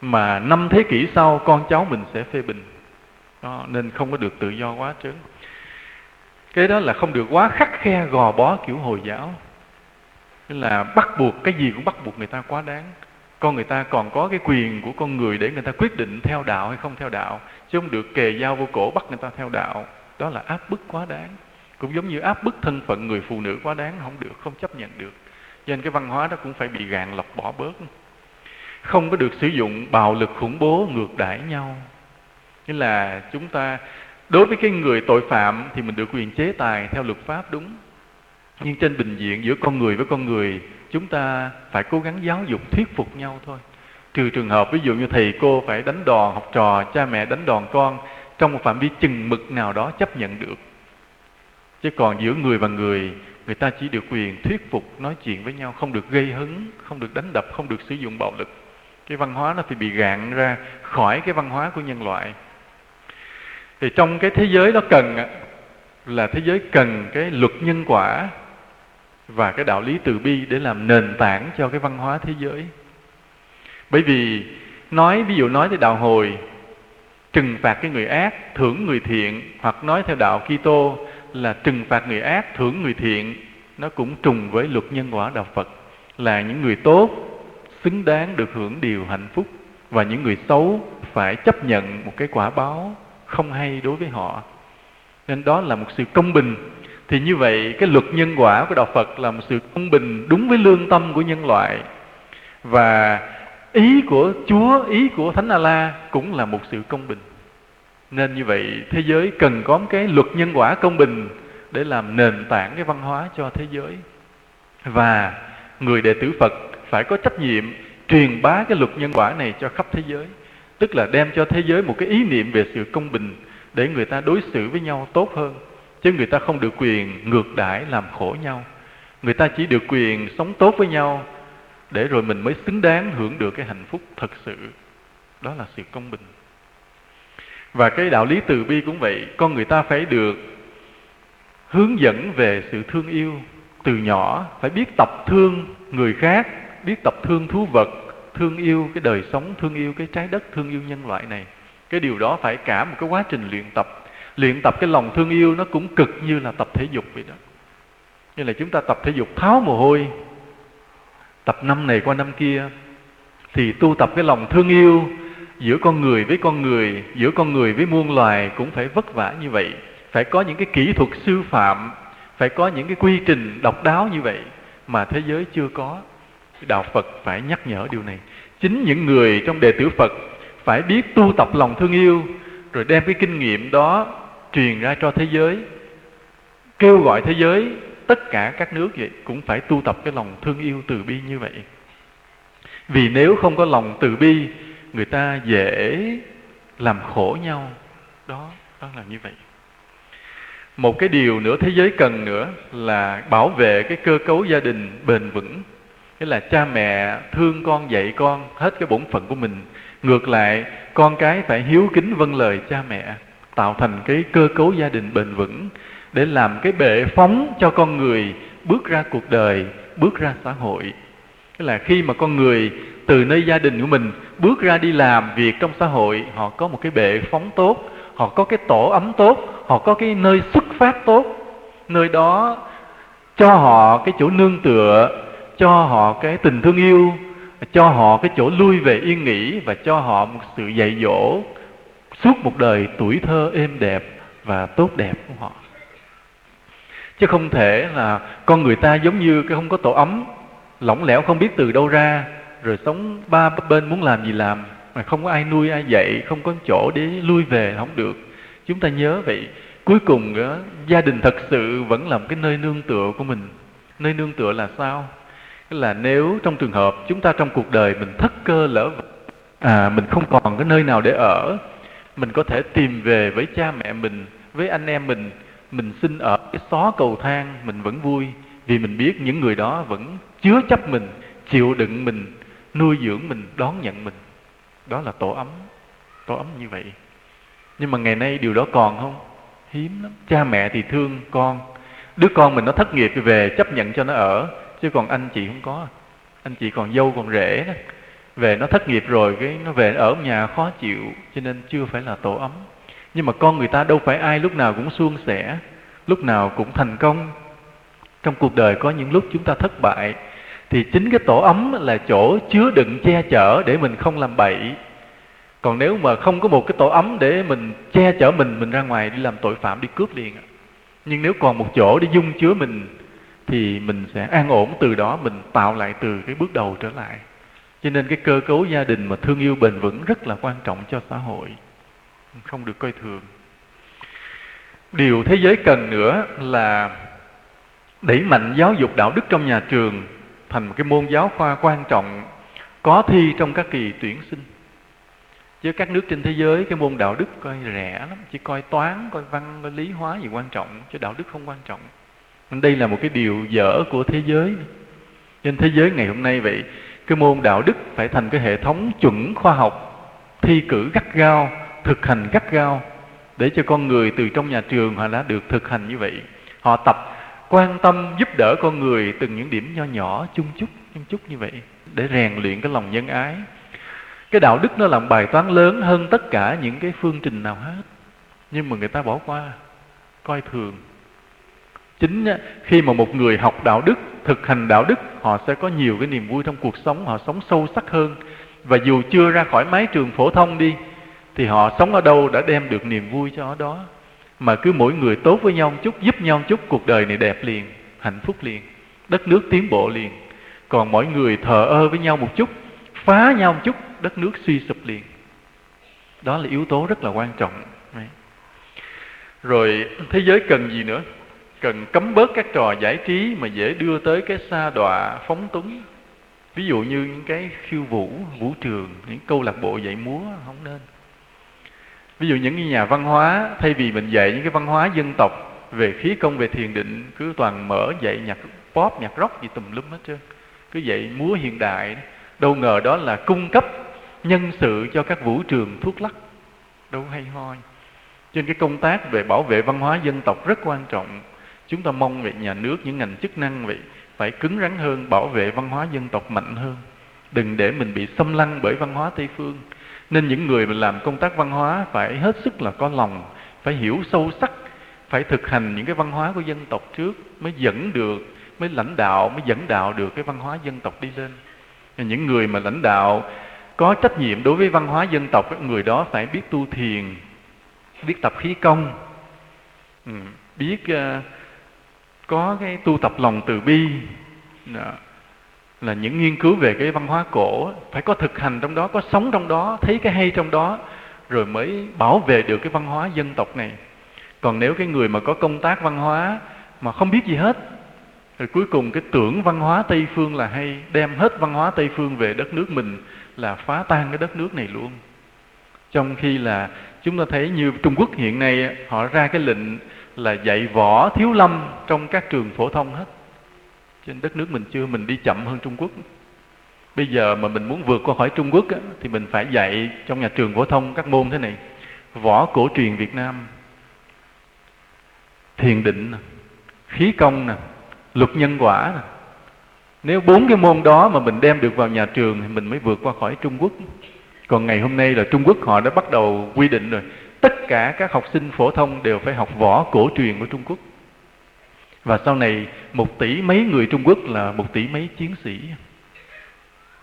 Mà năm thế kỷ sau con cháu mình sẽ phê bình. Đó, nên không có được tự do quá trớn cái đó là không được quá khắc khe, gò bó kiểu hồi giáo. Tức là bắt buộc, cái gì cũng bắt buộc người ta quá đáng. Con người ta còn có cái quyền của con người để người ta quyết định theo đạo hay không theo đạo, chứ không được kề dao vô cổ bắt người ta theo đạo. Đó là áp bức quá đáng. Cũng giống như áp bức thân phận người phụ nữ quá đáng, không được, không chấp nhận được. Cho nên cái văn hóa đó cũng phải bị gạn lọc, bỏ bớt. Không có được sử dụng bạo lực khủng bố ngược đãi nhau. Nghĩa là chúng ta đối với cái người tội phạm thì mình được quyền chế tài theo luật pháp đúng. Nhưng trên bình diện giữa con người với con người, chúng ta phải cố gắng giáo dục, thuyết phục nhau thôi. Trừ trường hợp ví dụ như thầy cô phải đánh đòn học trò, cha mẹ đánh đòn con, trong một phạm vi chừng mực nào đó chấp nhận được. Chứ còn giữa người và người người ta chỉ được quyền thuyết phục, nói chuyện với nhau, không được gây hứng, không được đánh đập, không được sử dụng bạo lực. Cái văn hóa nó phải bị gạn ra khỏi cái văn hóa của nhân loại thì trong cái thế giới đó cần là thế giới cần cái luật nhân quả và cái đạo lý từ bi để làm nền tảng cho cái văn hóa thế giới. Bởi vì nói, ví dụ nói tới đạo hồi, trừng phạt cái người ác, thưởng người thiện, hoặc nói theo đạo Kitô là trừng phạt người ác, thưởng người thiện, nó cũng trùng với luật nhân quả đạo Phật. Là những người tốt, xứng đáng được hưởng điều hạnh phúc, và những người xấu phải chấp nhận một cái quả báo không hay đối với họ. Nên đó là một sự công bình. Thì như vậy, cái luật nhân quả của đạo Phật là một sự công bình đúng với lương tâm của nhân loại. Và ý của Chúa, ý của Thánh A La cũng là một sự công bình. Nên như vậy, thế giới cần có một cái luật nhân quả công bình để làm nền tảng cái văn hóa cho thế giới. Và người đệ tử Phật phải có trách nhiệm truyền bá cái luật nhân quả này cho khắp thế giới tức là đem cho thế giới một cái ý niệm về sự công bình để người ta đối xử với nhau tốt hơn. Chứ người ta không được quyền ngược đãi làm khổ nhau. Người ta chỉ được quyền sống tốt với nhau để rồi mình mới xứng đáng hưởng được cái hạnh phúc thật sự. Đó là sự công bình. Và cái đạo lý từ bi cũng vậy. Con người ta phải được hướng dẫn về sự thương yêu từ nhỏ. Phải biết tập thương người khác, biết tập thương thú vật thương yêu, cái đời sống thương yêu, cái trái đất thương yêu nhân loại này. Cái điều đó phải cả một cái quá trình luyện tập. Luyện tập cái lòng thương yêu nó cũng cực như là tập thể dục vậy đó. Như là chúng ta tập thể dục tháo mồ hôi. Tập năm này qua năm kia, thì tu tập cái lòng thương yêu giữa con người với con người, giữa con người với muôn loài cũng phải vất vả như vậy. Phải có những cái kỹ thuật sư phạm, phải có những cái quy trình độc đáo như vậy mà thế giới chưa có đạo phật phải nhắc nhở điều này. Chính những người trong đệ tử phật phải biết tu tập lòng thương yêu, rồi đem cái kinh nghiệm đó truyền ra cho thế giới, kêu gọi thế giới, tất cả các nước vậy, cũng phải tu tập cái lòng thương yêu từ bi như vậy. Vì nếu không có lòng từ bi, người ta dễ làm khổ nhau. Đó đó là như vậy. Một cái điều nữa thế giới cần nữa là bảo vệ cái cơ cấu gia đình bền vững nghĩa là cha mẹ thương con, dạy con hết cái bổn phận của mình. Ngược lại, con cái phải hiếu kính vâng lời cha mẹ, tạo thành cái cơ cấu gia đình bền vững để làm cái bệ phóng cho con người bước ra cuộc đời, bước ra xã hội. Tức là khi mà con người từ nơi gia đình của mình bước ra đi làm việc trong xã hội, họ có một cái bệ phóng tốt, họ có cái tổ ấm tốt, họ có cái nơi xuất phát tốt. Nơi đó cho họ cái chỗ nương tựa cho họ cái tình thương yêu cho họ cái chỗ lui về yên nghỉ và cho họ một sự dạy dỗ suốt một đời tuổi thơ êm đẹp và tốt đẹp của họ. Chứ không thể là con người ta giống như cái không có tổ ấm lỏng lẻo không biết từ đâu ra rồi sống ba bên muốn làm gì làm mà không có ai nuôi ai dạy không có chỗ để lui về không được. Chúng ta nhớ vậy cuối cùng đó, gia đình thật sự vẫn là một cái nơi nương tựa của mình. Nơi nương tựa là sao? Là nếu trong trường hợp chúng ta trong cuộc đời mình thất cơ lỡ à mình không còn cái nơi nào để ở, mình có thể tìm về với cha mẹ mình, với anh em mình mình xin ở cái xó cầu thang, mình vẫn vui, vì mình biết những người đó vẫn chứa chấp mình, chịu đựng mình, nuôi dưỡng mình, đón nhận mình. Đó là tổ ấm tổ ấm như vậy. Nhưng mà ngày nay điều đó còn không? Hiếm lắm. Cha mẹ thì thương con, đứa con mình nó thất nghiệp thì về chấp nhận cho nó ở chứ còn anh chị không có. Anh chị còn dâu còn rể đó. Về nó thất nghiệp rồi, cái nó về ở nhà khó chịu, cho nên chưa phải là tổ ấm. Nhưng mà con người ta đâu phải ai lúc nào cũng suôn sẻ, lúc nào cũng thành công. Trong cuộc đời có những lúc chúng ta thất bại, thì chính cái tổ ấm là chỗ chứa đựng che chở để mình không làm bậy. Còn nếu mà không có một cái tổ ấm để mình che chở mình mình ra ngoài đi làm tội phạm, đi cướp liền. Nhưng nếu còn một chỗ để dung chứa mình thì mình sẽ an ổn từ đó, mình tạo lại từ cái bước đầu trở lại. Cho nên cái cơ cấu gia đình mà thương yêu bền vững rất là quan trọng cho xã hội. Không được coi thường. Điều thế giới cần nữa là đẩy mạnh giáo dục đạo đức trong nhà trường thành một cái môn giáo khoa quan trọng có thi trong các kỳ tuyển sinh. Chứ các nước trên thế giới cái môn đạo đức coi rẻ lắm, chỉ coi toán, coi văn, coi lý hóa gì quan trọng, chứ đạo đức không quan trọng đây là một cái điều dở của thế giới. Trên thế giới ngày hôm nay vậy, cái môn đạo đức phải thành cái hệ thống chuẩn khoa học, thi cử gắt gao, thực hành gắt gao, để cho con người từ trong nhà trường họ đã được thực hành như vậy. Họ tập, quan tâm giúp đỡ con người từng những điểm nho nhỏ, chung chút chung chút như vậy, để rèn luyện cái lòng nhân ái. Cái đạo đức nó làm bài toán lớn hơn tất cả những cái phương trình nào hết, nhưng mà người ta bỏ qua, coi thường chính khi mà một người học đạo đức, thực hành đạo đức, họ sẽ có nhiều cái niềm vui trong cuộc sống, họ sống sâu sắc hơn. Và dù chưa ra khỏi mái trường phổ thông đi, thì họ sống ở đâu đã đem được niềm vui cho ở đó. Mà cứ mỗi người tốt với nhau một chút, giúp nhau một chút, cuộc đời này đẹp liền, hạnh phúc liền, đất nước tiến bộ liền. Còn mỗi người thờ ơ với nhau một chút, phá nhau một chút, đất nước suy sụp liền. Đó là yếu tố rất là quan trọng. Rồi, thế giới cần gì nữa? Cần cấm bớt các trò giải trí mà dễ đưa tới cái sa đọa phóng túng. Ví dụ như những cái khiêu vũ vũ trường, những câu lạc bộ dạy múa không nên. Ví dụ những nhà văn hóa, thay vì mình dạy những cái văn hóa dân tộc về khí công, về thiền định, cứ toàn mở dạy nhạc pop, nhạc rock gì tùm lum hết trơn. Cứ dạy múa hiện đại. Đâu ngờ đó là cung cấp nhân sự cho các vũ trường thuốc lắc. Đâu hay ho trên cái công tác về bảo vệ văn hóa dân tộc rất quan trọng chúng ta mong vậy nhà nước, những ngành chức năng vậy phải cứng rắn hơn, bảo vệ văn hóa dân tộc mạnh hơn. Đừng để mình bị xâm lăng bởi văn hóa tây phương. Nên những người mà làm công tác văn hóa phải hết sức là có lòng, phải hiểu sâu sắc, phải thực hành những cái văn hóa của dân tộc trước mới dẫn được, mới lãnh đạo, mới dẫn đạo được cái văn hóa dân tộc đi lên. Những người mà lãnh đạo có trách nhiệm đối với văn hóa dân tộc các người đó phải biết tu thiền, biết tập khí công ừ, biết ờ, có cái tu tập lòng từ bi. Đó. là những nghiên cứu về cái văn hóa cổ, phải có thực hành trong đó, có sống trong đó, thấy cái hay trong đó, rồi mới bảo vệ được cái văn hóa dân tộc này. Còn nếu cái người mà có công tác văn hóa mà không biết gì hết, rồi cuối cùng cái tưởng văn hóa tây phương là hay, đem hết văn hóa tây phương về đất nước mình là phá tan cái đất nước này luôn. Trong khi là chúng ta thấy như trung quốc hiện nay họ ra cái lệnh là dạy võ thiếu lâm trong các trường phổ thông hết. Trên đất nước mình chưa mình đi chậm hơn trung quốc. Bây giờ mà mình muốn vượt qua khỏi trung quốc á, thì mình phải dạy trong nhà trường phổ thông các môn thế này. Võ cổ truyền việt nam thiền định nè khí công nè luật nhân quả nè. Nếu bốn cái môn đó mà mình đem được vào nhà trường thì mình mới vượt qua khỏi trung quốc. Còn ngày hôm nay là trung quốc họ đã bắt đầu quy định rồi tất cả các học sinh phổ thông đều phải học võ cổ truyền của trung quốc. Và sau này, một tỷ mấy người trung quốc là một tỷ mấy chiến sĩ.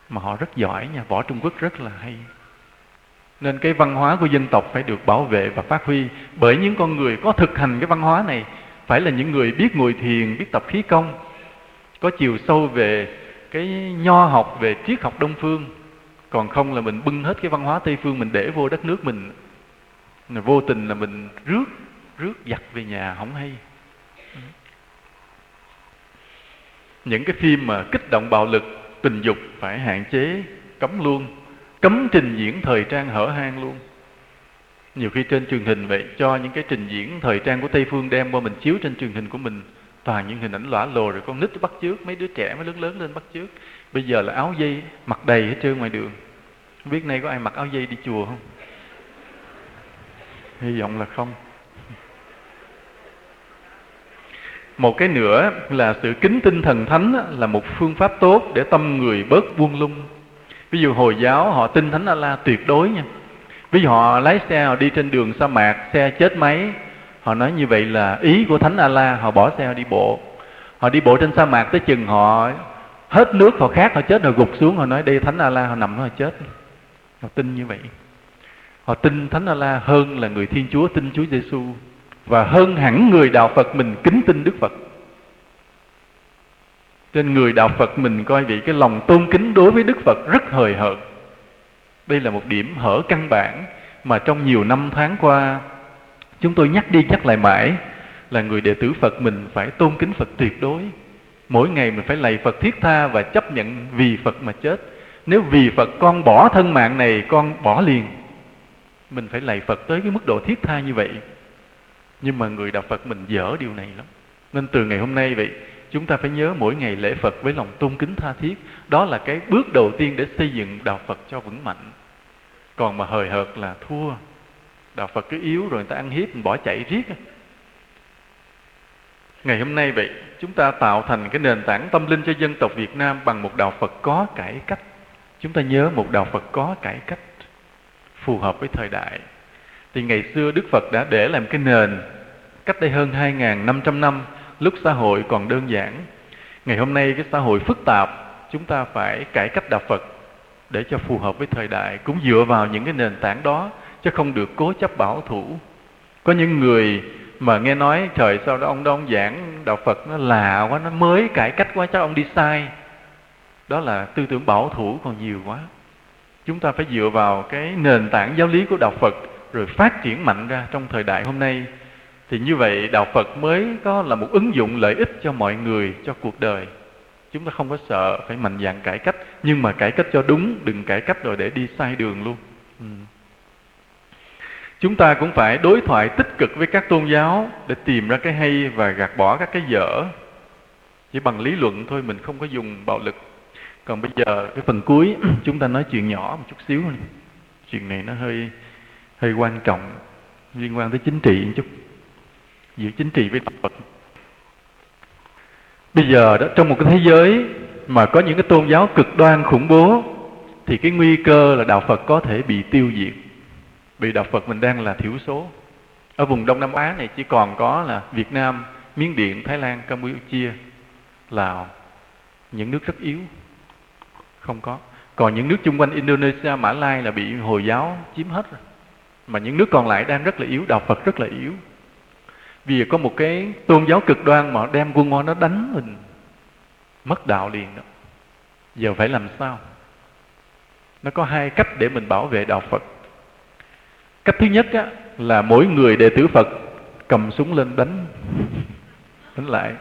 Mà họ rất giỏi nha, võ trung quốc rất là hay. Nên cái văn hóa của dân tộc phải được bảo vệ và phát huy. Bởi những con người có thực hành cái văn hóa này, phải là những người biết ngồi thiền, biết tập khí công, có chiều sâu về cái nho học, về triết học đông phương. Còn không là mình bưng hết cái văn hóa tây phương mình để vô đất nước mình vô tình là mình rước rước giặt về nhà không hay. Những cái phim mà kích động bạo lực, tình dục phải hạn chế, cấm luôn, cấm trình diễn thời trang hở hang luôn. Nhiều khi trên truyền hình vậy, cho những cái trình diễn thời trang của tây phương đem qua mình chiếu trên truyền hình của mình, toàn những hình ảnh lõa lồ rồi con nít bắt trước mấy đứa trẻ mới lớn lớn lên bắt trước bây giờ là áo dây, mặc đầy hết trơn ngoài đường. Không biết nay có ai mặc áo dây đi chùa không? Hy vọng là không. Một cái nữa là sự kính tinh thần thánh là một phương pháp tốt để tâm người bớt buông lung. Ví dụ hồi giáo họ tin thánh a la tuyệt đối nha. Ví dụ họ lái xe, họ đi trên đường sa mạc, xe chết máy, họ nói như vậy là ý của thánh a la họ bỏ xe, họ đi bộ. Họ đi bộ trên sa mạc tới chừng họ, hết nước họ khát, họ chết, họ gục xuống, họ nói, đây thánh a la họ nằm đó, họ chết. Họ tin như vậy họ tin thánh a la hơn là người thiên chúa, tin chúa giêsu và hơn hẳn người đạo phật mình kính tin đức phật trên người đạo phật mình coi vị cái lòng tôn kính đối với đức phật rất hời hợt đây là một điểm hở căn bản mà trong nhiều năm tháng qua, chúng tôi nhắc đi nhắc lại mãi là người đệ tử Phật mình phải tôn kính Phật tuyệt đối. Mỗi ngày mình phải lạy Phật thiết tha và chấp nhận vì Phật mà chết. Nếu vì Phật con bỏ thân mạng này, con bỏ liền. Mình phải lạy Phật tới cái mức độ thiết tha như vậy. Nhưng mà người đạo Phật mình dở điều này lắm. Nên từ ngày hôm nay vậy, chúng ta phải nhớ mỗi ngày lễ Phật với lòng tôn kính tha thiết. Đó là cái bước đầu tiên để xây dựng đạo Phật cho vững mạnh. Còn mà hời hợt là thua. Đạo Phật cứ yếu rồi người ta ăn hiếp, mình bỏ chạy riết. Ngày hôm nay vậy, chúng ta tạo thành cái nền tảng tâm linh cho dân tộc Việt Nam bằng một đạo Phật có cải cách. Chúng ta nhớ một đạo Phật có cải cách phù hợp với thời đại. Thì ngày xưa Đức Phật đã để làm cái nền cách đây hơn 2.500 năm lúc xã hội còn đơn giản. Ngày hôm nay cái xã hội phức tạp, chúng ta phải cải cách đạo Phật để cho phù hợp với thời đại, cũng dựa vào những cái nền tảng đó chứ không được cố chấp bảo thủ. Có những người mà nghe nói trời sao đó ông đó ông giảng đạo Phật nó lạ quá, nó mới cải cách quá chắc ông đi sai. Đó là tư tưởng bảo thủ còn nhiều quá. Chúng ta phải dựa vào cái nền tảng giáo lý của đạo Phật rồi phát triển mạnh ra trong thời đại hôm nay. Thì như vậy, đạo Phật mới có là một ứng dụng lợi ích cho mọi người, cho cuộc đời. Chúng ta không có sợ phải mạnh dạn cải cách, nhưng mà cải cách cho đúng, đừng cải cách rồi để đi sai đường luôn. Ừ. chúng ta cũng phải đối thoại tích cực với các tôn giáo để tìm ra cái hay và gạt bỏ các cái dở. Chỉ bằng lý luận thôi, mình không có dùng bạo lực còn bây giờ, cái phần cuối, chúng ta nói chuyện nhỏ một chút xíu này. chuyện này nó hơi hơi quan trọng, liên quan tới chính trị một chút. Giữa chính trị với Phật bây giờ đó, trong một cái thế giới mà có những cái tôn giáo cực đoan khủng bố, thì cái nguy cơ là đạo Phật có thể bị tiêu diệt. Vì đạo Phật mình đang là thiểu số. Ở vùng Đông Nam Á này chỉ còn có là Việt Nam, Miến Điện, Thái Lan, Campuchia, Lào, những nước rất yếu không có. Còn những nước chung quanh Indonesia Mã Lai là bị Hồi giáo chiếm hết rồi. Mà những nước còn lại đang rất là yếu đạo Phật rất là yếu. Vì có một cái tôn giáo cực đoan mà đem quân ngon nó đánh mình mất đạo liền đó. Giờ phải làm sao? Nó có hai cách để mình bảo vệ đạo Phật. Cách thứ nhất á, là mỗi người đệ tử Phật cầm súng lên đánh đánh lại.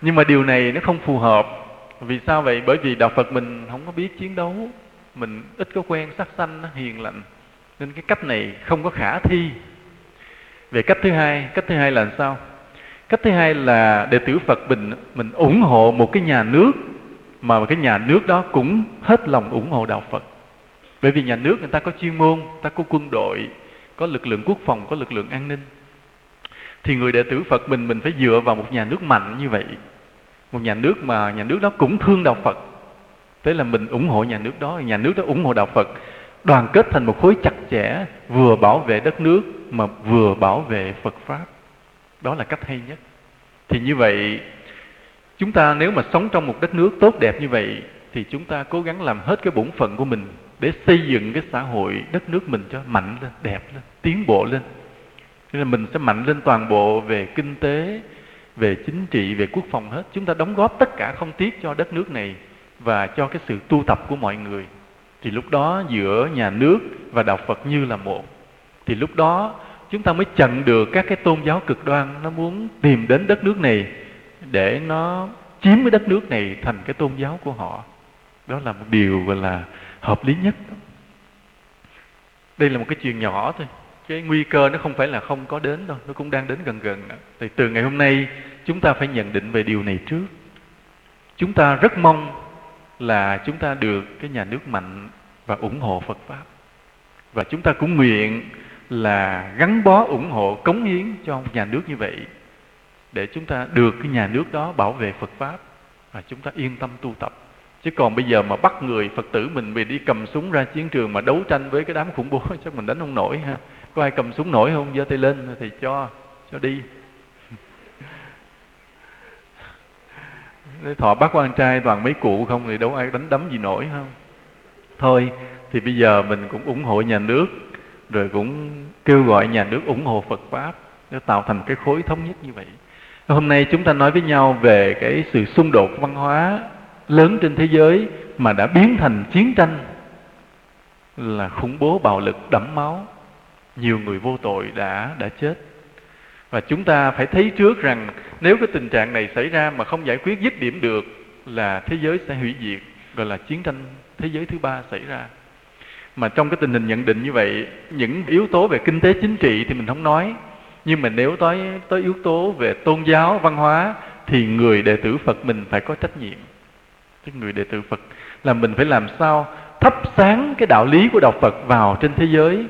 Nhưng mà điều này nó không phù hợp vì sao vậy? Bởi vì đạo Phật mình không có biết chiến đấu. Mình ít có quen sắc xanh hiền lành. Nên cái cách này không có khả thi. Về cách thứ hai, cách thứ hai là sao? Cách thứ hai là đệ tử phật mình mình ủng hộ một cái nhà nước, mà cái nhà nước đó cũng hết lòng ủng hộ đạo phật. Bởi vì nhà nước người ta có chuyên môn, người ta có quân đội, có lực lượng quốc phòng, có lực lượng an ninh. Thì người đệ tử phật mình mình phải dựa vào một nhà nước mạnh như vậy một nhà nước mà nhà nước đó cũng thương đạo phật. Thế là mình ủng hộ nhà nước đó, nhà nước đó ủng hộ đạo phật. Đoàn kết thành một khối chặt chẽ, vừa bảo vệ đất nước mà vừa bảo vệ Phật pháp. Đó là cách hay nhất. Thì như vậy, chúng ta nếu mà sống trong một đất nước tốt đẹp như vậy, thì chúng ta cố gắng làm hết cái bổn phận của mình để xây dựng cái xã hội đất nước mình cho mạnh lên, đẹp lên, tiến bộ lên. Nên là mình sẽ mạnh lên toàn bộ về kinh tế về chính trị, về quốc phòng hết. Chúng ta đóng góp tất cả không tiếc cho đất nước này và cho cái sự tu tập của mọi người. Thì lúc đó giữa nhà nước và đạo Phật như là một. Thì lúc đó chúng ta mới chặn được các cái tôn giáo cực đoan, nó muốn tìm đến đất nước này để nó chiếm cái đất nước này thành cái tôn giáo của họ. Đó là một điều gọi là hợp lý nhất. Đây là một cái chuyện nhỏ thôi cái nguy cơ nó không phải là không có đến đâu, nó cũng đang đến gần gần thì từ ngày hôm nay, chúng ta phải nhận định về điều này trước. Chúng ta rất mong là chúng ta được cái nhà nước mạnh và ủng hộ Phật pháp. Và chúng ta cũng nguyện là gắn bó, ủng hộ, cống hiến cho nhà nước như vậy để chúng ta được cái nhà nước đó bảo vệ Phật pháp và chúng ta yên tâm tu tập. Chứ còn bây giờ mà bắt người Phật tử mình về đi cầm súng ra chiến trường mà đấu tranh với cái đám khủng bố, chắc mình đánh không nổi ha có ai cầm súng nổi không? Giơ tay lên thì cho cho đi. Thọ bắt quan trai toàn mấy cụ không thì đâu ai đánh đấm gì nổi, không? Thôi, thì bây giờ mình cũng ủng hộ nhà nước, rồi cũng kêu gọi nhà nước ủng hộ Phật pháp để tạo thành cái khối thống nhất như vậy. Hôm nay chúng ta nói với nhau về cái sự xung đột văn hóa lớn trên thế giới mà đã biến thành chiến tranh là khủng bố bạo lực, đẫm máu nhiều người vô tội đã đã chết. Và chúng ta phải thấy trước rằng nếu cái tình trạng này xảy ra mà không giải quyết dứt điểm được là thế giới sẽ hủy diệt, gọi là chiến tranh thế giới thứ ba xảy ra. Mà trong cái tình hình nhận định như vậy, những yếu tố về kinh tế chính trị thì mình không nói. Nhưng mà nếu tới tới yếu tố về tôn giáo, văn hóa, thì người đệ tử Phật mình phải có trách nhiệm. Cái người đệ tử Phật là mình phải làm sao thắp sáng cái đạo lý của đạo Phật vào trên thế giới